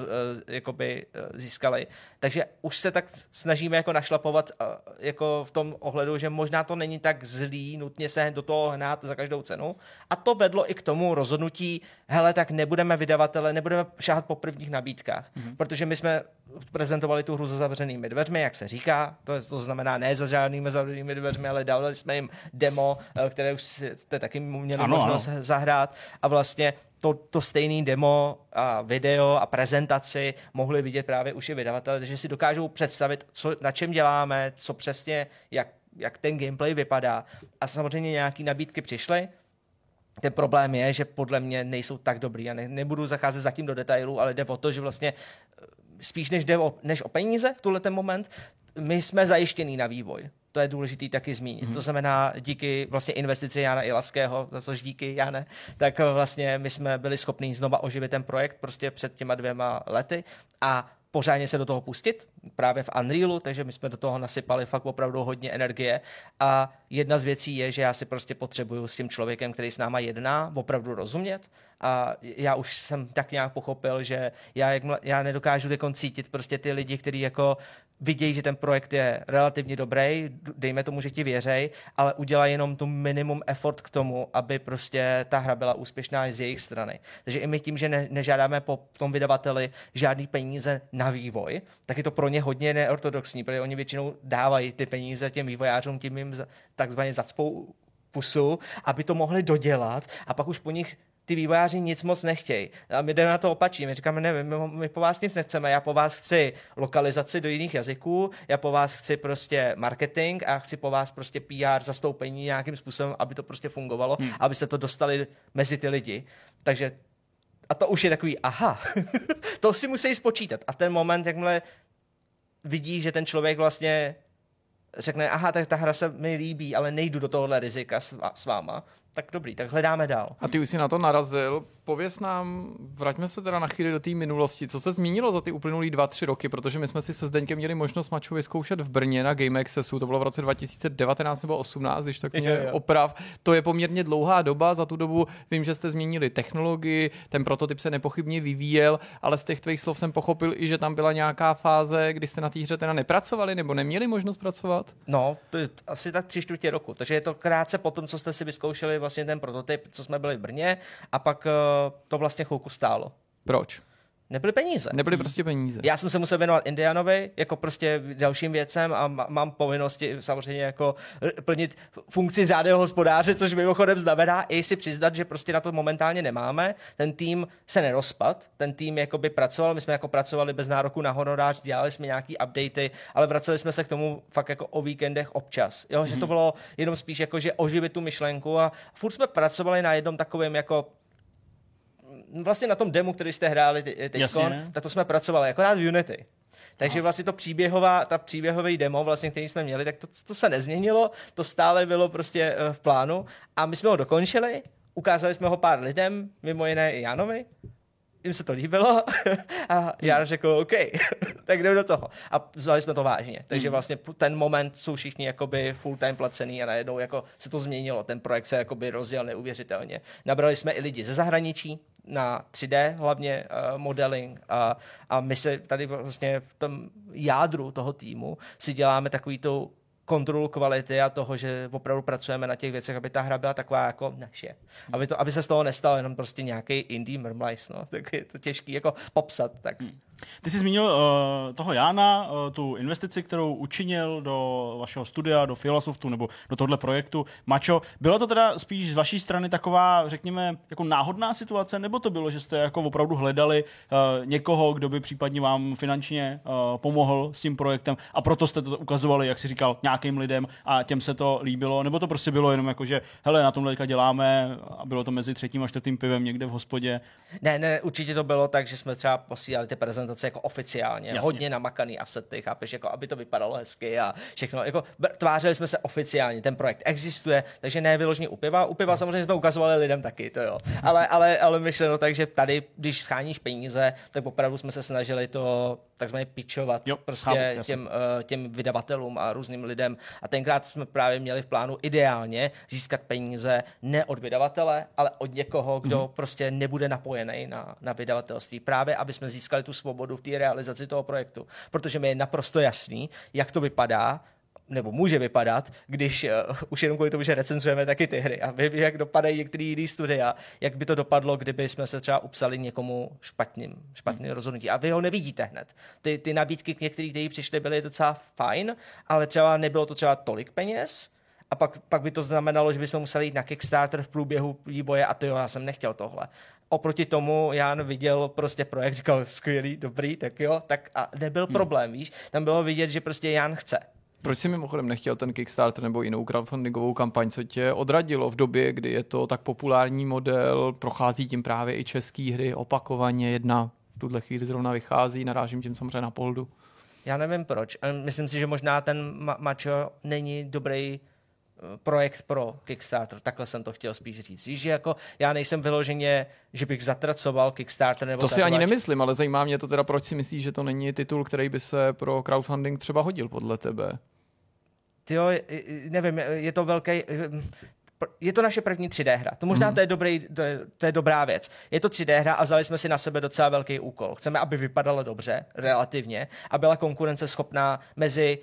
jakoby, uh, získali. Takže už se tak snažíme jako našlapovat jako v tom ohledu, že možná to není tak zlý nutně se do toho hnát za každou cenu. A to vedlo i k tomu rozhodnutí, hele, tak nebudeme vydavatele, nebudeme šáhat po prvních nabídkách, mm-hmm. protože my jsme prezentovali tu hru za zavřenými dveřmi, jak se říká, to, je, to znamená ne za žádnými zavřenými dveřmi, ale dávali jsme jim demo, eh, které už jste taky měli ano, možnost ano. zahrát a vlastně to, to stejný demo a video a prezentaci mohli vidět právě už i vydavatelé, takže si dokážou představit, co, na čem děláme, co přesně, jak, jak ten gameplay vypadá. A samozřejmě nějaké nabídky přišly, ten problém je, že podle mě nejsou tak dobrý. Já ne, nebudu zacházet zatím do detailů, ale jde o to, že vlastně eh, spíš než, jde o, než o peníze v tuhle ten moment, my jsme zajištění na vývoj. To je důležité taky zmínit. Mm-hmm. To znamená, díky vlastně investici Jana Ilavského, za což díky Jane, tak vlastně my jsme byli schopni znova oživit ten projekt prostě před těma dvěma lety a pořádně se do toho pustit, právě v Unrealu, takže my jsme do toho nasypali fakt opravdu hodně energie a jedna z věcí je, že já si prostě potřebuju s tím člověkem, který s náma jedná, opravdu rozumět a já už jsem tak nějak pochopil, že já, jak, já nedokážu cítit prostě ty lidi, kteří jako vidějí, že ten projekt je relativně dobrý, dejme tomu, že ti věřej, ale udělají jenom tu minimum effort k tomu, aby prostě ta hra byla úspěšná z jejich strany. Takže i my tím, že ne, nežádáme po tom vydavateli žádný peníze na vývoj, tak je to pro ně hodně neortodoxní, protože oni většinou dávají ty peníze těm vývojářům, tím jim takzvaně zacpou pusu, aby to mohli dodělat a pak už po nich ty vývojáři nic moc nechtějí. A my jdeme na to opačí. My říkáme, ne, my, my po vás nic nechceme, já po vás chci lokalizaci do jiných jazyků, já po vás chci prostě marketing a chci po vás prostě PR zastoupení nějakým způsobem, aby to prostě fungovalo, hmm. aby se to dostali mezi ty lidi. Takže a to už je takový, aha, to si musí spočítat. A v ten moment, jakmile vidí, že ten člověk vlastně řekne, aha, tak ta hra se mi líbí, ale nejdu do tohohle rizika s, s váma, tak dobrý, tak hledáme dál. A ty už si na to narazil. Pověz nám, vraťme se teda na chvíli do té minulosti. Co se zmínilo za ty uplynulý dva, tři roky? Protože my jsme si se Zdeňkem měli možnost maču vyzkoušet v Brně na Game Accessu. To bylo v roce 2019 nebo 18, když tak mě je, je. oprav. To je poměrně dlouhá doba. Za tu dobu vím, že jste změnili technologii, ten prototyp se nepochybně vyvíjel, ale z těch tvých slov jsem pochopil i, že tam byla nějaká fáze, kdy jste na té hře teda nepracovali nebo neměli možnost pracovat. No, to je asi tak tři čtvrtě roku. Takže je to krátce po tom, co jste si vyzkoušeli vlastně ten prototyp, co jsme byli v Brně a pak uh, to vlastně chvilku stálo. Proč? Nebyly peníze. Nebyly prostě peníze. Já jsem se musel věnovat Indianovi jako prostě dalším věcem a mám povinnosti samozřejmě jako plnit funkci řádného hospodáře, což mimochodem znamená i si přiznat, že prostě na to momentálně nemáme. Ten tým se nerozpad, ten tým jakoby pracoval, my jsme jako pracovali bez nároku na honorář, dělali jsme nějaký updaty, ale vraceli jsme se k tomu fakt jako o víkendech občas. Jo, mm-hmm. že to mhm. bylo jenom spíš jako, že oživit tu myšlenku a furt jsme pracovali na jednom takovém jako vlastně na tom demo, který jste hráli teď, tak to jsme pracovali, akorát v Unity. Takže vlastně to příběhová, ta příběhový demo, vlastně, který jsme měli, tak to, to se nezměnilo, to stále bylo prostě eh, v plánu. A my jsme ho dokončili, ukázali jsme ho pár lidem, mimo jiné i Janovi, jim se to líbilo a já řekl OK, tak jdeme do toho. A vzali jsme to vážně. Takže hmm. vlastně ten moment jsou všichni jakoby full time placený a najednou jako se to změnilo. Ten projekt se jakoby rozděl neuvěřitelně. Nabrali jsme i lidi ze zahraničí, na 3D hlavně uh, modeling a, a my se tady vlastně v tom jádru toho týmu si děláme takový tu kontrolu kvality a toho, že opravdu pracujeme na těch věcech, aby ta hra byla taková jako naše. Aby, to, aby se z toho nestalo jenom prostě nějaký indie mrmlajs, no. Tak je to těžký jako popsat. Tak. Hmm. Ty jsi zmínil uh, toho Jána, uh, tu investici, kterou učinil do vašeho studia, do Filosoftu nebo do tohle projektu. Mačo, bylo to teda spíš z vaší strany taková, řekněme, jako náhodná situace, nebo to bylo, že jste jako opravdu hledali uh, někoho, kdo by případně vám finančně uh, pomohl s tím projektem a proto jste to ukazovali, jak si říkal, nějakým lidem a těm se to líbilo, nebo to prostě bylo jenom jako, že hele, na tomhle děláme a bylo to mezi třetím a čtvrtým pivem někde v hospodě? Ne, ne, určitě to bylo tak, že jsme třeba posílali ty prezentace prezentace jako oficiálně, Jasně. hodně namakaný asety, chápeš, jako aby to vypadalo hezky a všechno. Jako, tvářili jsme se oficiálně, ten projekt existuje, takže ne vyloženě u piva. U piva hmm. samozřejmě jsme ukazovali lidem taky, to jo. Ale, ale, ale myšleno tak, že tady, když scháníš peníze, tak opravdu jsme se snažili to takzvaně pičovat jo, prostě chápu, těm, uh, těm vydavatelům a různým lidem. A tenkrát jsme právě měli v plánu ideálně získat peníze ne od vydavatele, ale od někoho, kdo mm. prostě nebude napojený na, na vydavatelství. Právě, aby jsme získali tu svobodu v té realizaci toho projektu. Protože mi je naprosto jasný, jak to vypadá, nebo může vypadat, když uh, už jenom kvůli tomu, že recenzujeme taky ty hry a vím, jak dopadají některé jiné studia, jak by to dopadlo, kdyby jsme se třeba upsali někomu špatným, špatným hmm. rozhodnutí. A vy ho nevidíte hned. Ty, ty nabídky k některých, kteří přišli, byly docela fajn, ale třeba nebylo to třeba tolik peněz, a pak, pak by to znamenalo, že bychom museli jít na Kickstarter v průběhu výboje a to jo, já jsem nechtěl tohle. Oproti tomu Jan viděl prostě projekt, říkal skvělý, dobrý, tak jo, tak a nebyl hmm. problém, víš, tam bylo vidět, že prostě Jan chce. Proč jsi mimochodem nechtěl ten Kickstarter nebo jinou crowdfundingovou kampaň, co tě odradilo v době, kdy je to tak populární model, prochází tím právě i české hry opakovaně, jedna v tuhle chvíli zrovna vychází, narážím tím samozřejmě na poldu. Já nevím proč. Myslím si, že možná ten ma- mačo není dobrý eh, projekt pro Kickstarter. Takhle jsem to chtěl spíš říct. Že jako já nejsem vyloženě, že bych zatracoval Kickstarter nebo To si ani nemyslím, ale zajímá mě to teda, proč si myslíš, že to není titul, který by se pro crowdfunding třeba hodil podle tebe? Tyjo, nevím, je to velký, je to naše první 3D hra. To možná mm. to, je dobrý, to, je, to je dobrá věc. Je to 3D hra a vzali jsme si na sebe docela velký úkol. Chceme, aby vypadala dobře, relativně, a byla konkurenceschopná mezi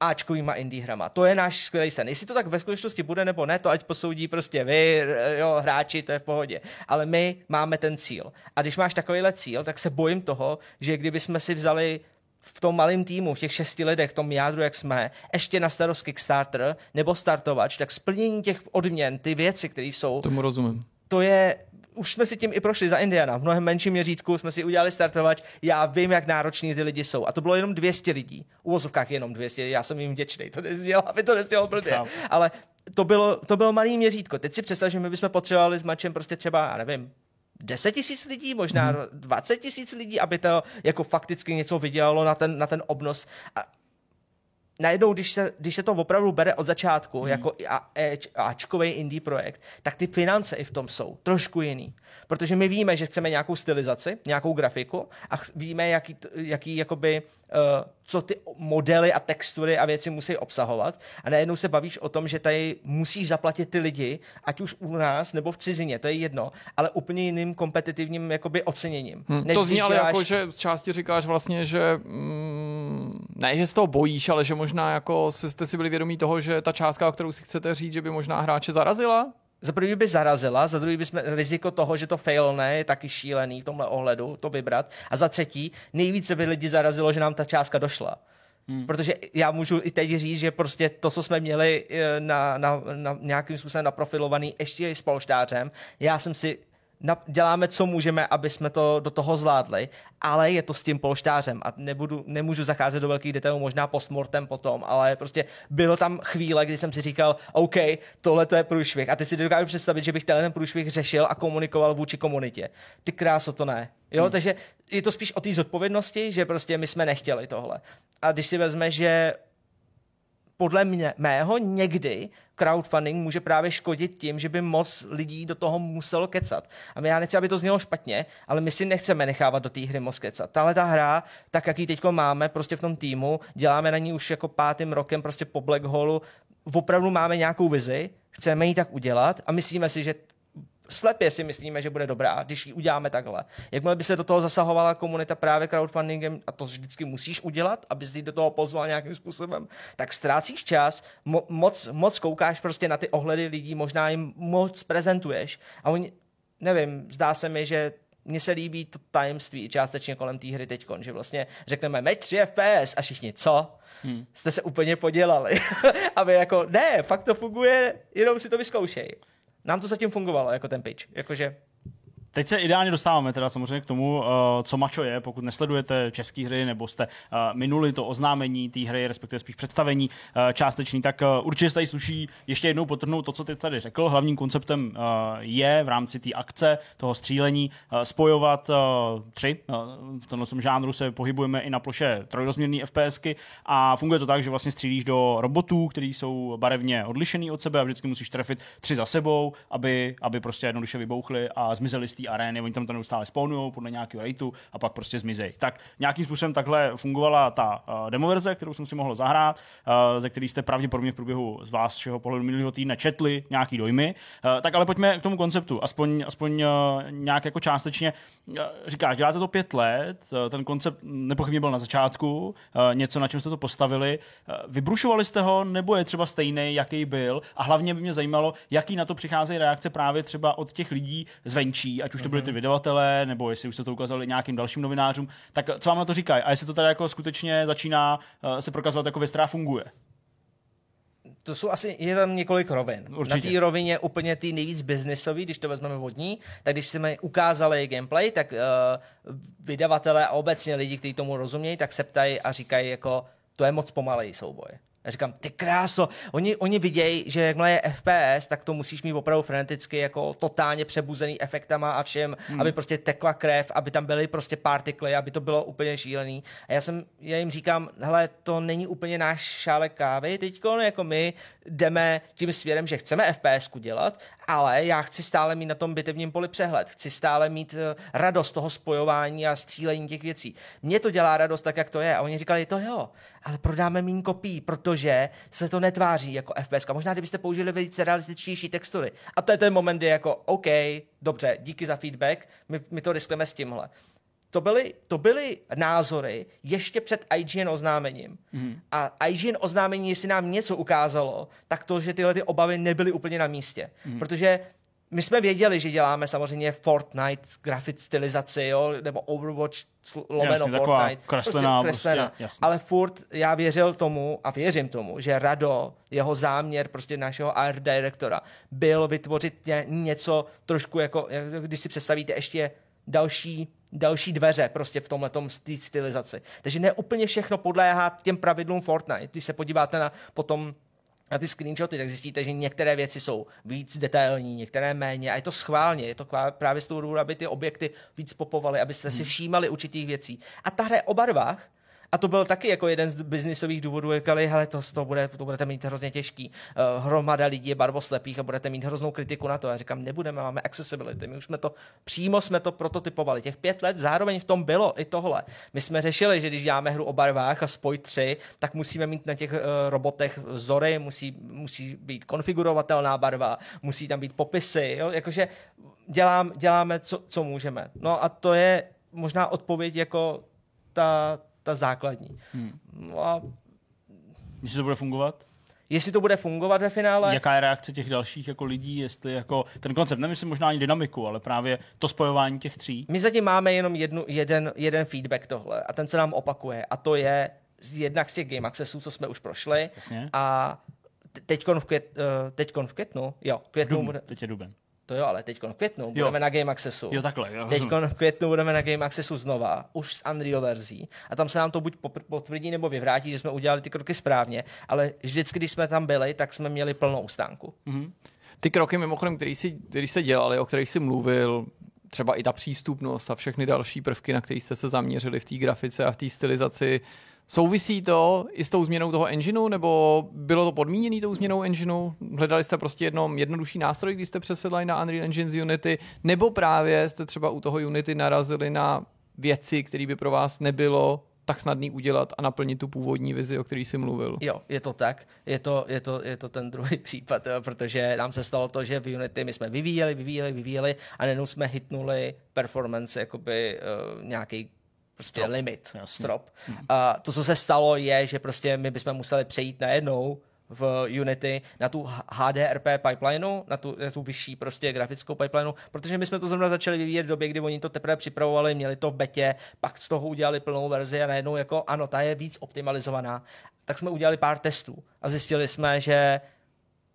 Ačkovýma indie hrama. To je náš skvělý sen. Jestli to tak ve skutečnosti bude nebo ne, to ať posoudí prostě vy, jo, hráči, to je v pohodě. Ale my máme ten cíl. A když máš takovýhle cíl, tak se bojím toho, že kdyby jsme si vzali v tom malém týmu, v těch šesti lidech, v tom jádru, jak jsme, ještě na starost Kickstarter nebo startovač, tak splnění těch odměn, ty věci, které jsou... Tomu rozumím. To je už jsme si tím i prošli za Indiana. V mnohem menším měřítku jsme si udělali startovač. Já vím, jak nároční ty lidi jsou. A to bylo jenom 200 lidí. U vozovkách jenom 200, já jsem jim vděčný. To nezdělal, aby to nezdělal blbě. Ale to bylo, to bylo malý měřítko. Teď si představ, že my bychom potřebovali s mačem prostě třeba, já nevím, 10 tisíc lidí, možná hmm. 20 tisíc lidí, aby to jako fakticky něco vydělalo na ten, na ten obnos. A najednou, když se, když se to opravdu bere od začátku, hmm. jako Ačkový indie projekt, tak ty finance i v tom jsou trošku jiný. Protože my víme, že chceme nějakou stylizaci, nějakou grafiku a víme, jaký, jaký jakoby, co ty modely a textury a věci musí obsahovat. A najednou se bavíš o tom, že tady musíš zaplatit ty lidi, ať už u nás nebo v cizině, to je jedno, ale úplně jiným kompetitivním jakoby oceněním. Hmm, to zní ale děláš... jako, že z části říkáš vlastně, že mm, ne, že z toho bojíš, ale že možná jako jste si byli vědomí toho, že ta částka, o kterou si chcete říct, že by možná hráče zarazila? Za prvý by zarazila, za druhý by jsme riziko toho, že to failne, je taky šílený v tomhle ohledu, to vybrat. A za třetí, nejvíce by lidi zarazilo, že nám ta částka došla. Hmm. Protože já můžu i teď říct, že prostě to, co jsme měli eh, na, na, na nějakým způsobem naprofilovaný ještě i s polštářem, já jsem si děláme, co můžeme, aby jsme to do toho zvládli, ale je to s tím polštářem a nebudu, nemůžu zacházet do velkých detailů, možná postmortem potom, ale prostě bylo tam chvíle, kdy jsem si říkal, OK, tohle to je průšvih a teď si dokážu představit, že bych ten průšvih řešil a komunikoval vůči komunitě. Ty kráso, to ne. Jo, hmm. takže je to spíš o té zodpovědnosti, že prostě my jsme nechtěli tohle. A když si vezme, že podle mě, mého někdy crowdfunding může právě škodit tím, že by moc lidí do toho muselo kecat. A my já nechci, aby to znělo špatně, ale my si nechceme nechávat do té hry moc kecat. Tahle ta hra, tak jak ji teď máme prostě v tom týmu, děláme na ní už jako pátým rokem prostě po Black Holu, opravdu máme nějakou vizi, chceme ji tak udělat a myslíme si, že slepě si myslíme, že bude dobrá, když ji uděláme takhle. Jakmile by se do toho zasahovala komunita právě crowdfundingem, a to vždycky musíš udělat, aby si do toho pozval nějakým způsobem, tak ztrácíš čas, mo- moc, moc koukáš prostě na ty ohledy lidí, možná jim moc prezentuješ a oni, nevím, zdá se mi, že mně se líbí to tajemství částečně kolem té hry teď, že vlastně řekneme meč 3 FPS a všichni, co? Hmm. Jste se úplně podělali. Aby jako, ne, fakt to funguje, jenom si to vyzkoušej. Nám to zatím fungovalo, jako ten pitch. Jakože Teď se ideálně dostáváme teda samozřejmě k tomu, eh, co mačo je, pokud nesledujete české hry nebo jste eh, minuli to oznámení té hry, respektive spíš představení eh, částečný, tak určitě se tady sluší ještě jednou potrhnout to, co ty tady řekl. Hlavním konceptem je v rámci té akce, toho střílení, spojovat tři. V tomhle žánru se pohybujeme i na ploše trojrozměrné FPSky a funguje to tak, že vlastně střílíš do robotů, který jsou barevně odlišený od sebe a vždycky musíš trefit tři za sebou, aby, aby prostě jednoduše vybouchly a zmizely té arény, oni tam to neustále spawnují podle nějakého rateu a pak prostě zmizejí. Tak nějakým způsobem takhle fungovala ta uh, demoverze, kterou jsem si mohl zahrát, uh, ze který jste pravděpodobně v průběhu z vás všeho pohledu minulého týdne četli nějaký dojmy. Uh, tak ale pojďme k tomu konceptu, aspoň, aspoň uh, nějak jako částečně. Uh, říkáš, děláte to pět let, uh, ten koncept nepochybně byl na začátku, uh, něco, na čem jste to postavili. Uh, vybrušovali jste ho, nebo je třeba stejný, jaký byl? A hlavně by mě zajímalo, jaký na to přicházejí reakce právě třeba od těch lidí zvenčí, ať už to byly ty vydavatelé, nebo jestli už jste to ukázali nějakým dalším novinářům, tak co vám na to říkají? A jestli to tady jako skutečně začíná uh, se prokazovat jako věc, která funguje? to jsou asi, je tam několik rovin. Určitě. Na té rovině úplně ty nejvíc biznisový, když to vezmeme vodní, tak když jsme ukázali gameplay, tak uh, vydavatelé a obecně lidi, kteří tomu rozumějí, tak se ptají a říkají jako, to je moc pomalej souboj. Já říkám, ty kráso, oni, oni vidějí, že jakmile je FPS, tak to musíš mít opravdu freneticky jako totálně přebuzený efektama a všem, hmm. aby prostě tekla krev, aby tam byly prostě partikly, aby to bylo úplně šílený. A já jsem, já jim říkám, hele, to není úplně náš šálek kávy teďko, jako my jdeme tím směrem, že chceme FPS dělat, ale já chci stále mít na tom bitevním poli přehled, chci stále mít uh, radost toho spojování a střílení těch věcí. Mně to dělá radost tak, jak to je. A oni říkali, to jo, ale prodáme méně kopií, protože se to netváří jako FPS. Možná, kdybyste použili více realističnější textury. A to je ten moment, kdy jako, OK, dobře, díky za feedback, my, my to riskneme s tímhle. To byly, to byly názory ještě před IGN oznámením. Mm. A IGN oznámení, jestli nám něco ukázalo, tak to, že tyhle ty obavy nebyly úplně na místě. Mm. Protože my jsme věděli, že děláme samozřejmě Fortnite, grafit stylizaci, jo, nebo Overwatch lomeno jasně, Fortnite. Kreslená, prostě kreslená. Prostě, ale furt já věřil tomu a věřím tomu, že Rado, jeho záměr prostě našeho art directora byl vytvořit něco trošku jako, když si představíte ještě další další dveře prostě v tomhle stylizaci. Takže ne úplně všechno podléhá těm pravidlům Fortnite. Když se podíváte na potom na ty screenshoty, tak zjistíte, že některé věci jsou víc detailní, některé méně a je to schválně, je to právě z toho důvodu, aby ty objekty víc popovaly, abyste si hmm. všímali určitých věcí. A ta hra je o barvách, a to byl taky jako jeden z biznisových důvodů, říkali, hele, to, to, bude, to budete mít hrozně těžký. Uh, hromada lidí je barvoslepých a budete mít hroznou kritiku na to. Já říkám, nebudeme, máme accessibility. My už jsme to, přímo jsme to prototypovali. Těch pět let zároveň v tom bylo i tohle. My jsme řešili, že když děláme hru o barvách a spoj 3, tak musíme mít na těch uh, robotech vzory, musí, musí být konfigurovatelná barva, musí tam být popisy, jo? jakože dělám, děláme, co, co můžeme. No a to je možná odpověď jako ta, ta základní. Hmm. No a... Jestli to bude fungovat? Jestli to bude fungovat ve finále. Jaká je reakce těch dalších jako lidí, jestli jako ten koncept, nemyslím možná ani dynamiku, ale právě to spojování těch tří. My zatím máme jenom jednu, jeden, jeden feedback tohle a ten se nám opakuje a to je jednak z těch game accessů, co jsme už prošli Jasně. a teďkon v, květ, uh, teďkon v květnu, jo, květnu Dubn, bude... teď je duben. To jo, ale teď v květnu jo. budeme na Game Accessu. Jo, takhle. Teď v květnu budeme na Game Accessu znova, už s Unreal verzí. A tam se nám to buď potvrdí nebo vyvrátí, že jsme udělali ty kroky správně, ale vždycky, když jsme tam byli, tak jsme měli plnou stánku. Mm-hmm. Ty kroky, mimochodem, který, si, který jste dělali, o kterých jsi mluvil, třeba i ta přístupnost a všechny další prvky, na které jste se zaměřili v té grafice a v té stylizaci, Souvisí to i s tou změnou toho engineu, nebo bylo to podmíněné tou změnou engineu? Hledali jste prostě jednom jednodušší nástroj, když jste přesedlali na Unreal Engine z Unity, nebo právě jste třeba u toho Unity narazili na věci, které by pro vás nebylo tak snadný udělat a naplnit tu původní vizi, o který jsi mluvil. Jo, je to tak. Je to, je to, je to ten druhý případ, jo, protože nám se stalo to, že v Unity my jsme vyvíjeli, vyvíjeli, vyvíjeli a najednou jsme hitnuli performance jakoby uh, nějaký prostě strop. limit, Jasně. strop. Hmm. A to, co se stalo, je, že prostě my bychom museli přejít najednou v Unity na tu HDRP pipelineu, na tu, na tu vyšší prostě grafickou pipelineu, protože my jsme to zrovna začali vyvíjet v době, kdy oni to teprve připravovali, měli to v betě, pak z toho udělali plnou verzi a najednou jako ano, ta je víc optimalizovaná. Tak jsme udělali pár testů a zjistili jsme, že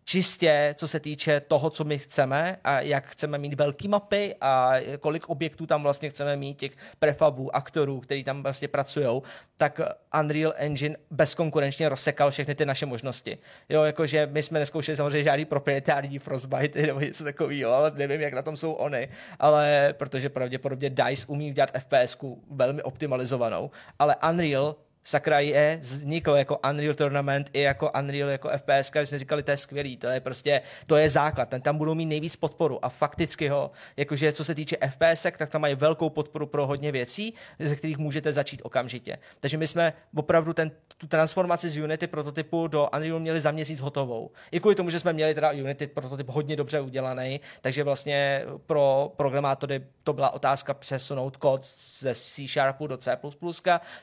čistě co se týče toho, co my chceme a jak chceme mít velké mapy a kolik objektů tam vlastně chceme mít, těch prefabů, aktorů, který tam vlastně pracují, tak Unreal Engine bezkonkurenčně rozsekal všechny ty naše možnosti. Jo, jakože my jsme neskoušeli samozřejmě žádný proprietární Frostbite nebo něco takového, ale nevím, jak na tom jsou oni, ale protože pravděpodobně DICE umí udělat FPS velmi optimalizovanou, ale Unreal sakra je vznikl jako Unreal Tournament i jako Unreal jako FPS, když jsme říkali, to je skvělý, to je prostě, to je základ, ten tam budou mít nejvíc podporu a fakticky ho, jakože co se týče FPS, tak tam mají velkou podporu pro hodně věcí, ze kterých můžete začít okamžitě. Takže my jsme opravdu ten, tu transformaci z Unity prototypu do Unreal měli za měsíc hotovou. I kvůli tomu, že jsme měli teda Unity prototyp hodně dobře udělaný, takže vlastně pro programátory to byla otázka přesunout kód ze C Sharpu do C++,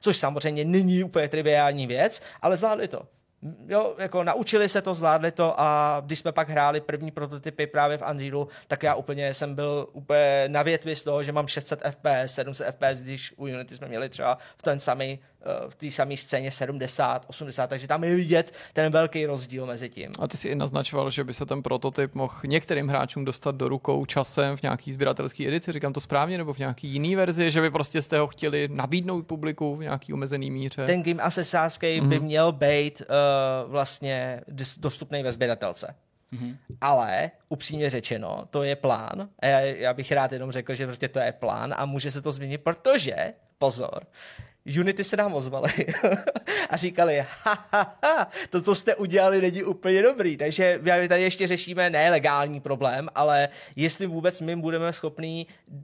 což samozřejmě není není úplně triviální věc, ale zvládli to. Jo, jako naučili se to, zvládli to a když jsme pak hráli první prototypy právě v Unrealu, tak já úplně jsem byl úplně na větvi z toho, že mám 600 FPS, 700 FPS, když u Unity jsme měli třeba v ten samý v té samé scéně 70, 80, takže tam je vidět ten velký rozdíl mezi tím. A ty si i naznačoval, že by se ten prototyp mohl některým hráčům dostat do rukou časem v nějaký sběratelský edici, říkám to správně, nebo v nějaký jiný verzi, že by prostě jste ho chtěli nabídnout publiku v nějaký omezený míře. Ten Game Assassin's mm-hmm. by mhm. měl být uh, vlastně dostupný ve sběratelce. Mm-hmm. Ale upřímně řečeno, to je plán. A já, já bych rád jenom řekl, že prostě to je plán a může se to změnit, protože, pozor, Unity se nám ozvali a říkali, ha, ha, ha, to, co jste udělali, není úplně dobrý. Takže my tady ještě řešíme nelegální problém, ale jestli vůbec my budeme schopní eh,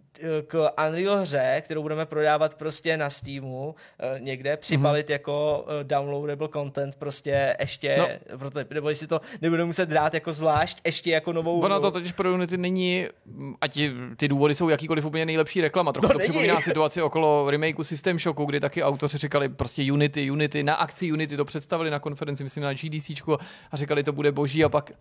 k Unreal hře, kterou budeme prodávat prostě na Steamu eh, někde, připalit mm-hmm. jako eh, downloadable content prostě ještě, no. proto, nebo jestli to nebudeme muset dát jako zvlášť ještě jako novou... Ono to totiž pro Unity není, ať ty důvody jsou jakýkoliv úplně nejlepší reklama. Trochu no, to není. připomíná situaci okolo remakeu System Shocku, kdy taky autoři říkali prostě Unity, Unity, na akci Unity to představili na konferenci, myslím na GDC a říkali, to bude boží a pak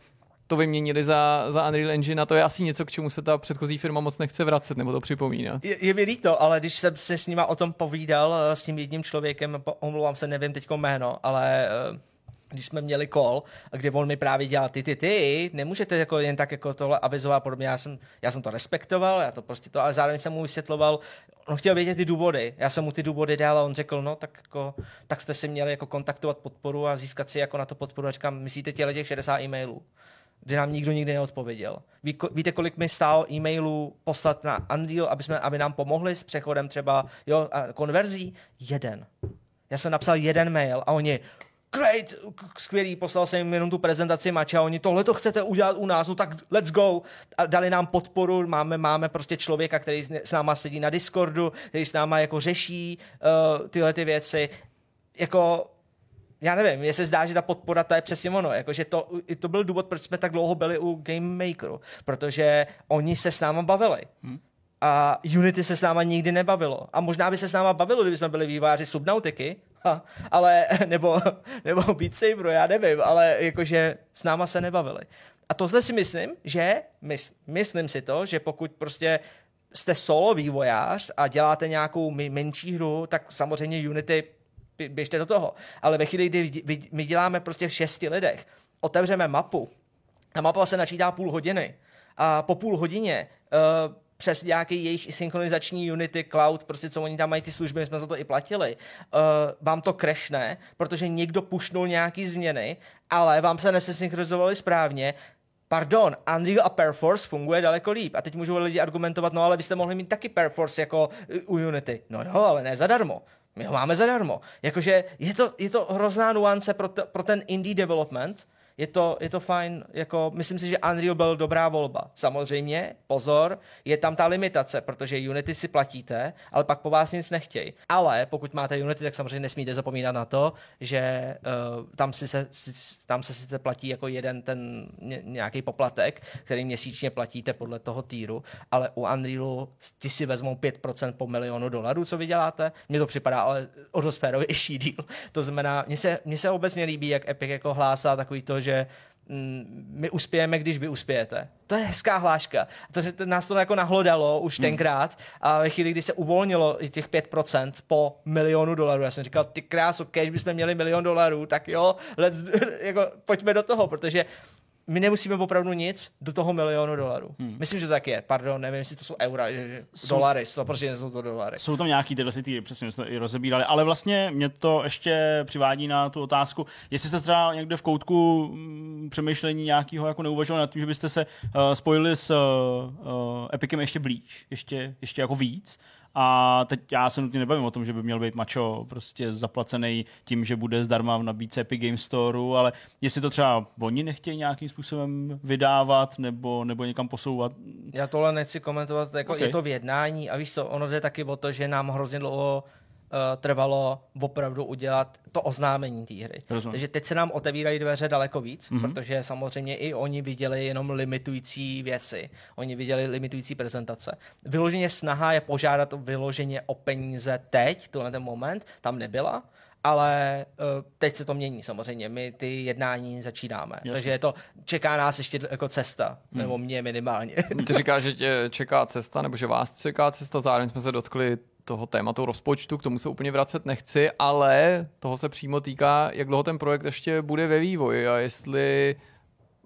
to vyměnili za, za Unreal Engine a to je asi něco, k čemu se ta předchozí firma moc nechce vracet nebo to připomíná. Je, je mi líto, ale když jsem se s nima o tom povídal, eh, s tím jedním člověkem, omlouvám se, nevím teď jméno, ale uh když jsme měli call, kde on mi právě dělal ty, ty, ty, nemůžete jako jen tak jako tohle avizovat podobně. Já jsem, já jsem to respektoval, já to prostě to, ale zároveň jsem mu vysvětloval, on chtěl vědět ty důvody. Já jsem mu ty důvody dal a on řekl, no tak jako, tak jste si měli jako kontaktovat podporu a získat si jako na to podporu. A říkám, myslíte těle těch 60 e-mailů? Kde nám nikdo nikdy neodpověděl. Ví, víte, kolik mi stálo e-mailů poslat na Unreal, aby, jsme, aby nám pomohli s přechodem třeba jo, a konverzí? Jeden. Já jsem napsal jeden mail a oni, great, skvělý, poslal jsem jim jenom tu prezentaci mača, oni tohle to chcete udělat u nás, no tak let's go. A dali nám podporu, máme, máme prostě člověka, který s náma sedí na Discordu, který s náma jako řeší uh, tyhle ty věci. Jako já nevím, mně se zdá, že ta podpora to je přesně ono, jakože to, to byl důvod, proč jsme tak dlouho byli u Game Makeru, protože oni se s náma bavili. Hmm. A Unity se s náma nikdy nebavilo. A možná by se s náma bavilo, kdyby jsme byli výváři Subnautiky, ha, ale, nebo, nebo Beat Saber, já nevím, ale jakože s náma se nebavili. A tohle si myslím, že mys, myslím si to, že pokud prostě jste solo vývojář a děláte nějakou menší hru, tak samozřejmě Unity běžte do toho. Ale ve chvíli, kdy my děláme prostě v šesti lidech, otevřeme mapu a mapa se načítá půl hodiny a po půl hodině uh, přes nějaký jejich synchronizační Unity Cloud, prostě co oni tam mají ty služby, my jsme za to i platili, uh, vám to crashne, protože někdo pušnul nějaký změny, ale vám se nesynchronizovali správně, Pardon, Unreal a Perforce funguje daleko líp. A teď můžou lidi argumentovat, no ale vy jste mohli mít taky Perforce jako u Unity. No jo, ale ne zadarmo. My ho máme zadarmo. Jakože je to, je to hrozná nuance pro, t- pro ten indie development, je to, je to fajn, jako myslím si, že Unreal byl dobrá volba. Samozřejmě, pozor, je tam ta limitace, protože Unity si platíte, ale pak po vás nic nechtějí. Ale pokud máte Unity, tak samozřejmě nesmíte zapomínat na to, že uh, tam, si se, si, tam se sice platí jako jeden ten nějaký poplatek, který měsíčně platíte podle toho týru, ale u Unrealu ti si vezmou 5% po milionu dolarů, co vyděláte. Mně to připadá ale o díl. To znamená, mně se, mně se obecně líbí, jak Epic jako hlásá takový to, že mm, my uspějeme, když vy uspějete. To je hezká hláška. Protože to nás to jako nahlodalo už hmm. tenkrát a ve chvíli, kdy se uvolnilo těch 5% po milionu dolarů, já jsem říkal, ty kráso, kež bychom měli milion dolarů, tak jo, let's, jako, pojďme do toho, protože my nemusíme opravdu nic do toho milionu dolarů. Hmm. Myslím, že to tak je. Pardon, nevím, jestli to jsou eura, jsou, dolary, to prostě nejsou to dolary. Jsou tam nějaký tyhle ty, přesně jsme i rozebírali, ale vlastně mě to ještě přivádí na tu otázku, jestli jste třeba někde v koutku mm, přemýšlení nějakého jako neuvažovali nad tím, že byste se uh, spojili s uh, Epicem ještě blíž, ještě, ještě jako víc a teď já se nutně nebavím o tom, že by měl být mačo prostě zaplacený tím, že bude zdarma v nabídce Epic Game Store, ale jestli to třeba oni nechtějí nějakým způsobem vydávat nebo, nebo někam posouvat. Já tohle nechci komentovat, jako okay. je to v jednání a víš co, ono jde taky o to, že nám hrozně dlouho uh, trvalo opravdu udělat to oznámení té hry. Rozumím. Takže teď se nám otevírají dveře daleko víc, mm-hmm. protože samozřejmě i oni viděli jenom limitující věci. Oni viděli limitující prezentace. Vyloženě snaha je požádat vyloženě o peníze teď, tohle ten moment, tam nebyla ale uh, teď se to mění samozřejmě. My ty jednání začínáme. Jasně. Takže je to, čeká nás ještě jako cesta, hmm. nebo mě minimálně. Ty říkáš, že tě čeká cesta, nebo že vás čeká cesta, zároveň jsme se dotkli toho tématu rozpočtu, k tomu se úplně vracet nechci, ale toho se přímo týká, jak dlouho ten projekt ještě bude ve vývoji a jestli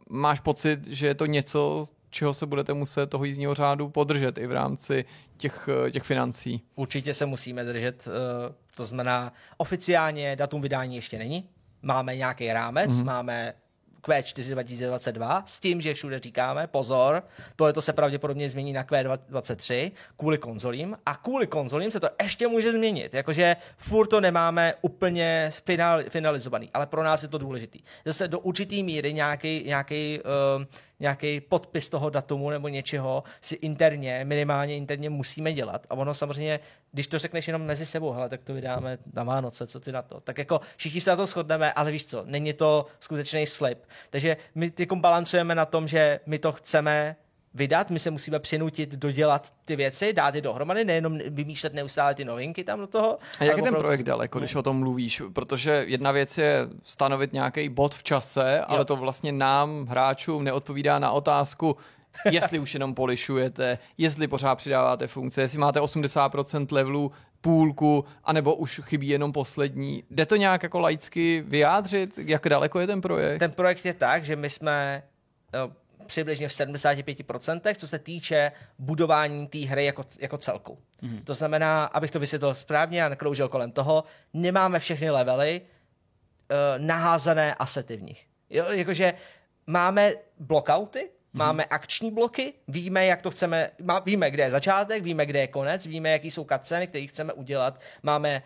máš pocit, že je to něco, čeho se budete muset toho jízdního řádu podržet i v rámci těch, těch financí. Určitě se musíme držet, eh, to znamená oficiálně datum vydání ještě není, máme nějaký rámec, mm-hmm. máme Q4 2022 s tím, že všude říkáme, pozor, tohle to se pravděpodobně změní na Q23 kvůli konzolím a kvůli konzolím se to ještě může změnit, jakože furt to nemáme úplně final, finalizovaný, ale pro nás je to důležitý. Zase do určitý míry nějaký, nějaký uh, nějaký podpis toho datumu nebo něčeho si interně, minimálně interně musíme dělat. A ono samozřejmě, když to řekneš jenom mezi sebou, hele, tak to vydáme na Vánoce, co ty na to. Tak jako všichni se na to shodneme, ale víš co, není to skutečný slib. Takže my jako balancujeme na tom, že my to chceme vydat, my se musíme přinutit dodělat ty věci, dát je dohromady, nejenom vymýšlet neustále ty novinky tam do toho. A jak je ten projekt daleko, když o tom mluvíš? Protože jedna věc je stanovit nějaký bod v čase, jo. ale to vlastně nám, hráčům, neodpovídá na otázku, jestli už jenom polišujete, jestli pořád přidáváte funkce, jestli máte 80% levelů, půlku, anebo už chybí jenom poslední. Jde to nějak jako laicky vyjádřit, jak daleko je ten projekt? Ten projekt je tak, že my jsme no, přibližně v 75%, co se týče budování té hry jako, jako celku. Mm-hmm. To znamená, abych to vysvětlil správně a nekroužil kolem toho, nemáme všechny levely uh, naházané asety v nich. Jo, jakože máme blockouty, Mm-hmm. Máme akční bloky, víme, jak to chceme, má, víme, kde je začátek, víme, kde je konec, víme, jaký jsou cutscény, které chceme udělat, máme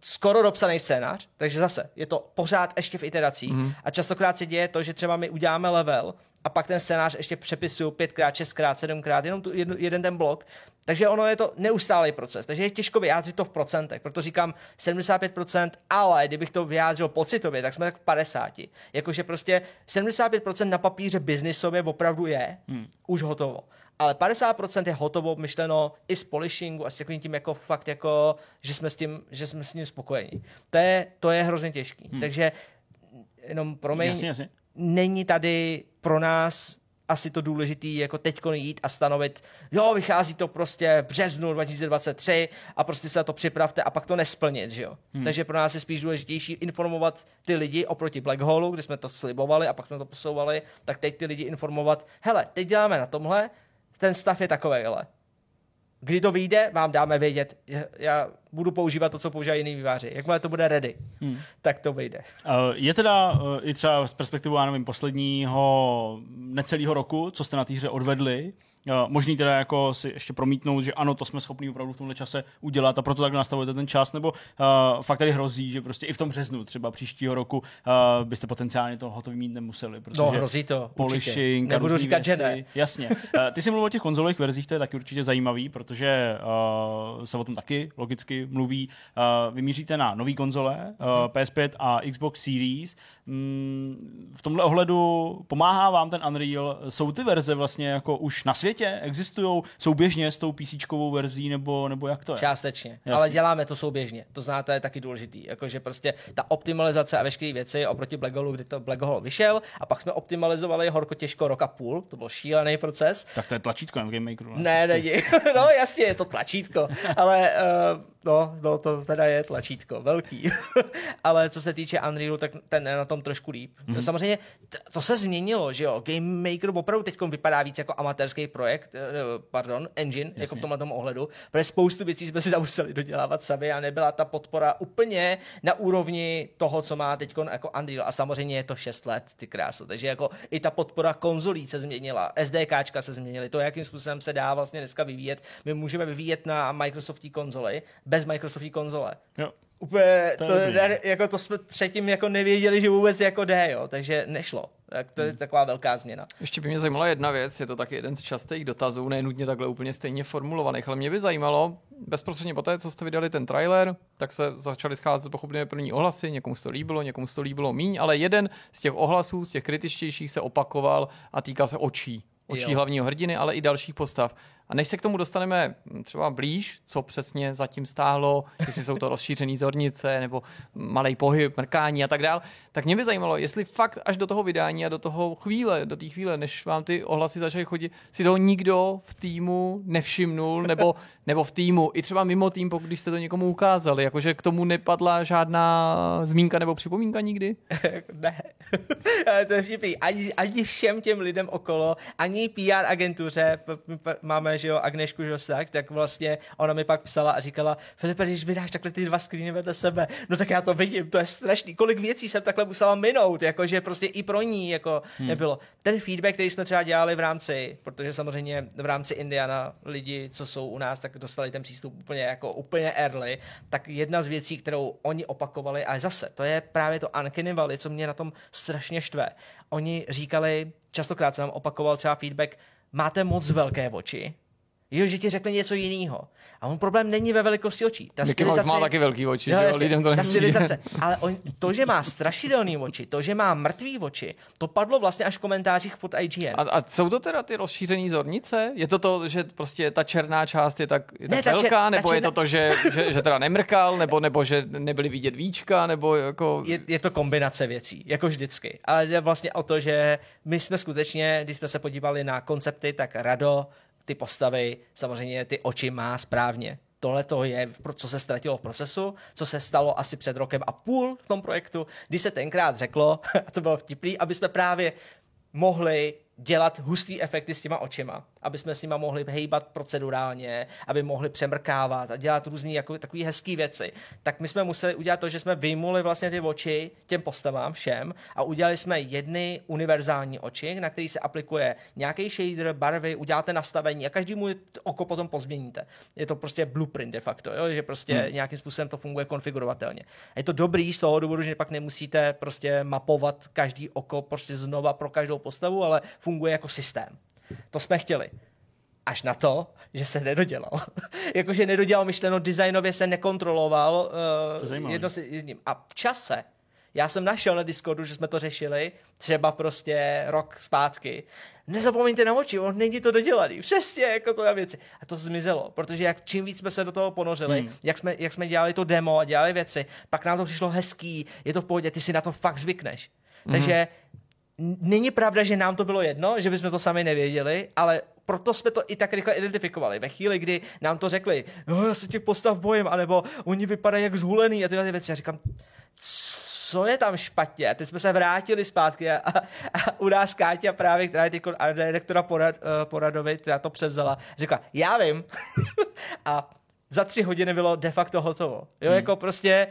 skoro dopsaný scénář, takže zase je to pořád ještě v iteracích mm-hmm. a častokrát se děje to, že třeba my uděláme level a pak ten scénář ještě přepisuju pětkrát, šestkrát, sedmkrát, jenom tu jednu, jeden ten blok. Takže ono je to neustálý proces. Takže je těžko vyjádřit to v procentech. Proto říkám 75%, ale kdybych to vyjádřil pocitově, tak jsme tak v 50. Jakože prostě 75% na papíře biznisově opravdu je hmm. už hotovo. Ale 50% je hotovo myšleno i z polishingu a s takovým tím jako fakt jako, že jsme s tím, že jsme s tím spokojení. To je, to je hrozně těžký. Hmm. Takže jenom promiň, jasně, jasně není tady pro nás asi to důležitý jako teď jít a stanovit, jo, vychází to prostě v březnu 2023 a prostě se na to připravte a pak to nesplnit, že jo. Hmm. Takže pro nás je spíš důležitější informovat ty lidi oproti Black Hole, kde jsme to slibovali a pak jsme to posouvali, tak teď ty lidi informovat, hele, teď děláme na tomhle, ten stav je takový, ale kdy to vyjde, vám dáme vědět. Já budu používat to, co používají jiný výváři. Jakmile to bude ready, hmm. tak to vyjde. Uh, je teda uh, i třeba z perspektivy, já nevím, posledního necelého roku, co jste na té hře odvedli, možný teda jako si ještě promítnout, že ano, to jsme schopni opravdu v tomhle čase udělat a proto tak nastavujete ten čas, nebo uh, fakt tady hrozí, že prostě i v tom březnu třeba příštího roku uh, byste potenciálně to hotový mít nemuseli. Protože no, hrozí to. Polishing, Nebudu říkat, věci, že ne. Jasně. Uh, ty jsi mluvil o těch konzolových verzích, to je taky určitě zajímavý, protože uh, se o tom taky logicky mluví. Uh, vymíříte na nový konzole, uh, PS5 a Xbox Series. Mm, v tomhle ohledu pomáhá vám ten Unreal? Jsou ty verze vlastně jako už na světě? existují souběžně s tou PC verzí, nebo, nebo jak to je? Částečně, Jasně. ale děláme to souběžně. To znáte, to je taky důležitý. Jakože prostě ta optimalizace a veškeré věci oproti Black Hole, kdy to Black Hole vyšel a pak jsme optimalizovali horko těžko roka půl, to byl šílený proces. Tak to je tlačítko na Game Makeru. Ne, ne, ne no jasně, je to tlačítko, ale uh, No, no, to teda je tlačítko, velký. Ale co se týče Unrealu, tak ten na tom trošku líp. Mm-hmm. Samozřejmě t- to se změnilo, že jo. Game Maker opravdu teď vypadá víc jako amatérský projekt, eh, pardon, engine, Jasně. jako v tomhle tom ohledu, protože spoustu věcí jsme si tam museli dodělávat sami a nebyla ta podpora úplně na úrovni toho, co má teď jako Unreal. A samozřejmě je to 6 let, ty krásy. Takže jako i ta podpora konzolí se změnila, SDKčka se změnily, to, jakým způsobem se dá vlastně dneska vyvíjet. My můžeme vyvíjet na Microsoftí konzoli, bez Microsoftové konzole. Jo. Úplně, to, to, ne, jako to jsme třetím jako nevěděli, že vůbec jako jde, jo, takže nešlo. Tak to je hmm. taková velká změna. Ještě by mě zajímala jedna věc, je to taky jeden z častých dotazů, nenutně takhle úplně stejně formulovaných, ale mě by zajímalo, bezprostředně po té, co jste vydali ten trailer, tak se začaly scházet pochopně první ohlasy, někomu se to líbilo, někomu se to líbilo míň, ale jeden z těch ohlasů, z těch kritičtějších se opakoval a týkal se očí. Očí jo. hlavního hrdiny, ale i dalších postav. A než se k tomu dostaneme třeba blíž, co přesně zatím stáhlo, jestli jsou to rozšířené zornice nebo malý pohyb, mrkání a tak dál, tak mě by zajímalo, jestli fakt až do toho vydání a do toho chvíle, do té chvíle, než vám ty ohlasy začaly chodit, si toho nikdo v týmu nevšimnul, nebo, nebo v týmu, i třeba mimo tým, pokud jste to někomu ukázali, jakože k tomu nepadla žádná zmínka nebo připomínka nikdy? ne. to je vtipný. Ani, ani všem těm lidem okolo, ani PR agentuře, máme že jo, Agnešku, že tak, tak vlastně ona mi pak psala a říkala, Filipe, když mi dáš takhle ty dva screeny vedle sebe, no tak já to vidím, to je strašný, kolik věcí jsem takhle musela minout, jakože prostě i pro ní jako hmm. nebylo. Ten feedback, který jsme třeba dělali v rámci, protože samozřejmě v rámci Indiana lidi, co jsou u nás, tak dostali ten přístup úplně jako úplně early, tak jedna z věcí, kterou oni opakovali, a zase, to je právě to Uncanny Valley, co mě na tom strašně štve. Oni říkali, častokrát jsem opakoval třeba feedback, máte moc velké oči, Jo, že ti řekli něco jiného. A on problém není ve velikosti očí. Ta Mickey stylizace... má taky velký oči, jo, jo, lidem to ta stylizace. Ale on, to, že má strašidelný oči, to, že má mrtvý oči, to padlo vlastně až v komentářích pod IGN. A, a jsou to teda ty rozšířené zornice? Je to to, že prostě ta černá část je tak, je tak ne, velká, čer, nebo černá... je to to, že, že, že teda nemrkal, nebo, nebo že nebyly vidět víčka, nebo jako... Je, je to kombinace věcí, jako vždycky. Ale jde vlastně o to, že my jsme skutečně, když jsme se podívali na koncepty, tak Rado ty postavy, samozřejmě ty oči má správně. Tohle to je, co se ztratilo v procesu, co se stalo asi před rokem a půl v tom projektu, kdy se tenkrát řeklo, a to bylo vtipný, aby jsme právě mohli dělat hustý efekty s těma očima, aby jsme s nima mohli hejbat procedurálně, aby mohli přemrkávat a dělat různé jako, takové hezké věci. Tak my jsme museli udělat to, že jsme vyjmuli vlastně ty oči těm postavám všem a udělali jsme jedny univerzální oči, na který se aplikuje nějaký shader, barvy, uděláte nastavení a každý mu oko potom pozměníte. Je to prostě blueprint de facto, jo? že prostě hmm. nějakým způsobem to funguje konfigurovatelně. A je to dobrý z toho důvodu, že pak nemusíte prostě mapovat každý oko prostě znova pro každou postavu, ale funguje jako systém. To jsme chtěli. Až na to, že se nedodělal. Jakože nedodělal myšleno, designově se nekontroloval uh, jedno s jedním. A v čase, já jsem našel na Discordu, že jsme to řešili, třeba prostě rok zpátky. Nezapomeňte na oči, on není to dodělaný. Přesně jako to je věci. A to zmizelo, protože jak čím víc jsme se do toho ponořili, hmm. jak, jsme, jak jsme dělali to demo a dělali věci, pak nám to přišlo hezký, je to v pohodě, ty si na to fakt zvykneš. Hmm. Takže Není pravda, že nám to bylo jedno, že bychom to sami nevěděli, ale proto jsme to i tak rychle identifikovali. Ve chvíli, kdy nám to řekli, no, já se těch postav bojím, anebo oni vypadají jak zhulený a tyhle ty věci. Já říkám, co je tam špatně? A teď jsme se vrátili zpátky a, a, a u nás Káťa právě, která je teď direktora porad, uh, Poradovi, která to převzala, řekla, já vím. a za tři hodiny bylo de facto hotovo. Jo, hmm. jako prostě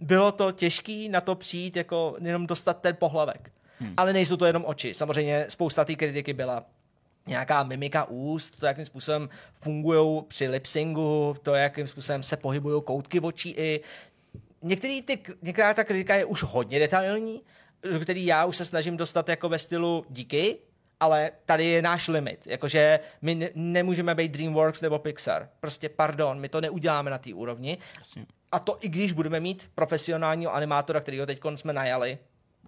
bylo to těžký na to přijít, jako jenom dostat ten pohlavek. Hmm. Ale nejsou to jenom oči. Samozřejmě spousta té kritiky byla nějaká mimika úst, to, jakým způsobem fungují při lipsingu, to, jakým způsobem se pohybují koutky očí i některý ty, některá ta kritika je už hodně detailní, do který já už se snažím dostat jako ve stylu díky, ale tady je náš limit. Jakože my ne- nemůžeme být DreamWorks nebo Pixar. Prostě pardon, my to neuděláme na té úrovni. Jasně. A to i když budeme mít profesionálního animátora, kterého teď jsme najali,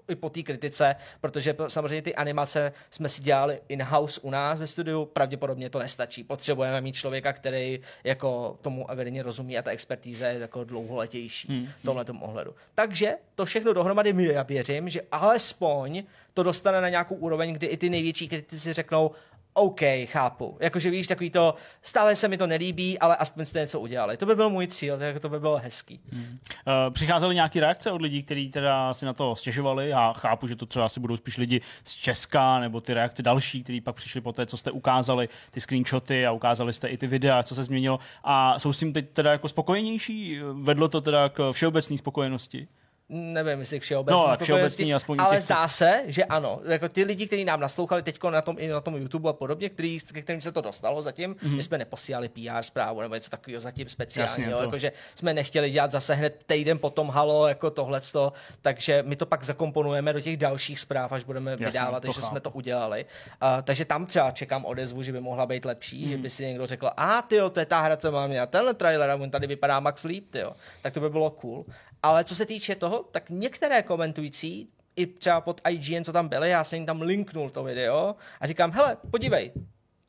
i po té kritice, protože samozřejmě ty animace jsme si dělali in-house u nás ve studiu, pravděpodobně to nestačí. Potřebujeme mít člověka, který jako tomu evidentně rozumí a ta expertíza je jako dlouholetější hmm. v tomhle ohledu. Takže to všechno dohromady mi já věřím, že alespoň to dostane na nějakou úroveň, kdy i ty největší kritici řeknou, OK, chápu. Jakože víš, takový to, stále se mi to nelíbí, ale aspoň jste něco udělali. To by byl můj cíl, tak to by bylo hezký. Hmm. Uh, přicházely nějaké reakce od lidí, kteří teda si na to stěžovali a chápu, že to třeba asi budou spíš lidi z Česka nebo ty reakce další, kteří pak přišli po té, co jste ukázali, ty screenshoty a ukázali jste i ty videa, co se změnilo a jsou s tím teď teda jako spokojenější? Vedlo to teda k všeobecné spokojenosti? Nevím, jestli všeobecný, no, všeobecný aspoň ale těch, zdá se, že ano. Jako ty lidi, kteří nám naslouchali teď na tom, i na tom YouTube a podobně, který, ke kterým se to dostalo zatím, mm-hmm. my jsme neposílali PR zprávu nebo něco takového zatím speciálního, jakože jsme nechtěli dělat zase hned týden potom halo, jako tohleto, takže my to pak zakomponujeme do těch dalších zpráv, až budeme Jasně, vydávat, takže jsme to udělali. Uh, takže tam třeba čekám odezvu, že by mohla být lepší, mm-hmm. že by si někdo řekl, a ty to je ta hra, co mám já, tenhle trailer, a on tady vypadá Max Leap, tyjo. tak to by bylo cool. Ale co se týče toho, tak některé komentující, i třeba pod IGN, co tam byly, já jsem jim tam linknul to video a říkám, hele, podívej.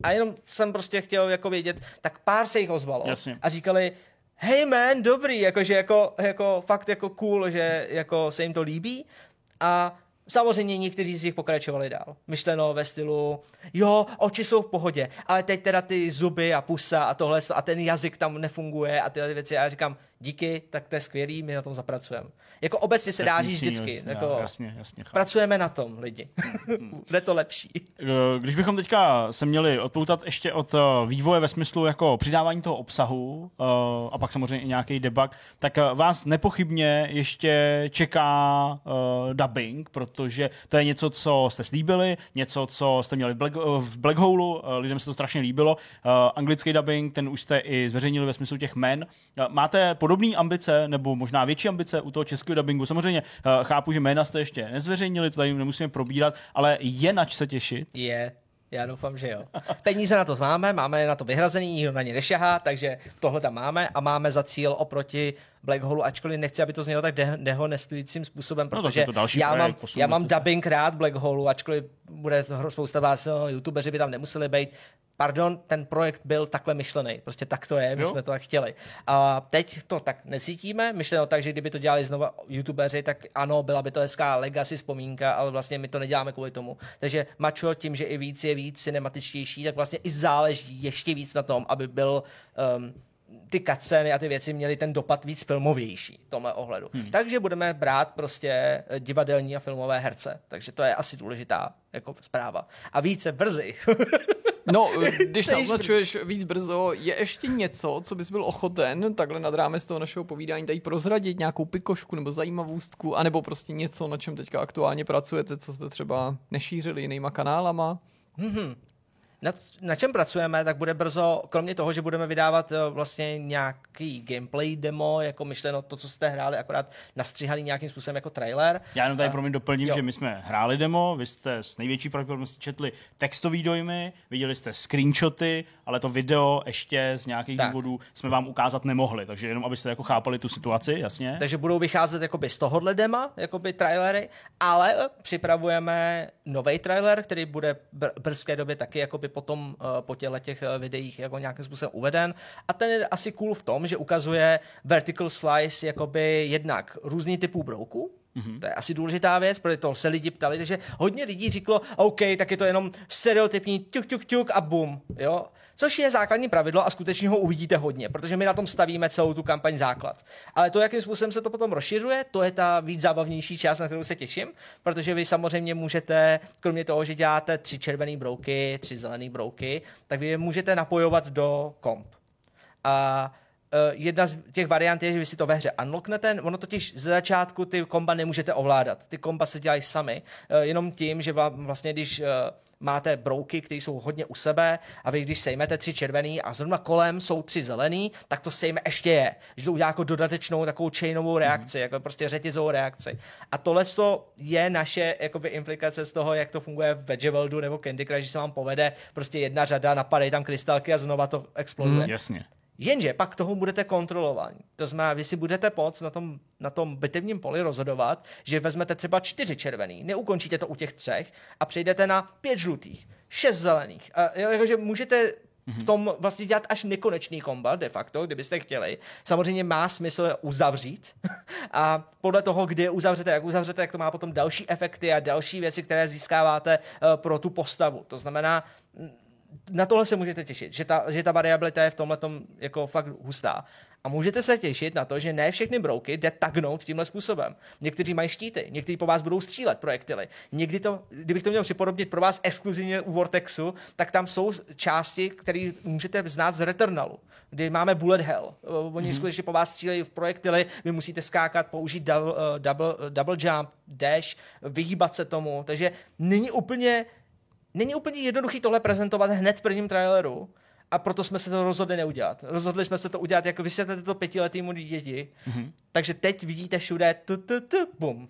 A jenom jsem prostě chtěl jako vědět, tak pár se jich ozvalo. Jasně. A říkali, hej man, dobrý, jakože jako, jako fakt jako cool, že jako se jim to líbí. A Samozřejmě někteří z nich pokračovali dál. Myšleno ve stylu, jo, oči jsou v pohodě, ale teď teda ty zuby a pusa a tohle a ten jazyk tam nefunguje a tyhle věci. A já říkám, díky, tak to je skvělý, my na tom zapracujeme. Jako obecně se dá říct vždycky. Jasně, jako, jasně, jasně, pracujeme na tom, lidi. Bude to lepší. Eh, když bychom teďka se měli odpoutat ještě od eh, vývoje ve smyslu jako přidávání toho obsahu uh, a pak samozřejmě i nějaký debug, tak vás nepochybně ještě čeká dubbing, protože to je něco, co jste slíbili, něco, co jste měli v Black, v Black Hole, lidem se to strašně líbilo. Anglický dubbing, ten už jste i zveřejnili ve smyslu těch men. Máte podobné ambice, nebo možná větší ambice u toho českého dubbingu. Samozřejmě uh, chápu, že jména jste ještě nezveřejnili, to tady nemusíme probírat, ale je nač se těšit. Je. Já doufám, že jo. Peníze na to máme, máme na to vyhrazený, nikdo na ně nešahá, takže tohle tam máme a máme za cíl oproti Black Hole, ačkoliv nechci, aby to znělo tak de- dehonestujícím způsobem, no, protože no, já, mám, já mám dubbing rád Black Hole, ačkoliv bude spousta vás, no, youtubeři by tam nemuseli být, pardon, ten projekt byl takhle myšlený. Prostě tak to je, my jo? jsme to tak chtěli. A teď to tak necítíme, myšleno tak, že kdyby to dělali znova youtubeři, tak ano, byla by to hezká legacy vzpomínka, ale vlastně my to neděláme kvůli tomu. Takže Macho tím, že i víc je víc cinematičtější, tak vlastně i záleží ještě víc na tom, aby byl um, ty kaceny a ty věci měly ten dopad víc filmovější v tomhle ohledu. Hmm. Takže budeme brát prostě divadelní a filmové herce. Takže to je asi důležitá jako zpráva. A více brzy. No, když naznačuješ víc brzo, je ještě něco, co bys byl ochoten takhle nad rámec toho našeho povídání tady prozradit, nějakou pikošku nebo zajímavostku, anebo prostě něco, na čem teďka aktuálně pracujete, co jste třeba nešířili jinýma kanálama? Mm-hmm na, na čem pracujeme, tak bude brzo, kromě toho, že budeme vydávat eh, vlastně nějaký gameplay demo, jako myšleno to, co jste hráli, akorát nastříhaný nějakým způsobem jako trailer. Já jenom tady pro mě doplním, jo. že my jsme hráli demo, vy jste s největší pravděpodobností četli textový dojmy, viděli jste screenshoty, ale to video ještě z nějakých tak. důvodů jsme vám ukázat nemohli, takže jenom abyste jako chápali tu situaci, jasně. Takže budou vycházet jakoby z tohohle dema, jakoby trailery, ale připravujeme nový trailer, který bude v brzké době taky jakoby potom uh, po těle těch uh, videích jako nějakým způsobem uveden. A ten je asi cool v tom, že ukazuje vertical slice jakoby jednak různý typů brouků, Mm-hmm. To je asi důležitá věc, protože to se lidi ptali, takže hodně lidí říkalo, OK, tak je to jenom stereotypní tuk, tuk, tuk a bum, jo. Což je základní pravidlo a skutečně ho uvidíte hodně, protože my na tom stavíme celou tu kampaň základ. Ale to, jakým způsobem se to potom rozšiřuje, to je ta víc zábavnější část, na kterou se těším, protože vy samozřejmě můžete, kromě toho, že děláte tři červené brouky, tři zelené brouky, tak vy je můžete napojovat do komp. A Uh, jedna z těch variant je, že vy si to ve hře unlocknete, ono totiž ze začátku ty komba nemůžete ovládat. Ty komba se dělají sami, uh, jenom tím, že vlastně když uh, máte brouky, které jsou hodně u sebe a vy když sejmete tři červený a zrovna kolem jsou tři zelený, tak to sejme ještě je. Že to udělá jako dodatečnou takovou chainovou reakci, mm. jako prostě řetězovou reakci. A tohle je naše jakoby, implikace z toho, jak to funguje v Vegeveldu nebo Candy Crush, že se vám povede prostě jedna řada, napadají tam krystalky a znova to exploduje. Mm, jasně. Jenže pak toho budete kontrolovaní. To znamená, vy si budete moct na tom, na tom bitevním poli rozhodovat, že vezmete třeba čtyři červený, neukončíte to u těch třech a přejdete na pět žlutých, šest zelených. A, jakože můžete v tom vlastně dělat až nekonečný kombat, de facto, kdybyste chtěli. Samozřejmě má smysl uzavřít a podle toho, kdy uzavřete, jak uzavřete, jak to má potom další efekty a další věci, které získáváte uh, pro tu postavu. To znamená, na tohle se můžete těšit, že ta, že ta variabilita je v tomhle jako fakt hustá. A můžete se těšit na to, že ne všechny brouky jde tagnout tímhle způsobem. Někteří mají štíty, někteří po vás budou střílet projektily. Někdy to, kdybych to měl připodobnit pro vás exkluzivně u Vortexu, tak tam jsou části, které můžete znát z Returnalu, kdy máme bullet hell. Oni mm-hmm. skutečně po vás střílejí v projektily, vy musíte skákat, použít double, uh, double, uh, double jump, dash, vyhýbat se tomu. Takže není úplně není úplně jednoduchý tohle prezentovat hned v prvním traileru, a proto jsme se to rozhodli neudělat. Rozhodli jsme se to udělat, jako vysvětlete to pětiletýmu děti, mm-hmm. takže teď vidíte všude tu, tu, tu, bum.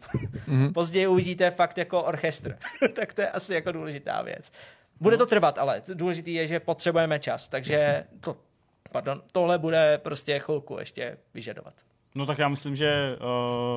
Mm-hmm. Později uvidíte fakt jako orchestr. tak to je asi jako důležitá věc. Bude to trvat, ale důležitý je, že potřebujeme čas, takže to, pardon, tohle bude prostě chvilku ještě vyžadovat. No tak já myslím, že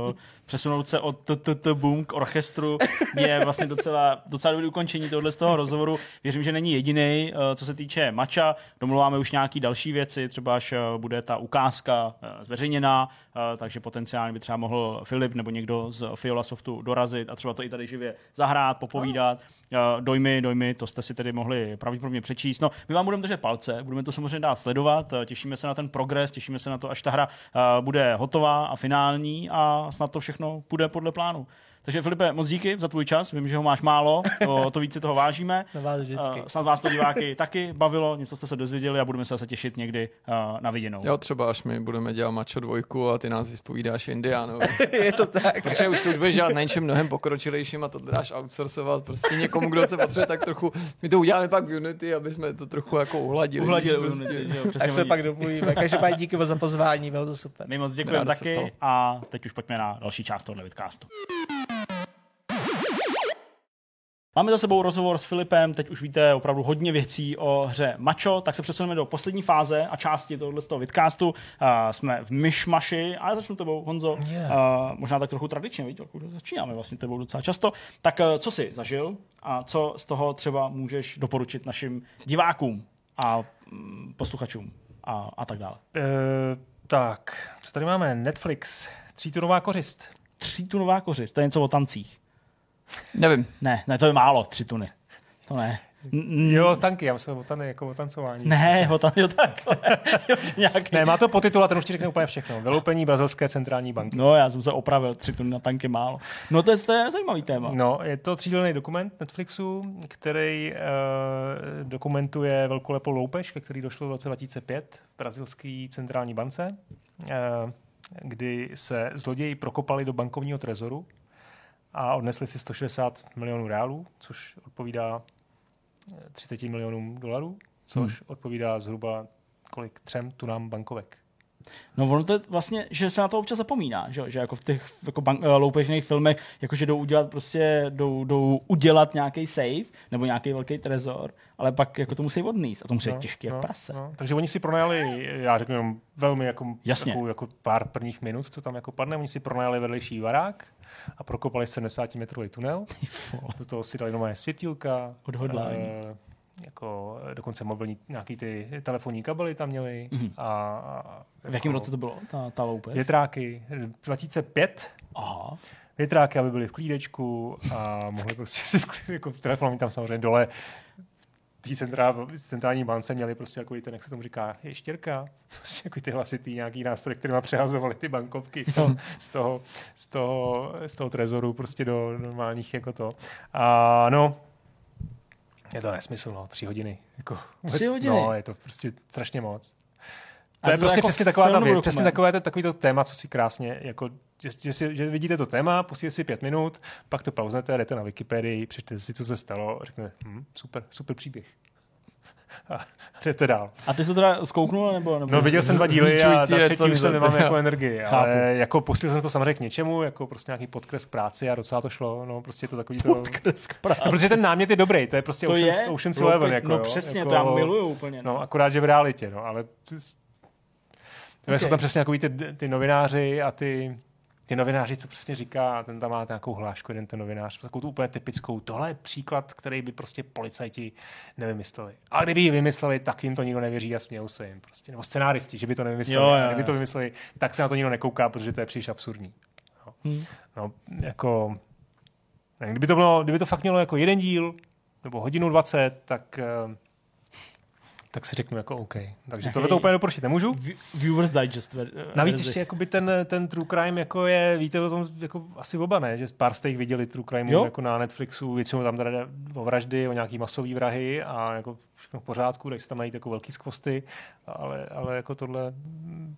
uh, přesunout se od TTT Boom k orchestru je vlastně docela, docela dobrý ukončení tohle z toho rozhovoru. Věřím, že není jediný, uh, co se týče Mača. Domluváme už nějaký další věci, třeba až uh, bude ta ukázka uh, zveřejněná, uh, takže potenciálně by třeba mohl Filip nebo někdo z Fiola Softu dorazit a třeba to i tady živě zahrát, popovídat. Uh, dojmy, dojmy, to jste si tedy mohli pravděpodobně přečíst. No, my vám budeme držet palce, budeme to samozřejmě dát sledovat, těšíme se na ten progres, těšíme se na to, až ta hra uh, bude hotová a finální a snad to všechno půjde podle plánu. Takže Filipe, moc díky za tvůj čas, vím, že ho máš málo, to, to víc si toho vážíme. Na vás vždycky. Uh, snad vás to diváky taky bavilo, něco jste se dozvěděli a budeme se zase těšit někdy uh, na viděnou. Jo, třeba až my budeme dělat mačo dvojku a ty nás vyspovídáš Indiánovi. je to tak. Protože už to budeš dělat na něčem mnohem pokročilejším a to dáš outsourcovat prostě někomu, kdo se potřebuje tak trochu. My to uděláme pak v Unity, aby jsme to trochu jako uhladili. Uhladili prostě. Unity, jo, tak se pak domluvíme. Každopádně díky za pozvání, bylo to super. My moc děkujeme taky a teď už pojďme na další část tohle vidcastu. Máme za sebou rozhovor s Filipem, teď už víte opravdu hodně věcí o hře Macho, tak se přesuneme do poslední fáze a části tohoto z toho vidcastu. Uh, jsme v myšmaši, ale začnu tebou, Honzo. Yeah. Uh, možná tak trochu tradičně, víte, začínáme vlastně tebou docela často. Tak uh, co jsi zažil a co z toho třeba můžeš doporučit našim divákům a um, posluchačům a, a tak dále? Uh, tak, co tady máme? Netflix, třítunová kořist. Třítunová kořist, to je něco o tancích. Nevím. Ne, ne, to je málo, tři tuny. To ne. Jo, tanky, já myslím o tany, jako o tancování. Ne, o tany, jo, takhle. nějaký... Ne, má to potitul a ten už ti řekne úplně všechno. Vyloupení brazilské centrální banky. No, já jsem se opravil, tři tuny na tanky málo. No, to je, to je zajímavý téma. No, je to třídělný dokument Netflixu, který uh, dokumentuje velkolepou loupež, ke který došlo v roce 2005 v brazilské centrální bance, uh, kdy se zloději prokopali do bankovního trezoru a odnesli si 160 milionů reálů, což odpovídá 30 milionům dolarů, což hmm. odpovídá zhruba kolik třem tunám bankovek. No ono to je vlastně, že se na to občas zapomíná, že, že jako v těch jako bank, uh, loupežných filmech, jakože jdou udělat prostě, jdou, jdou udělat nějaký save nebo nějaký velký trezor, ale pak jako to musí odníst a to musí no, těžký no, jak prase. No. Takže oni si pronajali, já řeknu velmi jako, Jasně. Jako, jako pár prvních minut, co tam jako padne, oni si pronajali vedlejší barák a prokopali 70 metrový tunel. Do toho si dali nové světílka. Odhodlání. Uh, jako dokonce mobilní nějaký ty telefonní kabely tam měli. Mm-hmm. A, a, v jakém jako roce to bylo, ta, ta loupež? Větráky, 2005. Aha. Větráky, aby byly v klídečku a mohli prostě si jako telefon tam samozřejmě dole té centrál, centrální bance měli prostě jako ten, jak se tomu říká, ještěrka, prostě jako ty hlasitý nějaký nástroj, kterýma přehazovali ty bankovky to, z, toho, z, toho, z toho trezoru prostě do normálních jako to. A no, je to nesmysl, no, tři hodiny. Jako, tři hodiny? No, je to prostě strašně moc. To je prostě jako přesně taková ta věc, přesně takové to, takový to téma, co si krásně, jako, že, že, si, že vidíte to téma, pustíte si pět minut, pak to pauznete, jdete na Wikipedii, přečtete si, co se stalo, a řeknete, hm, super, super příběh. A jdete dál. A ty jsi to teda zkouknul, nebo? nebo No viděl jsem dva díly a na třetí už jsem nemám jako energii, Chápu. ale jako pustil jsem to samozřejmě k něčemu, jako prostě nějaký podkres k práci a docela to šlo, no prostě to takový to... Kresk práce. No, protože ten námět je dobrý, to je prostě to Ocean's, je? Ocean's No, Eleven. Jako, no jo, přesně, jako, to já miluju úplně. No, akorát, že v realitě, no, ale okay. jsou tam přesně takový ty, ty novináři a ty, ty novináři, co přesně říká, ten tam má nějakou hlášku, jeden ten novinář, takovou tu úplně typickou, tohle je příklad, který by prostě policajti nevymysleli. A kdyby ji vymysleli, tak jim to nikdo nevěří a smějou se jim prostě. Nebo scenáristi, že by to nevymysleli. Jo, jo, a kdyby to vymysleli, tak se na to nikdo nekouká, protože to je příliš absurdní. No, Hmm. no jako, kdyby to, bylo, kdyby to fakt mělo jako jeden díl, nebo hodinu 20, tak, eh, tak si řeknu jako OK. Takže Hej. tohle to úplně doporučit nemůžu. Viewers Digest. ver- Navíc verzi. ještě jakoby ten, ten True Crime jako je, víte o tom jako asi oba ne, že pár jste jich viděli True Crime Jo. jako na Netflixu, většinou tam teda o vraždy, o nějaký masový vrahy a jako všechno v pořádku, takže se tam najít jako velký skvosty, ale, ale jako tohle,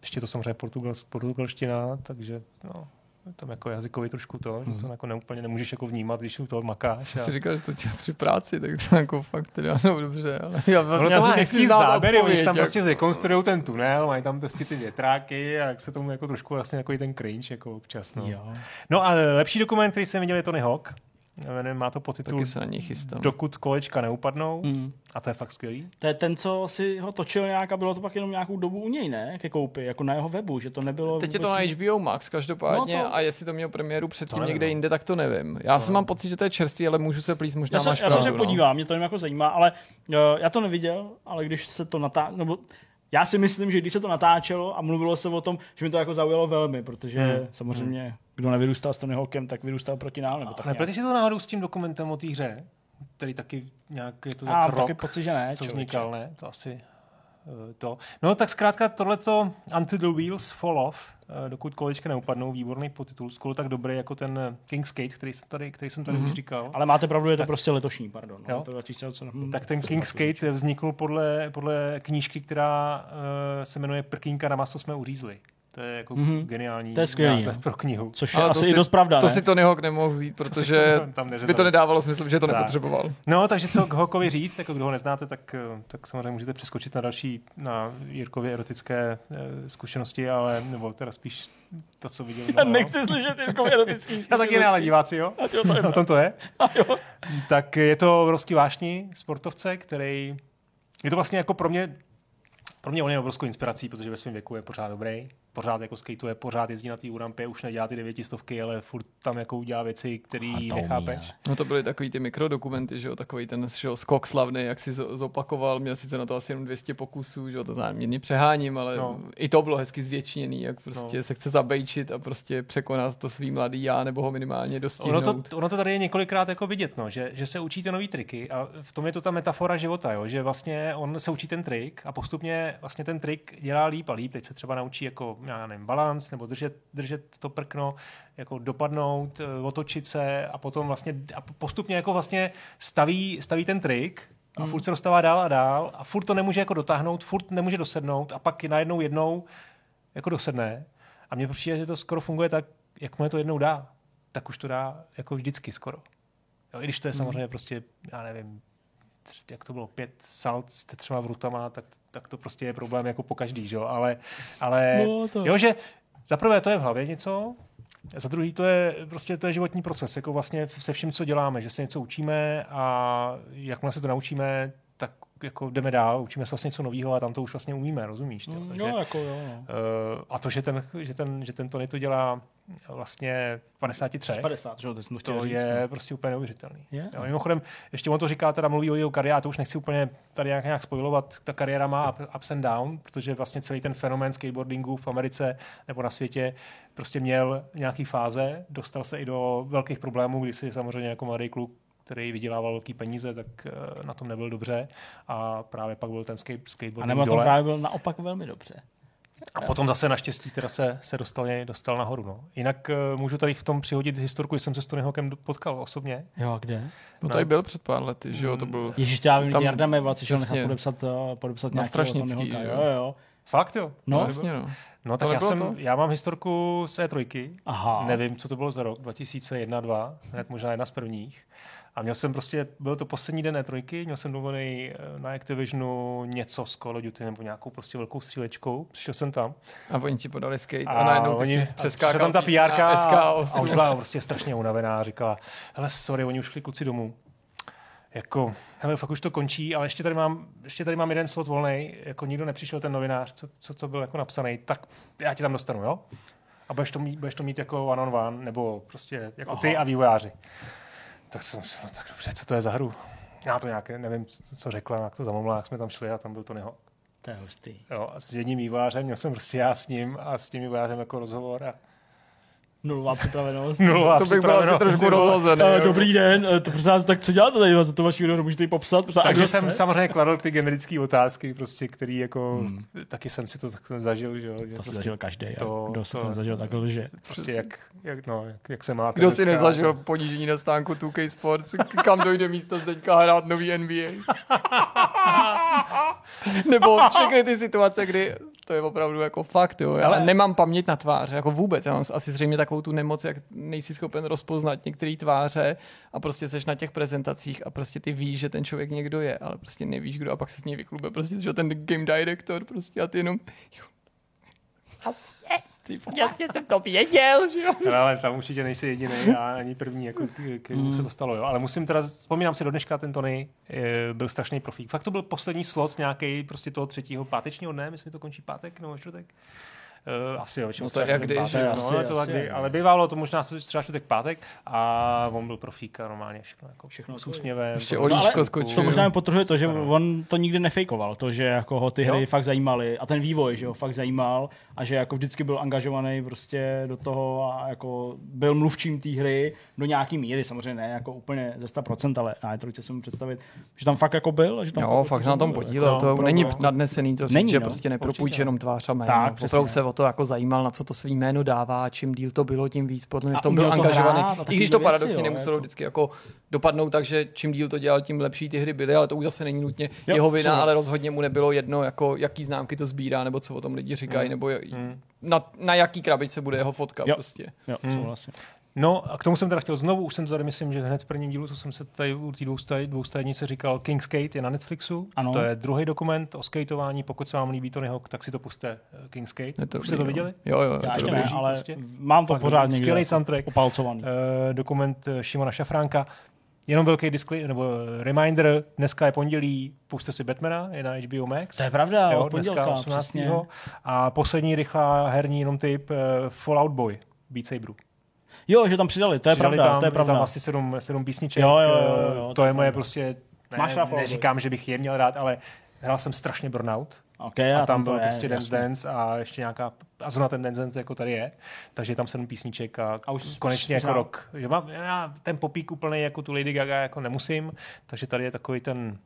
ještě to samozřejmě portugal, portugalština, takže no, tam jako jazykový trošku to, že to jako neúplně nemůžeš jako vnímat, když u toho makáš. Já A... si říkal, že to dělá při práci, tak to jako fakt teda, no dobře, ale já vlastně to má hezký záběry, oni tam jako. prostě zrekonstruují ten tunel, mají tam prostě ty větráky a jak se tomu jako trošku vlastně jako ten cringe jako občas. No. Jo. no a lepší dokument, který jsem viděl, je Tony Hawk. Jmenuje- Má to podtitul Taky se na něj chystám. Dokud kolečka neupadnou. Mm. A to je fakt skvělý. To je ten, co si ho točil nějak a bylo to pak jenom nějakou dobu u něj, ne? Ke koupi, jako na jeho webu, že to nebylo Teď je to vůbec- na HBO Max každopádně No to- a jestli to mělo premiéru předtím nevím, někde jinde, tak to nevím. Já si mám pocit, že to je čerstvý, ale můžu se plíst, možná Já se, máš já se no. podívám, mě to jenom jako zajímá, ale uh, já to neviděl, ale když se to natáčelo, nebo já si myslím, že když se to natáčelo a mluvilo se o tom, že mi to jako zaujalo velmi, protože Hmm. samozřejmě, kdo nevyrůstal s Tony Hawkem, tak vyrůstal proti nám, nebo tak nepleteš si to náhodou s tím dokumentem o té hře? Který taky nějak je to A, tak taky rok, pocit, že ne, co vznikal, ne? To asi eh, to. No tak zkrátka tohleto Until the Wheels Fall Off, dokud kolečka neupadnou, výborný podtitul, skoro tak dobrý jako ten eh, King's Gate, který jsem tady, který jsem tady Mhm. už říkal. Ale máte pravdu, je to prostě letošní, pardon. Jo. No, to 2020, hm, Tak ten King's Gate vznikl podle, podle knížky, která uh, se jmenuje Prkínka na maso jsme uřízli. To je jako Mhm. mm-hmm. geniální To je skvělý, název no. pro knihu. Což je Ale to asi si- i dost pravda, To ne? si Tony Hawk nemohl vzít, protože to- tam neřezal. by to nedávalo smysl, že to Tak. nepotřeboval. No, takže co k Hawkovi říct, jako kdo ho neznáte, tak, eh, tak samozřejmě můžete přeskočit na další, na Jirkově erotické eh, zkušenosti, ale, nebo teda spíš to, co viděl. Já nechci slyšet jako erotický Já taky ne, ale diváci, jo? Ať jo, to je Na tom to je. A jo. Tak je to obrovský vášní sportovce, který je to vlastně jako pro mě pro mě on je obrovskou inspirací, protože ve svém věku je pořád dobrý, pořád jako skateuje, pořád jezdí na té urampě, už nedělá ty devětistovky, ale furt tam jako udělá věci, které nechápeš. umí, No to byly takový ty mikrodokumenty, že jo, takový ten že jo, skok slavný, jak si zo- zopakoval, měl sice na to asi jenom 200 pokusů, že jo, to znám, mírně přeháním, ale No. i to bylo hezky zvětšněný, jak prostě No. se chce zabejčit a prostě překonat to svý mladý já, nebo ho minimálně Ono dostihnout. to, ono to tady je několikrát jako vidět, no, že, že se učíte nový triky a v tom je to ta metafora života, jo, že vlastně on se učí ten trik a postupně vlastně ten trik dělá líp a líp. Teď se třeba naučí jako, já nevím, balans nebo držet, držet to prkno, jako dopadnout, eh, otočit se a potom vlastně a postupně jako vlastně staví, staví ten trik a furt se dostává dál a dál a furt to nemůže jako dotáhnout, furt nemůže dosednout a pak najednou jednou jako dosedne. A mně přijde, že to skoro funguje tak, jak mu to jednou dá, tak už to dá jako vždycky skoro. Jo, I když to je samozřejmě prostě, já nevím, jak to bylo, pět salt s třema vrutama, tak, tak to prostě je problém jako po každý, že jo? Ale, ale No, to- jo, že za prvé to je v hlavě něco, a za druhý to je prostě to je životní proces, jako vlastně se vším, co děláme, že se něco učíme a jakmile se to naučíme, tak jako jdeme dál, učíme se vlastně něco nového a tam to už vlastně umíme, rozumíš? To? Takže, No, jako jo, no. eh, a to, že ten, že, ten, že ten Tony to dělá vlastně v 53, 50, že to jsem to chtěl to říct. je no. prostě úplně neuvěřitelný. Je? Jo, mimochodem, ještě on to říká, teda mluví o jeho kariéře, to už nechci úplně tady nějak, nějak spojovat, ta kariéra má up- ups and down, protože vlastně celý ten fenomén skateboardingu v Americe nebo na světě prostě měl nějaký fáze, dostal se i do velkých problémů, kdy si samozřejmě jako mladý kluk který vydělával velký peníze, tak eh, na tom nebyl dobře a právě pak byl ten skate, A skateboarding nebo to dole. právě byl naopak velmi dobře. A potom zase naštěstí teda se, se dostal, dostal nahoru. No. Jinak uh, můžu tady v tom přihodit historku, že jsem se s Tony Hawkem potkal osobně. Jo, a kde? No, No. tady byl před pár lety, že jo, to byl... Ježíš, já vím, Tam- že Jarda Meval si šel nechat podepsat, uh, podepsat Na nějakého Strašnický, Tonyho Hawka. že Jo, jo. jo. Fakt jo? No, No, jasně, no. No tak já, jsem, to? já mám historku z E3. Aha. Nevím, co to bylo za rok, 2001-2, hned možná jedna z prvních. A měl jsem prostě, byl to poslední den E3, měl jsem dovolený eh, na Activisionu něco z Call of Duty nebo nějakou prostě velkou střílečkou. Přišel jsem tam. A oni ti podali skate a, A, najednou ty oni, přeskákal tam ta PR a, SK8. a už byla prostě strašně unavená a říkala, hele, sorry, oni už šli kluci domů. Jako, hele, fakt už to končí, ale ještě tady mám, ještě tady mám jeden slot volný, jako nikdo nepřišel ten novinář, co, co to byl jako napsaný, tak já ti tam dostanu, jo? A budeš to mít, budeš to mít jako one on one, nebo prostě jako ty a vývojáři. Tak jsem si, no tak dobře, co to je za hru? Já to nějaké, nevím, co- řekla, jak to zamluvila, jak jsme tam šli a tam byl to Tonyho. To je hustý. Jo, a s jedním vývojářem, měl jsem prostě já s ním a s tím vývojářem jako rozhovor a Nulová připravenost. nulová To bych byl asi trošku rozhozený. Jo. Dobrý den, eh, to prosím vás, tak co děláte tady za to vaši video, můžete ji popsat? Prosím, Takže jsem jste? samozřejmě kladl ty generické otázky, prostě, který jako, hmm. taky jsem si to tak zažil, že, jo, že To prostě, zažil každý, to- kdo si to- nezažil, tak lže. prostě jak, jak, no, jak, jak se máte. Kdo si nezažil ponížení na stánku 2K Sports, kam dojde místo teďka hrát nový NBA? Nebo všechny ty situace, kdy to je opravdu jako fakt, jo. Já Ale- nemám paměť na tváře, jako vůbec. Já mám asi zřejmě takovou tu nemoc, jak nejsi schopen rozpoznat některé tváře a prostě seš na těch prezentacích a prostě ty víš, že ten člověk někdo je, ale prostě nevíš, kdo a pak se s ní vyklube. Prostě, že ten game director prostě a ty jenom Jasně, ty, jasně jsem to věděl, že jo. Ale, ale tam určitě nejsi jediný a ani první, jako, kterým Hmm. se to stalo. Jo. Ale musím teda, vzpomínám si do dneška, ten Tony eh, byl strašný profík. Fakt to byl poslední slot nějaký prostě toho třetího pátečního dne, myslím, že to končí pátek nebo čtvrtek. Uh, asi jo, No to jak pátek, jo. no, Asi, je to asi, kdy, ale bývalo to možná třeba čtvrtek, pátek a on byl profík a normálně všechno, jako Všechno s to úsměvem. Ještě to- ale skočil. To možná potrhuje to, že Ano. on to nikdy nefejkoval, to, že jako ho ty hry Jo. fakt zajímaly a ten vývoj, že ho fakt zajímal a že jako vždycky byl angažovaný prostě do toho a jako byl mluvčím té hry do nějaký míry, samozřejmě ne jako úplně ze 100%, ale na E3 si mu představit, že tam fakt jako byl, a že tam Jo, fakt se na tom podílel, No, to není jako- nadnesený to říct, Není, že no, prostě nepropůjč určitě. jenom tvář a jméno. Tak, o to jako zajímal, na co to svý jméno dává, čím díl to bylo, tím víc podle mě A v tom byl to angažovaný. hrát a I když to věci, paradoxně jo, nemuselo jako. vždycky jako dopadnout tak, že čím díl to dělal, tím lepší ty hry byly, ale to už zase není nutně Jo, jeho vina, ale rozhodně mu nebylo jedno, jako jaký známky to sbírá, nebo co o tom lidi říkají, nebo je- Hmm. na, na jaký krabičce bude jeho fotka Jo. prostě. Jo, Hmm. souhlasím. No a k tomu jsem teda chtěl znovu, už jsem to tady myslím, že hned v prvním dílu, co jsem se tady u té dvoustaj- dvoustajnice říkal, King Skate je na Netflixu. Ano. To je druhý dokument o skateování, pokud se vám líbí Tony Hawk, tak si to puste eh, King Skate. Je to už jste to viděli? Jo, jo, jo, Já to ještě je ne, ale prostě. mám to pořád někde Skvělý soundtrack. opalcovaný. Eh, dokument eh, Šimona Šafránka. Jenom velký disklej, nebo reminder, dneska je pondělí, puste si Batmana, je na HBO Max. To je pravda, jo, od dneska pondělka, 18. přesně. A poslední rychlá herní jenom typ eh, Fallout Boy, Beat Saberu. Jo, že tam přidali, to je Přidali pravda, tam, to je je tam pravda. asi sedm, sedm písniček. Jo, jo, jo, eh, jo, to to je je moje pravda. prostě, Máš ne, Fallout neříkám, že bych je měl rád, ale hrál jsem strašně Burnout. Okay, A tam to byl je, prostě Dance. Dance a ještě nějaká, a zrovna ten Dance Dance jako tady je, takže tam sedm písniček a, A už konečně jako rok. Že mám, já ten popík úplně jako tu Lady Gaga jako nemusím, takže tady je takový ten,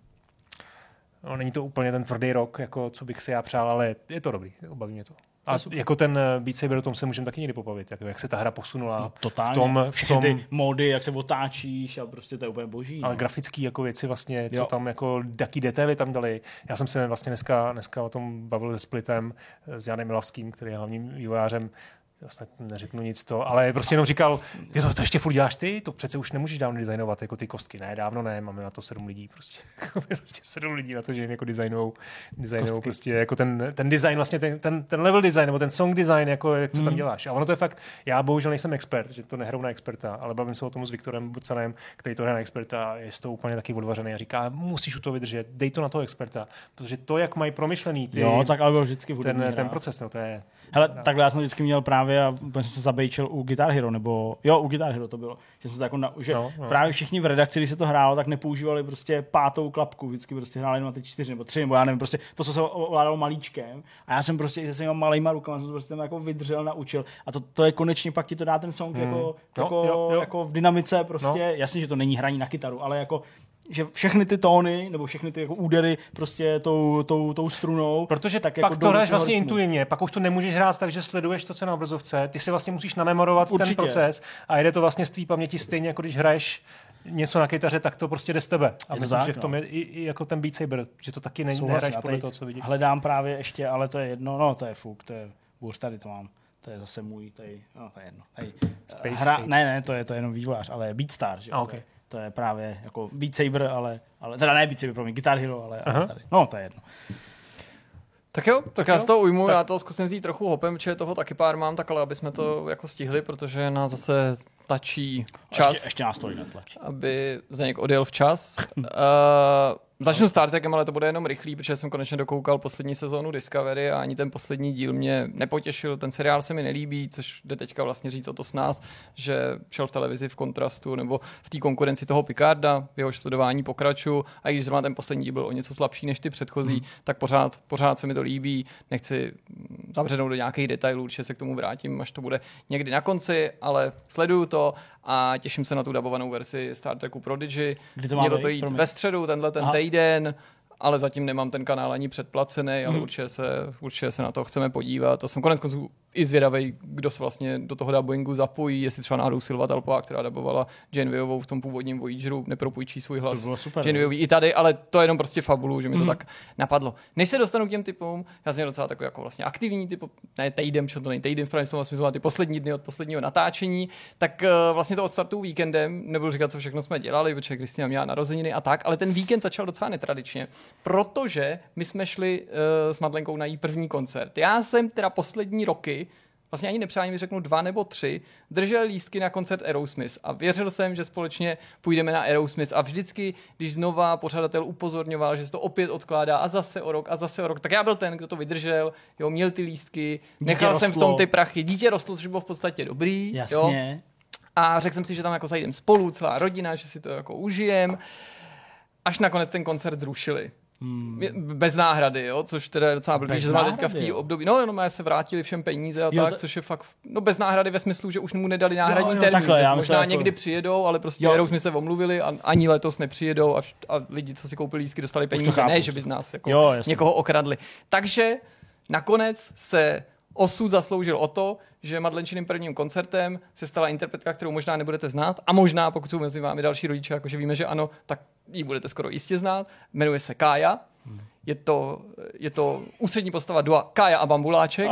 no není to úplně ten tvrdý rok, jako co bych si já přál, ale je to dobrý, baví mě to. A jako ten eh, Beat Saber, o tom se můžeme taky někdy popavit, jako jak se ta hra posunula. No, totálně. V tom, v tom, ty mody, jak se otáčíš a prostě to je úplně boží. ale no. grafické jako věci vlastně, co Jo. tam jako, jaký detaily tam dali. Já jsem se vlastně dneska, dneska o tom bavil se Splitem, eh, s Janem Milavským, který je hlavním vývojářem, Vlastně neřeknu nic to, ale prostě jenom říkal, ty to, to ještě furt děláš ty, to přece už nemůžeš dávno designovat jako ty kostky. Ne, dávno ne, máme na to sedm lidí prostě. Prostě sedm lidí na to, že jim jako designujou, designujou prostě jako ten, ten design, vlastně ten, ten, ten, level design, nebo ten song design, jako jak co tam děláš. A ono to je fakt, já bohužel nejsem expert, že to nehrou na experta, ale bavím se o tom s Viktorem Bucanem, který to hraje na experta a je z toho úplně taky odvařený a říká, musíš u toho vydržet, dej to na toho experta, protože to, jak mají promyšlený ty, Jo, tak ale vždycky ten, ten proces, no, to je, Hele, takhle já jsem vždycky měl právě, a úplně jsem se zabejčil u Guitar Hero, nebo jo, u Guitar Hero to bylo, že jsem se jako na, že No, no. právě všichni v redakci, když se to hrálo, tak nepoužívali prostě pátou klapku, vždycky prostě hráli jenom na ty čtyři nebo tři, nebo já nevím, prostě to, co se ovládalo malíčkem. A já jsem prostě i se svýma malýma rukama jsem to prostě tam jako vydržel, naučil. A to, to je konečně pak ti to dá ten song Hmm. jako, Jo, jako, jo, jo. jako v dynamice prostě, No. jasně, že to není hraní na kytaru, ale jako že všechny ty tóny, nebo všechny ty jako údery prostě tou, tou, tou strunou. Protože tak tak pak jako to hraješ vlastně rytmu. intuivně, pak už to nemůžeš hrát tak, že sleduješ to, co je na obrazovce, ty si vlastně musíš namemorovat Určitě. ten proces a jde to vlastně z tvý paměti stejně, jako když hraješ něco na kytaře, tak to prostě jde z tebe. A to myslím, tak, že v tom no. je i, i jako ten Beat Saber, že to taky není, nehraješ já podle toho, co vidíš. Hledám právě ještě, ale to je jedno, no to je fuk, to je, bůř tady to mám. To je zase můj, tady, no to je jedno. Tady, Space hra, Ape. ne, ne, to je, to je jenom vývojář, ale Beatstar, že jo, A, to, ok. je, to je právě jako Beat Saber, ale, ale teda ne Beat Saber, promiň, Guitar Hero, ale, Aha. ale tady. No, to je jedno. Tak jo, tak já jo. z toho ujmu, já to zkusím vzít trochu hopem, protože toho taky pár mám, tak ale aby jsme to jako stihli, protože nás zase tlačí čas. Ještě, ještě nás to netlačí. aby Zdeněk odjel včas. Uh, začnu Star Trekem, ale to bude jenom rychlý, protože jsem konečně dokoukal poslední sezónu Discovery a ani ten poslední díl mě nepotěšil. Ten seriál se mi nelíbí, což jde teďka vlastně říct o to s nás, že šel v televizi v kontrastu nebo v té konkurenci toho Picarda, v jehož sledování pokraču a i když zrovna ten poslední díl byl o něco slabší než ty předchozí, hmm. tak pořád, pořád se mi to líbí. Nechci mm, zabřednout do nějakých detailů, určitě se k tomu vrátím, až to bude někdy na konci, ale sleduju to a těším se na tu dabovanou verzi Star Treku Prodigy. Kdy to má Mělo to jít ve středu, tenhle ten Aha. týden, ale zatím nemám ten kanál ani předplacený, ale Mhm. určitě, se, určitě se na to chceme podívat. A jsem konec konců i zvědavý, kdo se vlastně do toho dubbingu zapojí, jestli třeba náhodou Silva Talpová, která dabovala Genevievou v tom původním Voyageru, nepropůjčí svůj hlas To bylo super, no. I tady, ale to je jenom prostě fabulu, že mi to Mhm. tak napadlo. Než se dostanu k těm typům, já jsem docela takový jako vlastně aktivní typ, ne týden, čo to není týden v pravém slova smyslu, ty poslední dny od posledního natáčení, tak eh, vlastně to odstartuju víkendem, nebudu říkat, co všechno jsme dělali, protože Kristina měla narozeniny a tak, ale ten víkend začal docela netradičně, protože my jsme šli uh, s Madlenkou na její první koncert. Já jsem teda poslední roky vlastně ani nepřáním řeknu dva nebo tři, držel lístky na koncert Aerosmith a věřil jsem, že společně půjdeme na Aerosmith a vždycky, když znova pořadatel upozorňoval, že se to opět odkládá a zase o rok a zase o rok, tak já byl ten, kdo to vydržel, jo, měl ty lístky, nechal jsem v rostlo. tom ty prachy, dítě rostlo, což bylo v podstatě dobrý, jo, Jasně. a řekl jsem si, že tam jako zajdem spolu, celá rodina, že si to jako užijem. Až nakonec ten koncert zrušili. Hmm. Bez náhrady, jo? což teda je docela blbý, Bez že jsme teďka v té jo? období, no, no, se vrátili všem peníze a Jo, tak, to- což je fakt, no bez náhrady ve smyslu, že už mu nedali náhradní jo, termín, takhle, já možná jako- někdy přijedou, ale prostě Jo. jo. jsme se omluvili a ani letos nepřijedou a, vš- a lidi, co si koupili lístky, dostali peníze, chápu, ne, že by z nás jako Jo, někoho okradli. Takže nakonec se osud zasloužil o to, že Madlenčiným prvním koncertem se stala interpretka, kterou možná nebudete znát a možná, pokud jsou mezi vámi další rodiče, jakože víme, že ano, tak ji budete skoro jistě znát. Jmenuje se Kája. Je to, je to ústřední postava dua Kája a Bambuláček.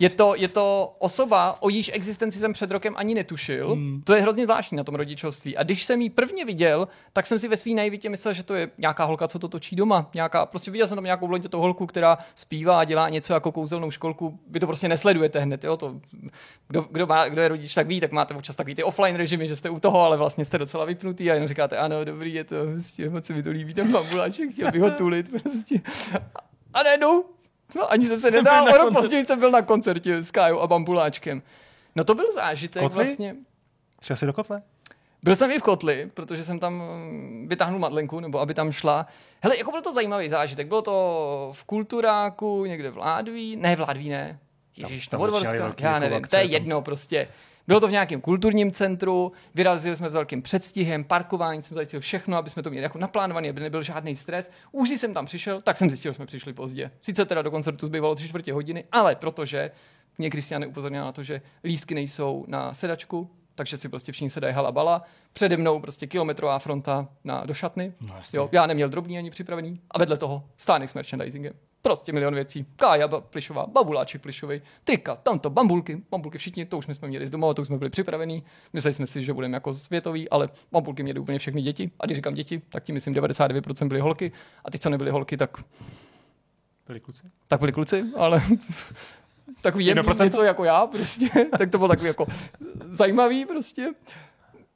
Je to, je to osoba, o jejíž existenci jsem před rokem ani netušil. Hmm. To je hrozně zvláštní na tom rodičovství. A když jsem ji prvně viděl, tak jsem si ve svý naivitě myslel, že to je nějaká holka, co to točí doma. Nějaká, prostě viděl jsem tam nějakou blondětou holku, která zpívá a dělá něco jako kouzelnou školku. Vy to prostě nesledujete hned. Jo? To, kdo, kdo, má, kdo je rodič, tak ví, tak máte občas takový ty offline režimy, že jste u toho, ale vlastně jste docela vypnutý a jenom říkáte, ano, dobrý, je to, prostě, moc se mi to líbí, ten bambuláček, chtěl bych ho tulit, prostě. A najednou, no ani jsem se nedal, byl na o rok koncertě. později jsem byl na koncertě s Kájou a bambuláčkem. No to byl zážitek Kotli? vlastně. Šel jsi do kotle? Byl jsem i v Kotli, protože jsem tam mm, vytáhnul Madlenku, nebo aby tam šla. Hele, jako byl to zajímavý zážitek. Bylo to v Kulturáku, někde v Ládví. Ne, v Ládví ne. Ježíš, tam tam, Já nevím, akce to je tam. jedno prostě. Bylo to v nějakém kulturním centru, vyrazili jsme s velkým předstihem, parkování jsem zajistil všechno, aby jsme to měli jako naplánované, aby nebyl žádný stres. Už když jsem tam přišel, tak jsem zjistil, že jsme přišli pozdě. Sice teda do koncertu zbývalo tři čtvrtě hodiny, ale protože mě Kristiane upozornila na to, že lístky nejsou na sedačku, takže si prostě všichni sedají halabala. Přede mnou prostě kilometrová fronta na, do šatny. No, jo, já neměl drobný ani připravený. A vedle toho stánek s merchandisingem. Prostě milion věcí. Kája ba- plišová, babuláček plišový, trika, tamto, bambulky, bambulky všichni, to už jsme měli z domova, to už jsme byli připravení. Mysleli jsme si, že budeme jako světový, ale bambulky měly úplně všechny děti. A když říkám děti, tak tím myslím 99% byly holky. A ty, co nebyly holky, tak, Byli kluci? tak byli kluci, ale takový jemný 1%? něco jako já, prostě. tak to bylo takový jako zajímavý prostě.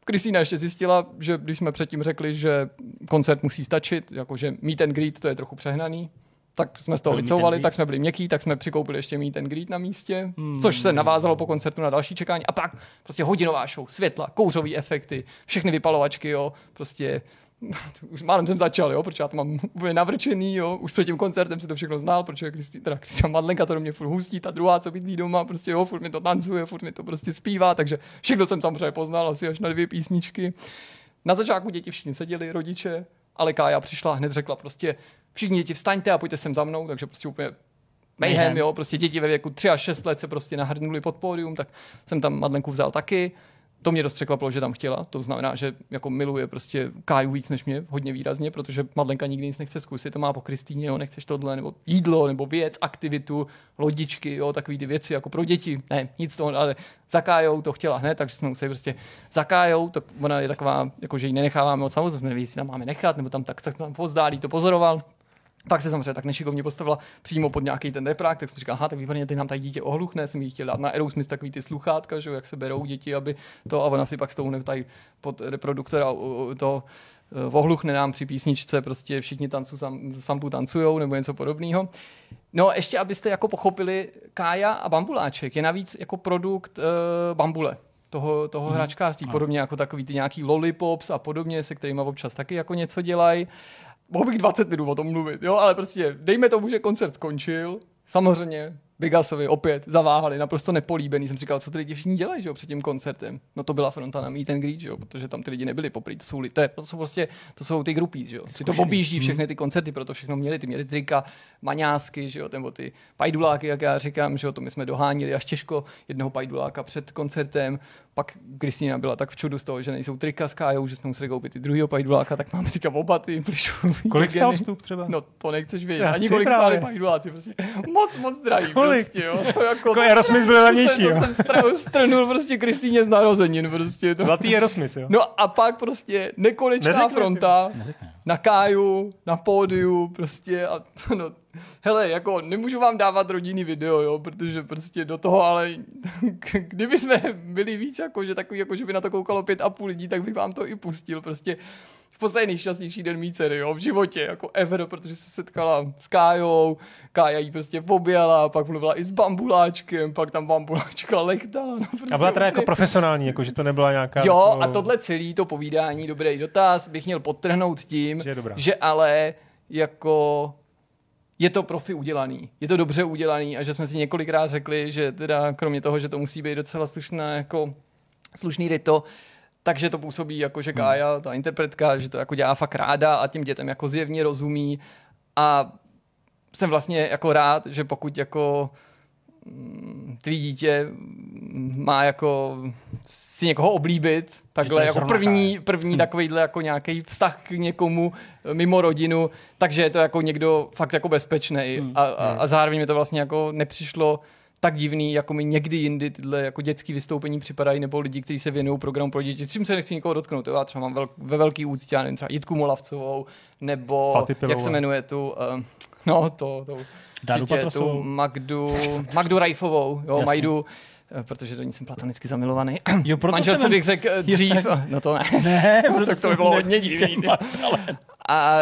Kristýna ještě zjistila, že když jsme předtím řekli, že koncert musí stačit, jakože meet and greet, to je trochu přehnaný, tak jsme z toho vycouvali, tak jsme byli měkký, tak jsme přikoupili ještě meet and greet na místě, hmm. což se navázalo po koncertu na další čekání. A pak prostě hodinová show, světla, kouřové efekty, všechny vypalovačky, jo, prostě už málem jsem začal, jo, protože já to mám úplně navrčený, jo, už před tím koncertem si to všechno znal, protože Kristi, teda Kristina Madlenka to do mě furt hustí, ta druhá, co bydlí doma, prostě jo, furt mi to tancuje, furt mi to prostě zpívá, takže všechno jsem samozřejmě poznal asi až na dvě písničky. Na začátku děti všichni seděli, rodiče, ale Kája přišla a hned řekla prostě všichni děti vstaňte a pojďte sem za mnou, takže prostě úplně mayhem, jo, prostě děti ve věku 3 až 6 let se prostě nahrnuli pod pódium, tak jsem tam Madlenku vzal taky. To mě dost překvapilo, že tam chtěla. To znamená, že jako miluje prostě Káju víc než mě, hodně výrazně, protože Madlenka nikdy nic nechce zkusit. To má po Kristýně, jo, nechceš tohle, nebo jídlo, nebo věc, aktivitu, lodičky, jo, takové ty věci jako pro děti. Ne, nic toho, ale za Kájou to chtěla hned, takže jsme museli prostě za Kájou, to ona je taková, jako že ji nenecháváme od samozřejmě, jestli tam máme nechat, nebo tam tak, tak tam pozdálí to pozoroval, pak se samozřejmě tak nešikovně postavila přímo pod nějaký ten deprák, tak jsem říkal, aha, tak výborně, ty nám tady dítě ohluchne, jsem jí chtěl dát na Aerosmith takový ty sluchátka, že, jak se berou děti, aby to, a ona si pak stoune tady pod reproduktora to eh, ohluchne nám při písničce, prostě všichni tancu, sam, sampu tancujou nebo něco podobného. No ještě, abyste jako pochopili, Kája a Bambuláček je navíc jako produkt uh, Bambule toho, toho hmm. hračkářství, podobně jako takový ty nějaký lollipops a podobně, se kterými občas taky jako něco dělají mohl bych 20 minut o tom mluvit, jo, ale prostě dejme tomu, že koncert skončil, samozřejmě Bigasovi opět zaváhali, naprosto nepolíbený. Jsem říkal, co ty lidi všichni dělají že jo, před tím koncertem. No to byla fronta na Meet and Greet, že jo, protože tam ty lidi nebyli poprý. To jsou, to, je, to jsou prostě, to jsou ty grupí, že jo. Ty to objíždí všechny hmm. ty koncerty, proto všechno měli. Ty měli trika, maňásky, že jo, nebo ty pajduláky, jak já říkám, že jo, to my jsme dohánili až těžko jednoho pajduláka před koncertem. Pak Kristýna byla tak v čudu z toho, že nejsou trika s Kájou, že jsme museli koupit i druhého pajduláka, tak máme teďka oba ty Kolik stál vstup třeba? No to nechceš vědět. Ani kolik stáli pajduláci, prostě moc, moc drahý. Prostě, jo. To jako, jako byl levnější. To jsem, to jsem strnul prostě Kristýně z narozenin. Prostě. To. Zlatý Aerosmith, jo. No a pak prostě nekonečná Neřekne, fronta Neřekne. na Káju, na pódiu, prostě a no, hele, jako nemůžu vám dávat rodinný video, jo, protože prostě do toho, ale kdyby jsme byli víc jako, že takový, jako, že by na to koukalo pět a půl lidí, tak bych vám to i pustil, prostě v podstatě nejšťastnější den mý dcery, jo, v životě, jako ever, protože se setkala s Kájou, Kája jí prostě poběla, pak mluvila i s bambuláčkem, pak tam bambuláčka lechtala. No prostě a byla teda jako profesionální, jako že to nebyla nějaká... Jo, jako... a tohle celý to povídání, dobrý dotaz, bych měl podtrhnout tím, že, že ale jako je to profi udělaný, je to dobře udělaný a že jsme si několikrát řekli, že teda kromě toho, že to musí být docela slušná jako slušný rito, takže to působí jako, že Kája, ta interpretka, že to jako dělá fakt ráda a tím dětem jako zjevně rozumí. A jsem vlastně jako rád, že pokud jako mm, tvý dítě má jako si někoho oblíbit, takhle jako první, první hmm. takovýhle jako nějaký vztah k někomu mimo rodinu, takže je to jako někdo fakt jako bezpečný hmm. a, a, a zároveň mi to vlastně jako nepřišlo tak divný, jako mi někdy jindy tyhle jako dětské vystoupení připadají, nebo lidi, kteří se věnují programu pro děti, s čím se nechci nikoho dotknout. Jo? Já třeba mám vel, ve velký úctě, já nevím, třeba Jitku Molavcovou, nebo jak se jmenuje tu, uh, no to, to Dádu tu Magdu, Magdu Rajfovou, jo, Jasně. Majdu, eh, protože do ní jsem platonicky zamilovaný. Jo, proto Manželce bych řekl dřív, tak... no to ne. Ne, tak to by bylo hodně divný. A,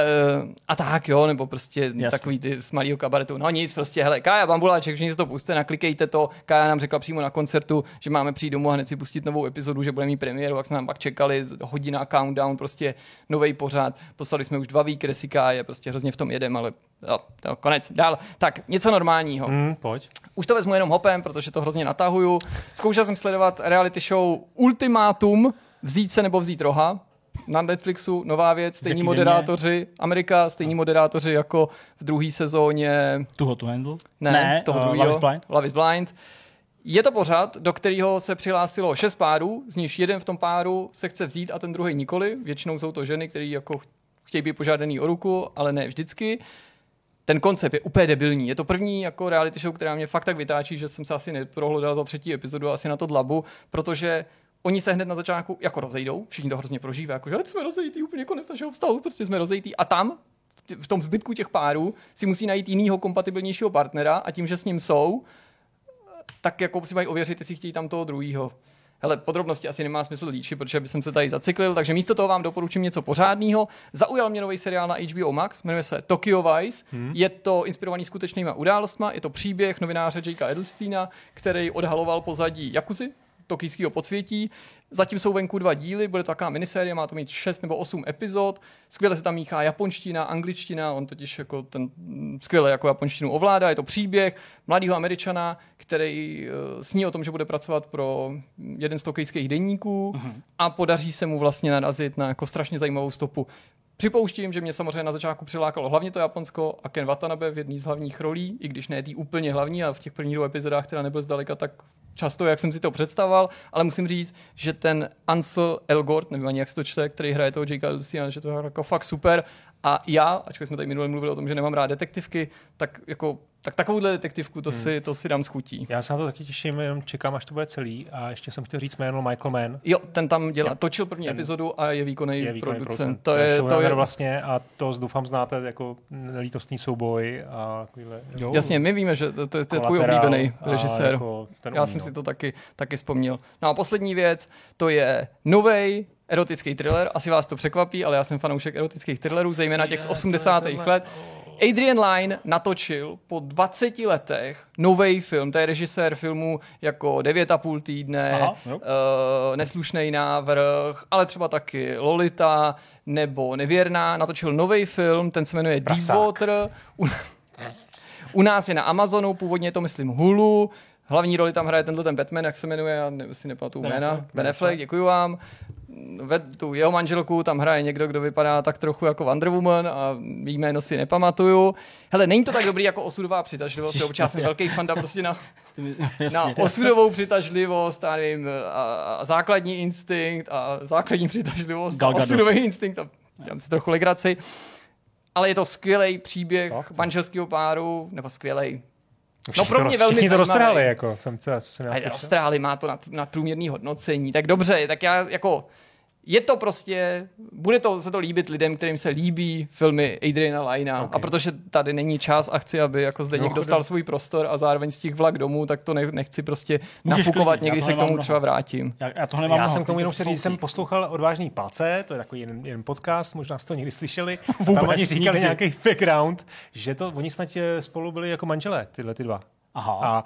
a tak jo, nebo prostě Jasně. takový ty z malého kabaretu. No nic, prostě hele, Kája Bambuláček, všichni si to puste, naklikejte to. Kája nám řekla přímo na koncertu, že máme přijít domů a hned si pustit novou epizodu, že budeme mít premiéru, jak jsme nám pak čekali, hodina countdown, prostě nový pořád. Poslali jsme už dva výkresy Káje, prostě hrozně v tom jedem, ale jo, to konec. Dál. Tak, něco normálního. Mm, pojď. Už to vezmu jenom hopem, protože to hrozně natahuju. Zkoušel jsem sledovat reality show Ultimátum, vzít se nebo vzít roha na Netflixu nová věc, stejní moderátoři, země? Amerika, stejní moderátoři jako v druhé sezóně. Tuho to handle? Ne, ne toho uh, druhého. Love is Blind. Love is Blind. Je to pořad, do kterého se přihlásilo šest párů, z nichž jeden v tom páru se chce vzít a ten druhý nikoli. Většinou jsou to ženy, které jako chtějí být požádaný o ruku, ale ne vždycky. Ten koncept je úplně debilní. Je to první jako reality show, která mě fakt tak vytáčí, že jsem se asi neprohledal za třetí epizodu asi na to dlabu, protože oni se hned na začátku jako rozejdou, všichni to hrozně prožívají, jako že jsme rozejítý úplně konec našeho vztahu, prostě jsme rozejítý a tam v tom zbytku těch párů si musí najít jinýho kompatibilnějšího partnera a tím, že s ním jsou, tak jako si mají ověřit, jestli chtějí tam toho druhého. Hele, podrobnosti asi nemá smysl líčit, protože by jsem se tady zacyklil, takže místo toho vám doporučím něco pořádného. Zaujal mě nový seriál na HBO Max, jmenuje se Tokyo Vice. Hmm. Je to inspirovaný skutečnýma událostmi, je to příběh novináře Jakea Edelsteina, který odhaloval pozadí Jakuzy, tokijského podsvětí. Zatím jsou venku dva díly, bude to taková minisérie, má to mít 6 nebo 8 epizod. Skvěle se tam míchá japonština, angličtina, on totiž jako ten mm, skvěle jako japonštinu ovládá. Je to příběh mladého američana, který uh, sní o tom, že bude pracovat pro jeden z tokijských denníků uh-huh. a podaří se mu vlastně narazit na jako strašně zajímavou stopu. Připouštím, že mě samozřejmě na začátku přilákalo hlavně to Japonsko a Ken Watanabe v jedné z hlavních rolí, i když ne tý úplně hlavní a v těch prvních dvou epizodách teda nebyl zdaleka tak často, jak jsem si to představoval, ale musím říct, že ten Ansel Elgort, nevím ani jak se to čte, který hraje toho Jakea Elstona, že to je jako fakt super. A já, ačkoliv jsme tady minule mluvili o tom, že nemám rád detektivky, tak jako tak takovouhle detektivku to, hmm. si, to si dám schutí. Já se na to taky těším, jenom čekám, až to bude celý. A ještě jsem chtěl říct jméno Michael Mann. Jo, ten tam dělá, točil první ten epizodu a je výkonný, je výkonný producent. producent. To, je, to je vlastně a to doufám znáte jako nelítostný souboj a takovýhle. Jo. Jasně, my víme, že to, to, to je tvůj oblíbený režisér. Jako Já umí, jsem no. si to taky, taky vzpomněl. No a poslední věc, to je novej erotický thriller. Asi vás to překvapí, ale já jsem fanoušek erotických thrillerů, zejména těch z 80. let. Adrian Lyne natočil po 20 letech nový film, to je režisér filmu jako 9,5 týdne, Aha, uh, Neslušný návrh, ale třeba taky Lolita nebo Nevěrná. Natočil nový film, ten se jmenuje Deepwater. U, u nás je na Amazonu, původně je to myslím Hulu, Hlavní roli tam hraje tenhle ten Batman, jak se jmenuje, já ne, si nepamatuju jména. Ben Affleck, děkuji vám ve, tu jeho manželku tam hraje někdo, kdo vypadá tak trochu jako Wonder Woman a jméno si nepamatuju. Hele, není to tak dobrý jako osudová přitažlivost, já jsem velký fanda prostě na, na osudovou přitažlivost, a, nevím, a, a základní instinkt a základní přitažlivost a osudový instinkt a dělám si trochu legraci. Ale je to skvělý příběh manželského páru, nebo skvělý, No pro mě velmi to roztrhali, jako jsem, co, co jsem roztrhali, má to na, na průměrný hodnocení. Tak dobře, tak já jako je to prostě, bude to se to líbit lidem, kterým se líbí filmy Adriana Lina. Okay. A protože tady není čas a chci, aby jako zde někdo dostal svůj prostor a zároveň z těch vlak domů, tak to ne, nechci prostě Můžeš nafukovat, někdy se k tomu třeba vrátím. Já, já, tohle já jsem k tomu jenom chtěl říct, jsem poslouchal Odvážný palce, to je takový jeden, jeden podcast, možná jste to někdy slyšeli. Vůbec, tam oni říkali nikdy. nějaký background, že to oni snad eh, spolu byli jako manželé, tyhle ty dva. Aha. A,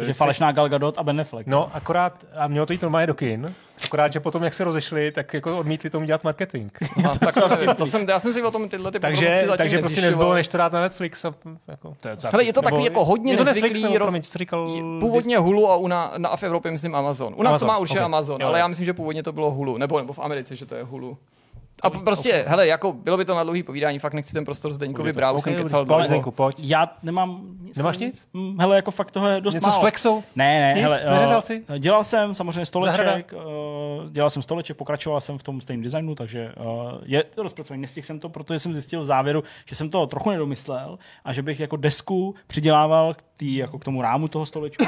uh, že falešná Gal Gadot a Ben Affleck. No, akorát, a mělo to jít normálně do kin, akorát, že potom, jak se rozešli, tak jako odmítli tomu dělat marketing. A, tak to, to jsem, já jsem si o tom tyhle ty Takže, takže prostě nezbylo, než to dát na Netflix. A, jako, to je, Hele, je to takový jako hodně je to nezvyklý. Netflix, nebo, roz... promiň, říkal... Původně Hulu a u na, na, v Evropě myslím Amazon. U nás Amazon, to má určitě okay. Amazon, jo, ale já myslím, že původně to bylo Hulu, nebo, nebo v Americe, že to je Hulu. A prostě, okay. hele, jako bylo by to na dlouhý povídání, fakt nechci ten prostor Zdeňkovi brát, okay, jsem kecal dlouho. Zdeňku, pojď. Já nemám nic. Nemáš nic? Hm, hele, jako fakt toho je dost Něco málo. s flexou? Ne, ne, nic? hele. Neřezal jsi? Uh, dělal jsem samozřejmě stoleček, uh, dělal jsem stoleček, pokračoval jsem v tom stejném designu, takže uh, je to rozpracovaný. Nestihl jsem to, protože jsem zjistil v závěru, že jsem to trochu nedomyslel a že bych jako desku přidělával k, tý, jako k tomu rámu toho stolečku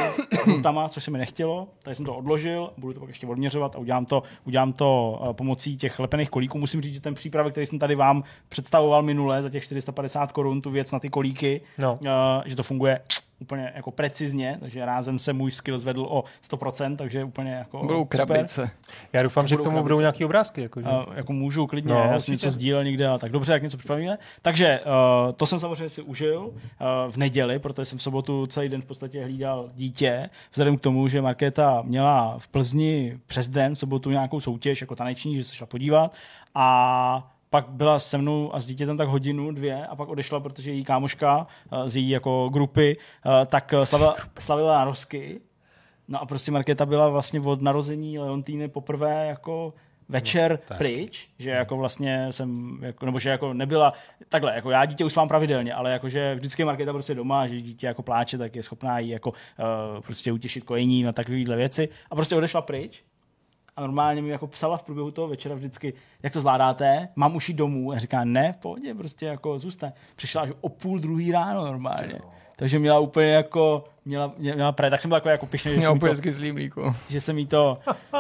tama, což se mi nechtělo. Tady jsem to odložil, budu to pak ještě odměřovat a udělám to, udělám to uh, pomocí těch lepených kolíků. Musím říct, že ten přípravek, který jsem tady vám představoval minule za těch 450 korun, tu věc na ty kolíky, no. uh, že to funguje úplně jako precizně, takže rázem se můj skill zvedl o 100%, takže úplně jako Budou krabice. Já doufám, to že k tomu krabice. budou nějaké obrázky. Jako, že? Uh, jako můžu klidně, no, já jsem něco sdílel někde, ale tak dobře, jak něco připravíme. Takže uh, to jsem samozřejmě si užil uh, v neděli, protože jsem v sobotu celý den v podstatě hlídal dítě, vzhledem k tomu, že Markéta měla v Plzni přes den v sobotu nějakou soutěž jako taneční, že se šla podívat a pak byla se mnou a s dítětem tak hodinu, dvě a pak odešla, protože její kámoška eh, z její jako grupy eh, tak eh, slavila, slavila narozky. No a prostě Markéta byla vlastně od narození Leontýny poprvé jako večer no, pryč, že jako vlastně jsem, jako, nebo že jako nebyla, takhle, jako já dítě už mám pravidelně, ale jako, že vždycky Markéta prostě doma, že dítě jako pláče, tak je schopná jí jako uh, prostě utěšit kojením a takovéhle věci. A prostě odešla pryč a normálně mi jako psala v průběhu toho večera vždycky, jak to zvládáte, mám už jít domů. A říká, ne, v pohodě, prostě jako zůstaň. Přišla až o půl druhý ráno normálně. Takže měla úplně jako, měla, měla pre, tak jsem byl jako, jako pišný, že, měla úplně to, zlý mlíko. že jsem jí to...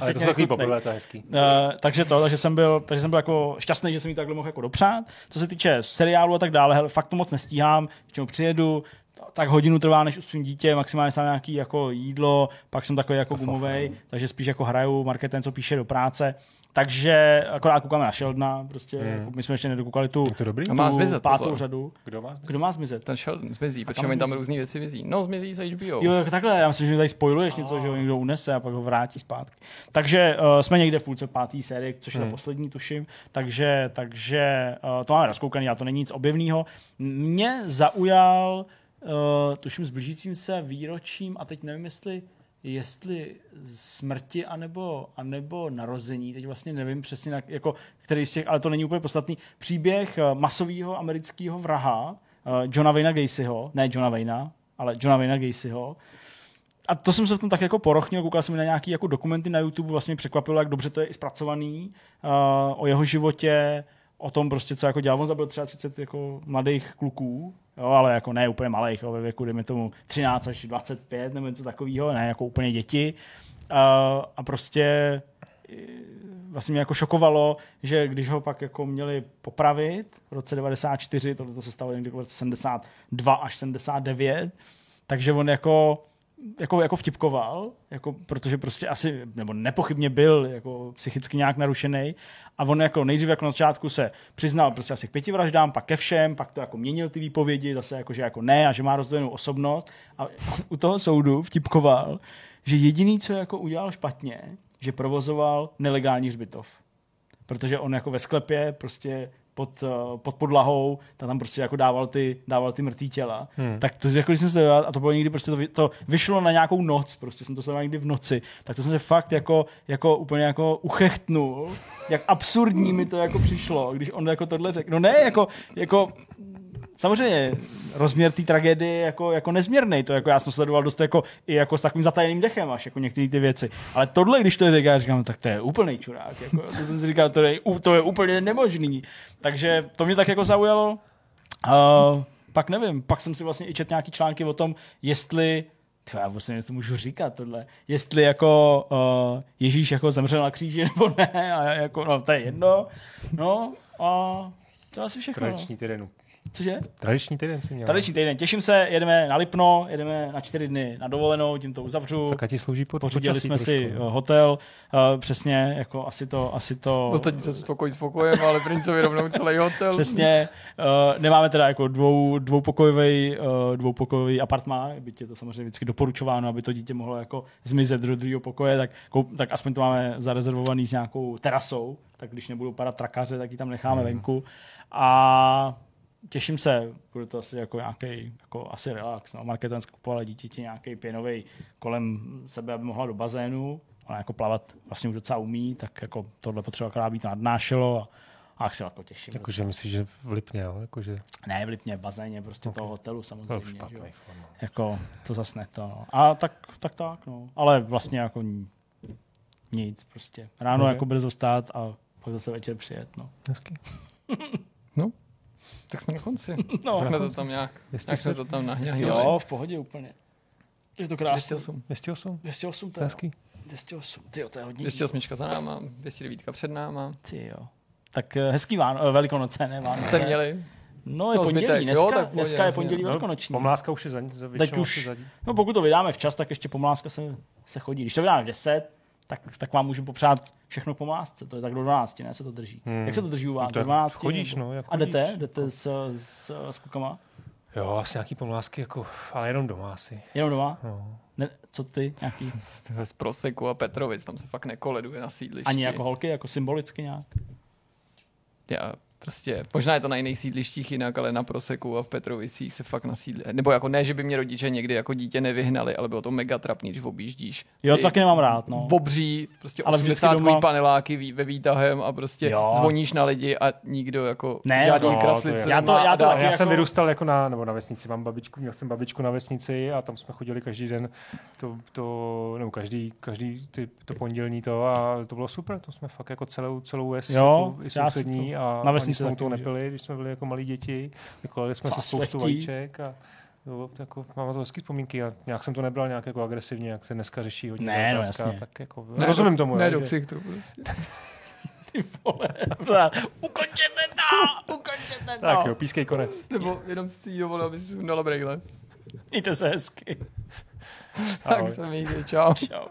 Ale to jsou takový poprvé, to je hezký. Uh, takže to, takže jsem byl, takže jsem byl jako šťastný, že jsem jí takhle mohl jako dopřát. Co se týče seriálu a tak dále, hele, fakt to moc nestíhám, čemu přijedu, tak hodinu trvá, než uspím dítě, maximálně sám nějaký jako jídlo, pak jsem takový jako gumovej, takže spíš jako hraju, Market ten, co píše do práce. Takže akorát koukáme na Sheldona, prostě, Hmm. jako my jsme ještě nedokoukali tu, Je to dobrý? A má tu zmizet, pátou pozor. řadu. Kdo má? Kdo má zmizet? Ten Sheldon zmizí, protože oni tam různé věci mizí. No, zmizí z HBO. Jo, jako takhle, já myslím, že mi tady spojuješ něco, že ho někdo unese a pak ho vrátí zpátky. Takže uh, jsme někde v půlce páté série, což je Hmm. ta poslední, tuším. Takže, takže uh, to máme rozkoukaný, a to není nic objevného. Mě zaujal, uh, tuším, s blížícím se výročím, a teď nevím, jestli jestli smrti anebo, anebo narození, teď vlastně nevím přesně, na, jako, který z těch, ale to není úplně podstatný, příběh uh, masového amerického vraha, uh, Johna Wayna Gacyho, ne Johna Wayna, ale Johna Wayna Gacyho. A to jsem se v tom tak jako porochnil, koukal jsem na nějaký jako dokumenty na YouTube, vlastně překvapilo, jak dobře to je i zpracovaný, uh, o jeho životě, o tom prostě, co jako dělal. On zabil třeba 30 jako mladých kluků, jo, ale jako ne úplně malých, jo, ve věku, dejme tomu 13 až 25 nebo něco takového, ne jako úplně děti. Uh, a prostě eh, vlastně mě jako šokovalo, že když ho pak jako měli popravit v roce 94, tohle to se stalo někdy v roce 72 až 79, takže on jako jako, jako vtipkoval, jako, protože prostě asi, nebo nepochybně byl jako psychicky nějak narušený a on jako nejdřív jako na začátku se přiznal prostě asi k pěti vraždám, pak ke všem, pak to jako měnil ty výpovědi, zase jako, že jako ne a že má rozdvojenou osobnost a u toho soudu vtipkoval, že jediný, co jako udělal špatně, že provozoval nelegální hřbitov. Protože on jako ve sklepě prostě pod, eh, pod podlahou, ta tam prostě jako dával ty, dával ty mrtvý těla. Hmm. Tak to jako když jsem se a to bylo někdy prostě to, to, vyšlo na nějakou noc, prostě jsem to sledoval někdy v noci, tak to jsem se fakt jako, jako úplně jako uchechtnul, jak absurdní mi to jako přišlo, když on jako tohle řekl. No ne, jako, jako samozřejmě rozměr té tragédie je jako, jako nezměrný. To jako já jsem to sledoval dost jako, i jako s takovým zatajeným dechem až jako některé ty věci. Ale tohle, když to říká, říkám, no, tak to je úplný čurák. Jako, to jsem si říkal, to je, to je úplně nemožný. Takže to mě tak jako zaujalo. Uh, pak nevím, pak jsem si vlastně i četl nějaký články o tom, jestli Tyjo, já vlastně to můžu říkat tohle. Jestli jako uh, Ježíš jako zemřel na kříži nebo ne, a jako, no to je jedno. No a to asi všechno. No. Tradiční týden. Cože? Tradiční týden si měl. Tradiční týden. Těším se, jedeme na Lipno, jedeme na čtyři dny na dovolenou, tím to uzavřu. Tak a ti slouží pod Pořídili jsme si trošku, no. uh, hotel, uh, přesně, jako asi to, asi to... Ostatní se spokojí s pokojem, ale princovi rovnou celý hotel. Přesně, uh, nemáme teda jako dvou, dvoupokojový, uh, dvoupokojový apartmá, byť je to samozřejmě vždycky doporučováno, aby to dítě mohlo jako zmizet do druhého pokoje, tak, koup, tak aspoň to máme zarezervovaný s nějakou terasou, tak když nebudou padat trakaře, tak ji tam necháme Hmm. venku. A těším se, bude to asi jako nějaký, jako asi relax. No. Marketan skupovala dítěti nějaký pěnový kolem sebe, aby mohla do bazénu. Ona jako plavat vlastně už docela umí, tak jako tohle potřeba akorát být nadnášelo a, a jak se jako těším. Jakože myslíš, že v Lipně, jo? Jakože Ne, v Lipně, v bazéně, prostě okay. toho hotelu to samozřejmě. jo. špatný. no. Jako, to zas ne to. No. A tak, tak, tak, no. Ale vlastně jako nic prostě. Ráno Ok. jako brzo stát a pak zase večer přijet, no. Hezky. Tak jsme na konci. No, jsme to tam nějak, Ještě nějak jsme se- to tam nahněli. jo, v pohodě úplně. Je to krásné. 208. 208? 208 to je hezký. 208, ty jo, to je hodně. 208 za náma, 209 před náma. Ty jo. Tak eh, hezký Ván, eh, velikonoce, ne Vánoce. Jste měli? No je No, pondělí, zbytek, dneska, jo, tak dneska je pondělí jasně. velikonoční. Pomláska už je za, za většinou už- za, No pokud to vydáme včas, tak ještě pomláska se, se chodí. Když to vydáme v 10, tak, tak vám můžu popřát všechno po mlásce. To je tak do 12, ne? Se to drží. Hmm. Jak se to drží u vás? Do 12? chodíš, nebo- no, jak A jdete? chodíš. Jdete s, s, s klukama? Jo, asi nějaký pomlásky, jako, ale jenom doma asi. Jenom doma? No. Ne, co ty? Nějaký? Z Proseku a Petrovic, tam se fakt nekoleduje na sídlišti. Ani jako holky, jako symbolicky nějak? Já prostě, možná je to na jiných sídlištích jinak, ale na Proseku a v Petrovicích se fakt na sídli. Nebo jako ne, že by mě rodiče někdy jako dítě nevyhnali, ale bylo to mega trapný, když objíždíš. Jo, taky nemám rád, no. Obří, prostě Ale ale vždycky 80 doma- paneláky ve výtahem a prostě Jo. zvoníš na lidi a nikdo jako Ne, žádný no, kraslice Já to- já to Já jako- jsem vyrůstal jako na, nebo na vesnici, mám babičku, měl jsem babičku na vesnici a tam jsme chodili každý den, to, to nebo každý, každý ty, to pondělní to a to bylo super, to jsme fakt jako celou, celou ves, Jo, jako i sousední to- a na vesnici taky toho můžu. nepili, když jsme byli jako malí děti, vykládali jsme Co, si spoustu vajíček a Jo, to jako, mám na to hezký vzpomínky a nějak jsem to nebral nějak jako agresivně, jak se dneska řeší hodně. Ne, no otázka, jasně. tak jako, Ne, rozumím tomu. Ne, jo, do ksichtu prostě. Ty vole, ukončete to! Ukončete to! Tak jo, pískej konec. Nebo jenom si jí dovolil, aby si sundala brejle. Mějte se hezky. Tak se mějte, čau. Čau.